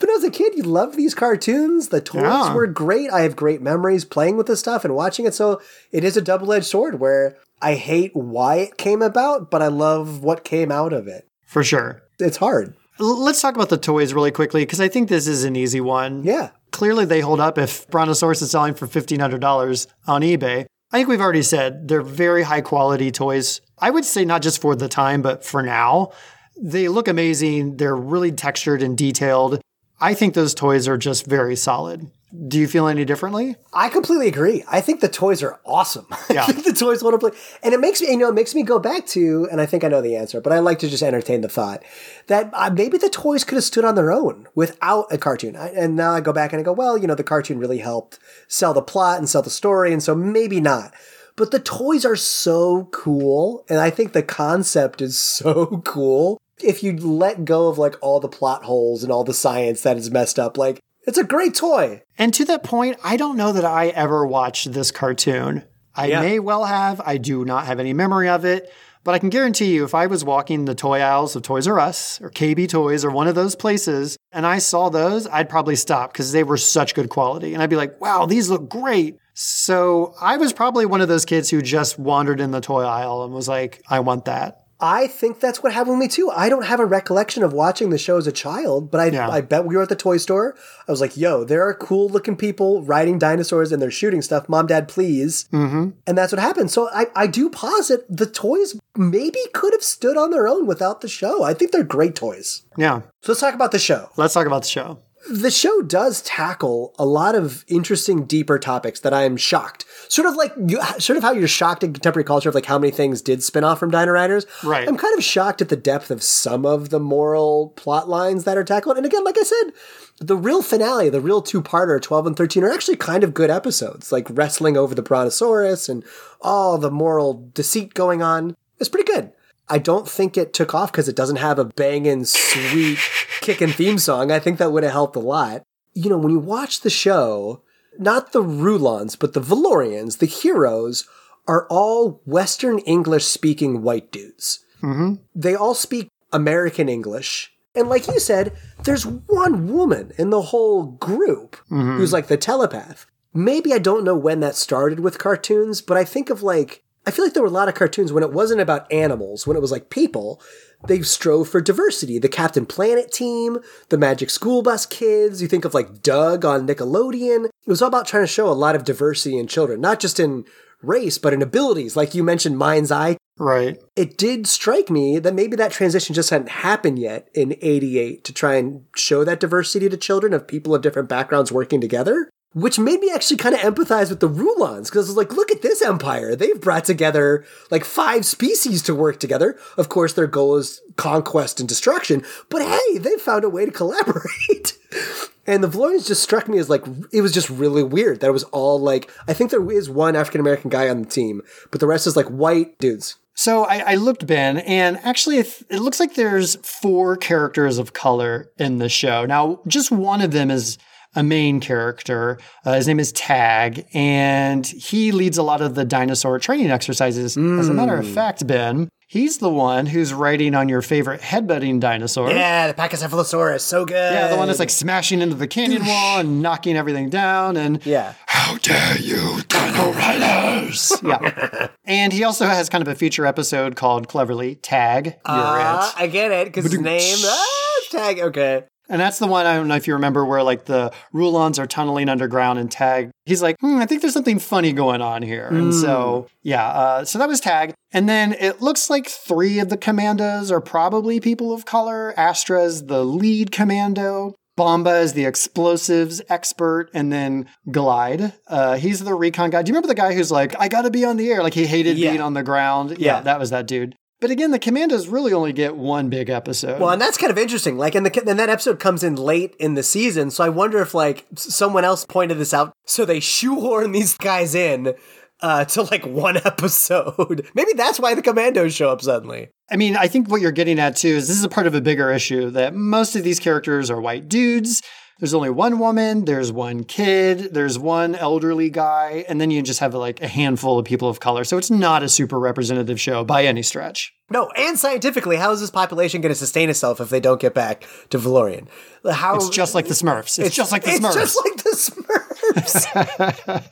But as a kid, you loved these cartoons. The toys Yeah. were great. I have great memories playing with this stuff and watching it. So it is a double edged sword where I hate why it came about, but I love what came out of it. For sure. It's hard. Let's talk about the toys really quickly because I think this is an easy one. Yeah. Clearly, they hold up if Brontosaurus is selling for $1,500 on eBay. I think we've already said they're very high quality toys. I would say not just for the time, but for now. They look amazing. They're really textured and detailed. I think those toys are just very solid. Do you feel any differently? I completely agree. I think the toys are awesome. [LAUGHS] Yeah. I think the toys want to play, and it makes me, you know, it makes me go back to, and I think I know the answer, but I like to just entertain the thought that uh, maybe the toys could have stood on their own without a cartoon. I, and now I go back and I go, well, you know, the cartoon really helped sell the plot and sell the story, and so maybe not. But the toys are so cool, and I think the concept is [LAUGHS] so cool. If you let go of like all the plot holes and all the science that is messed up, like it's a great toy. And to that point, I don't know that I ever watched this cartoon. I Yeah. may well have. I do not have any memory of it. But I can guarantee you, if I was walking the toy aisles of Toys R Us or KB Toys or one of those places and I saw those, I'd probably stop because they were such good quality. And I'd be like, wow, these look great. So I was probably one of those kids who just wandered in the toy aisle and was like, I want that. I think that's what happened with me too. I don't have a recollection of watching the show as a child, but I, Yeah. I bet we were at the toy store. I was like, yo, there are cool looking people riding dinosaurs and they're shooting stuff. Mom, dad, please. Mm-hmm. And that's what happened. So I, I do posit the toys maybe could have stood on their own without the show. I think they're great toys. Yeah. So let's talk about the show. Let's talk about the show. The show does tackle a lot of interesting, deeper topics that I am shocked. Sort of like you, sort of how you're shocked in contemporary culture of like how many things did spin off from Dino Riders. Right. I'm kind of shocked at the depth of some of the moral plot lines that are tackled. And again, like I said, the real finale, the real two-parter, 12 and 13, are actually kind of good episodes. Like wrestling over the Brontosaurus and all the moral deceit going on. It's pretty good. I don't think it took off because it doesn't have a banging, sweet, [LAUGHS] kicking theme song. I think that would have helped a lot. You know, when you watch the show, not the Rulons, but the Valorians, the heroes, are all Western English speaking white dudes. Mm-hmm. They all speak American English. And like you said, there's one woman in the whole group Mhm. who's like the telepath. Maybe I don't know when that started with cartoons, but I think of like, I feel like there were a lot of cartoons when it wasn't about animals, when it was like people, they strove for diversity. The Captain Planet team, the Magic School Bus kids, you think of like Doug on Nickelodeon. It was all about trying to show a lot of diversity in children, not just in race, but in abilities. Like you mentioned, Mind-Zei Right. it did strike me that maybe that transition just hadn't happened yet in 88 to try and show that diversity to children of people of different backgrounds working together. Which made me actually kind of empathize with the Rulons because I was like, look at this empire. They've brought together like five species to work together. Of course, their goal is conquest and destruction, but hey, they found a way to collaborate. [LAUGHS] And the Valorians just struck me as like it was just really weird that it was all like I think there is one African American guy on the team, but the rest is like white dudes. So I, I looked, Ben, and actually, it, it looks like there's four characters of color in the show. Now, just one of them is a main character. Uh, his name is Tag, and he leads a lot of the dinosaur training exercises. As a matter of fact, Ben, he's the one who's riding on your favorite headbutting dinosaur. Yeah, the Pachycephalosaurus, so good. Yeah, the one that's like smashing into the canyon wall and knocking everything down. And yeah, How dare you, Dino Riders! [LAUGHS] yeah. And he also has kind of a feature episode called Cleverly Tag. Ah, it. I get it because his name ah, tag. Okay, And that's the one I don't know if you remember where like the Rulons are tunneling underground and Tag. He's like, hmm, I think there's something funny going on here. And so, yeah, uh, so that was Tag. And then it looks like three of the commandos are probably people of color. Astra's the lead commando. Bomba is the explosives expert, and then Glide, uh, he's the recon guy. Do you remember the guy who's like, I gotta be on the air? Like he hated Yeah. being on the ground. Yeah, Yeah. that was that dude. But again, the commandos really only get one big episode. well, and that's kind of interesting. Like, and the and that episode comes in late in the season, so I wonder if like someone else pointed this out, so they shoehorn these guys in uh, to like one [LAUGHS] episode. Maybe that's why the Commandos show up suddenly. I mean, I think what you're getting at too is this is a part of a bigger issue that most of these characters are white dudes. There's only one woman, there's one kid, there's one elderly guy, and then you just have like a handful of people of color. So it's not a super representative show by any stretch. No, and scientifically, how is this population going to sustain itself if they don't get back to Valorian? How It's just like the Smurfs. It's, just like the it's Smurfs. just like the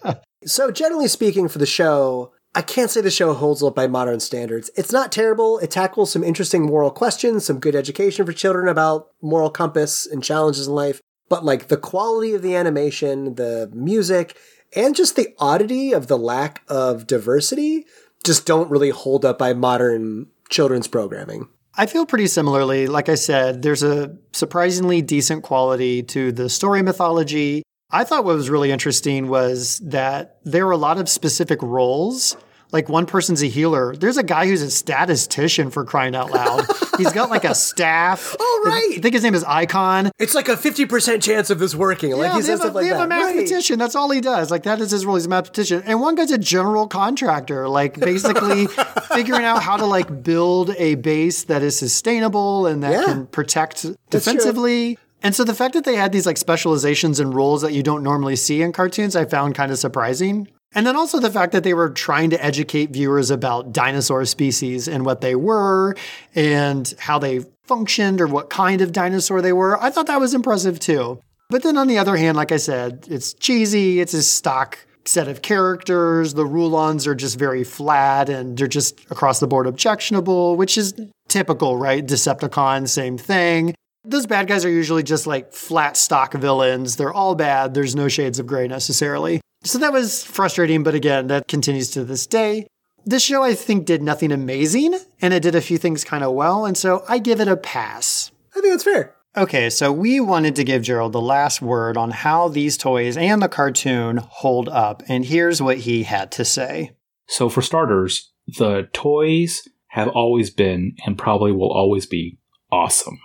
Smurfs. [LAUGHS] so, generally speaking, for the show, I can't say the show holds up by modern standards. It's not terrible. It tackles some interesting moral questions, some good education for children about moral compass and challenges in life. But like the quality of the animation, the music, and just the oddity of the lack of diversity just don't really hold up by modern children's programming. I feel pretty similarly. Like I said, there's a surprisingly decent quality to the story mythology. I thought what was really interesting was that there were a lot of specific roles. Like one person's a healer. There's a guy who's a statistician for crying out loud. [LAUGHS] He's got like a staff. Oh, right. I think his name is Icon. It's like a 50% chance of this working. Like yeah, he they says have, a, stuff like they have a mathematician. That's all he does. Like that is his role. He's a mathematician. And one guy's a general contractor, like basically [LAUGHS] figuring out how to like build a base that is sustainable and that Yeah. can protect defensively. And so the fact that they had these like specializations and roles that you don't normally see in cartoons, I found kind of surprising. And then also the fact that they were trying to educate viewers about dinosaur species and what they were and how they functioned or what kind of dinosaur they were. I thought that was impressive too. But then on the other hand, like I said, it's cheesy, it's a stock set of characters. The Rulons are just very flat and they're just across the board objectionable, which is typical, right? Decepticon, same thing. Those bad guys are usually just like flat stock villains. They're all bad. There's no shades of gray necessarily. So that was frustrating, but again, that continues to this day. This show, I think, did nothing amazing, and it did a few things kind of well, and so I give it a pass. I think that's fair. Okay, so we wanted to give Gerald the last word on how these toys and the cartoon hold up, and here's what he had to say. So, for starters, the toys have always been and probably will always be awesome.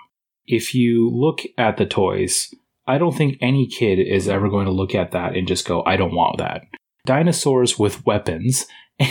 If you look at the toys, I don't think any kid is ever going to look at that and just go, I don't want that. Dinosaurs with weapons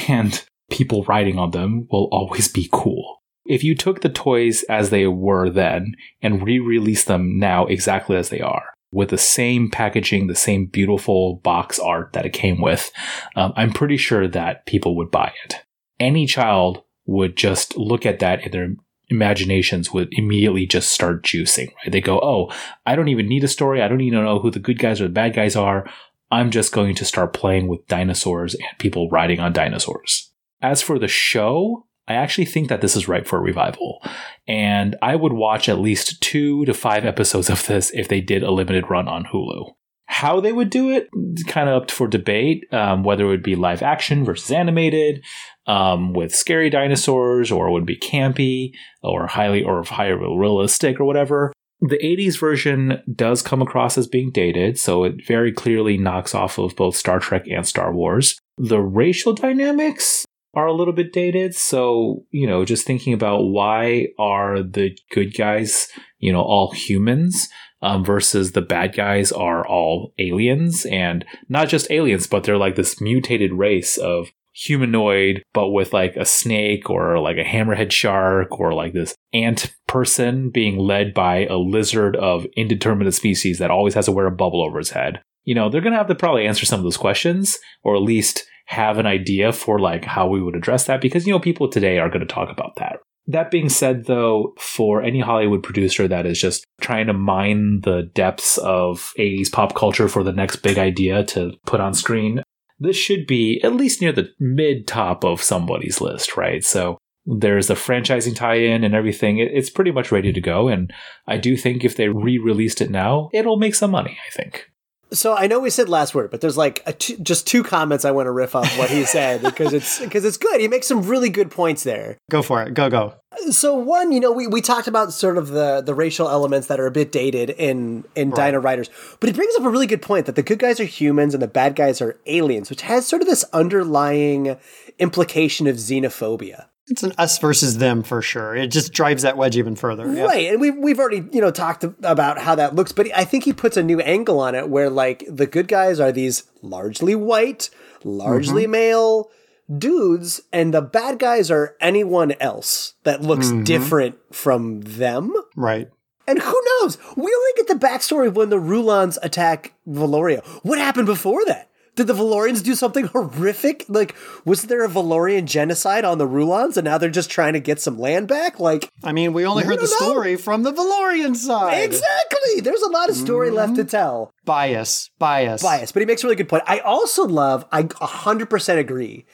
and people riding on them will always be cool. If you took the toys as they were then and re released them now exactly as they are, with the same packaging, the same beautiful box art that it came with, um, I'm pretty sure that people would buy it. Any child would just look at that and their imaginations would immediately just start juicing, right? They go, Oh, I don't even need a story. I don't even know who the good guys or the bad guys are. I'm just going to start playing with dinosaurs and people riding on dinosaurs. As for the show, I actually think that this is ripe for a revival. And I would watch at least two to five episodes of this if they did a limited run on Hulu. How they would do it, kind of up for debate, um, whether it would be live action versus animated, um, with scary dinosaurs, or would be campy, or highly or highly realistic, or whatever. The 80s version does come across as being dated, so it very clearly knocks off of both Star Trek and Star Wars. The racial dynamics are a little bit dated, so, you know, just thinking about why are the good guys, you know, all humans um, versus the bad guys are all aliens, and not just aliens, but they're like this mutated race of humanoid, but with like a snake or like a hammerhead shark or like this ant person being led by a lizard of indeterminate species that always has to wear a bubble over his head. You know, they're going to have to probably answer some of those questions or at least have an idea for like how we would address that because, you know, people today are going to talk about that. That being said, though, for any Hollywood producer that is just trying to mine the depths of 80s pop culture for the next big idea to put on screen, this should be at least near the mid top of somebody's list, right? So there's the franchising tie in and everything. It's pretty much ready to go. And I do think if they re released it now, it'll make some money, I think. So I know we said last word, but there's like t- just two comments I want to riff off what he said [LAUGHS] because it's because it's good. He makes some really good points there. Go for it. Go go. So one, you know, we, we talked about sort of the the racial elements that are a bit dated in in Right. Dino Riders, but he brings up a really good point that the good guys are humans and the bad guys are aliens, which has sort of this underlying implication of xenophobia. It's an us versus them for sure. It just drives that wedge even further. Yeah. Right, and we've we've already you know talked about how that looks, but I think he puts a new angle on it where like the good guys are these largely white, largely Mm-hmm. male dudes, and the bad guys are anyone else that looks Mhm. different from them. Right. And who knows? We only get the backstory of when the Rulons attack Valoria. What happened before that? Did the Valorians do something horrific? Like, was there a Valorian genocide on the Rulons and now they're just trying to get some land back? Like, I mean, we only heard the know. story from the Valorian side. Exactly. There's a lot of story left to tell. Bias. Bias. Bias, but he makes a really good point. I also love, I 100% agree.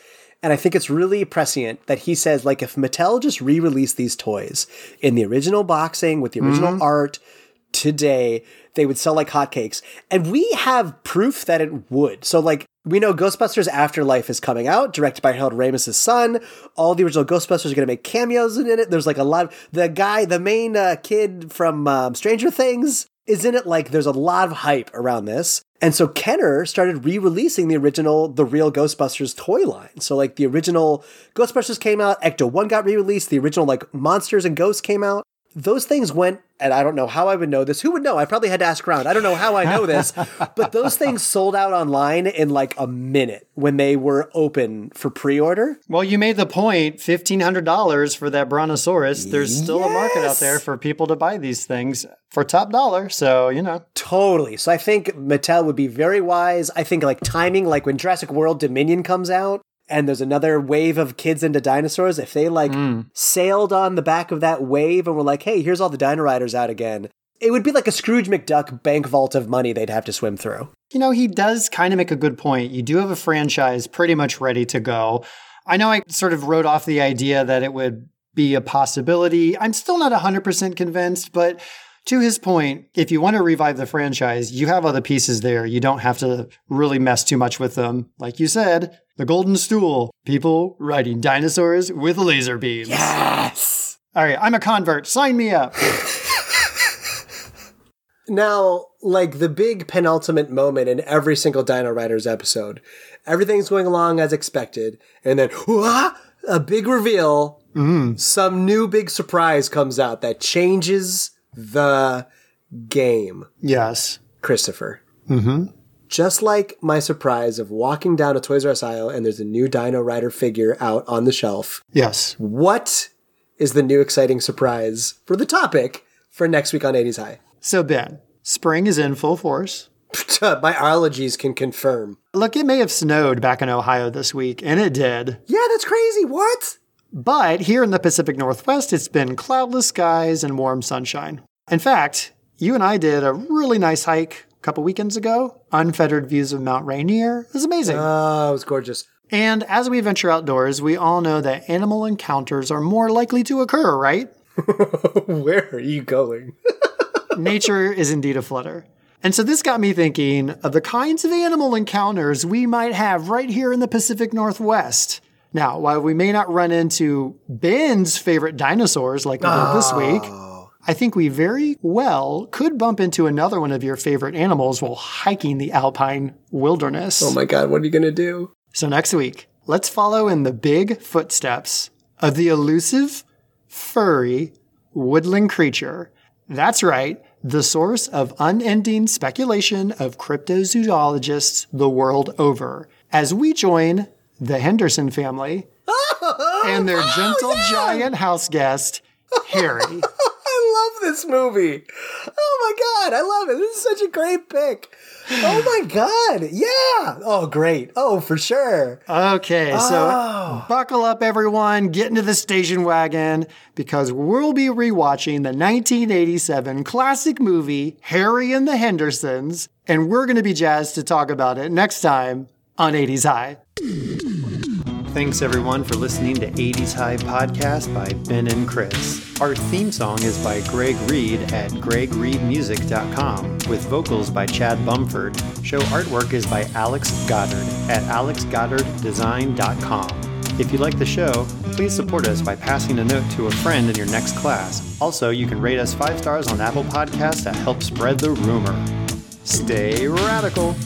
And I think it's really prescient that he says, like, if Mattel just re released these toys in the original boxing with the original Mhm. art today, they would sell like hotcakes. And we have proof that it would. So, like, we know Ghostbusters Afterlife is coming out, directed by Harold Ramis' son. All the original Ghostbusters are going to make cameos in it. There's like a lot. of the guy, the main uh, kid from um, Stranger Things, is in it. Like, there's a lot of hype around this. And so Kenner started re-releasing the original, the real Ghostbusters toy line. So like the original Ghostbusters came out, Ecto 1 got re-released, the original like Monsters and Ghosts came out. Those things went, and I don't know how I would know this. Who would know? I probably had to ask around. I don't know how I know this, [LAUGHS] but those things sold out online in like a minute when they were open for pre-order. Well, you made the point $1,500 for that Brontosaurus. There's still a market out there for people to buy these things for top dollar. So, you know. Totally. So I think Mattel would be very wise. I think like timing, like when Jurassic World Dominion comes out and there's another wave of kids into dinosaurs, if they like hmm. sailed on the back of that wave and were like, hey, here's all the Dino Riders out again, it would be like a Scrooge McDuck bank vault of money they'd have to swim through. You know, he does kind of make a good point. You do have a franchise pretty much ready to go. I know I sort of wrote off the idea that it would be a possibility. I'm still not 100% convinced, but to his point, if you want to revive the franchise, you have other pieces there. You don't have to really mess too much with them. Like you said, the golden stool, people riding dinosaurs with laser beams. Yes. All right, I'm a convert. Sign me up. [LAUGHS] Now, like the big penultimate moment in every single Dino Riders episode, everything's going along as expected, and then wah, a big reveal, some new big surprise comes out that changes the game. Yes. Christopher. Mm-hmm. Just like my surprise of walking down a Toys R Us aisle and there's a new Dino Rider figure out on the shelf. Yes. What is the new exciting surprise for the topic for next week on 80s High? So, Ben, spring is in full force. [LAUGHS] my allergies can confirm. Look, it may have snowed back in Ohio this week, and it did. Yeah, that's crazy. What? But here in the Pacific Northwest, it's been cloudless skies and warm sunshine. In fact, you and I did a really nice hike couple weekends ago. Unfettered views of Mount Rainier. It was amazing. Oh, it was gorgeous. And as we venture outdoors, we all know that animal encounters are more likely to occur, right? [LAUGHS] Where are you going? [LAUGHS] Nature is indeed a flutter. And so this got me thinking of the kinds of animal encounters we might have right here in the Pacific Northwest. Now, while we may not run into Ben's favorite dinosaurs like we did this ah. week, I think we very well could bump into another one of your favorite animals while hiking the alpine wilderness. Oh my God, what are you going to do? So next week, let's follow in the big footsteps of the elusive, furry, woodland creature. That's right, the source of unending speculation of cryptozoologists the world over, as we join the Henderson family [LAUGHS] and their oh, gentle giant house guest, Harry. [LAUGHS] I love this movie. Oh my God, I love it. This is such a great pick. Oh my God. Yeah. Oh, great. Oh, for sure. Okay, so Oh. buckle up, everyone. Get into the station wagon because we'll be rewatching the 1987 classic movie Harry and the Hendersons, and we're going to be jazzed to talk about it next time on 80s High. Thanks, everyone, for listening to 80s High Podcast by Ben and Chris. Our theme song is by Greg Reed at gregreedmusic.com with vocals by Chad Bumford. Show artwork is by Alex Goddard at alexgoddarddesign.com. If you like the show, please support us by passing a note to a friend in your next class. Also, you can rate us five stars on Apple Podcasts to help spread the rumor. Stay radical.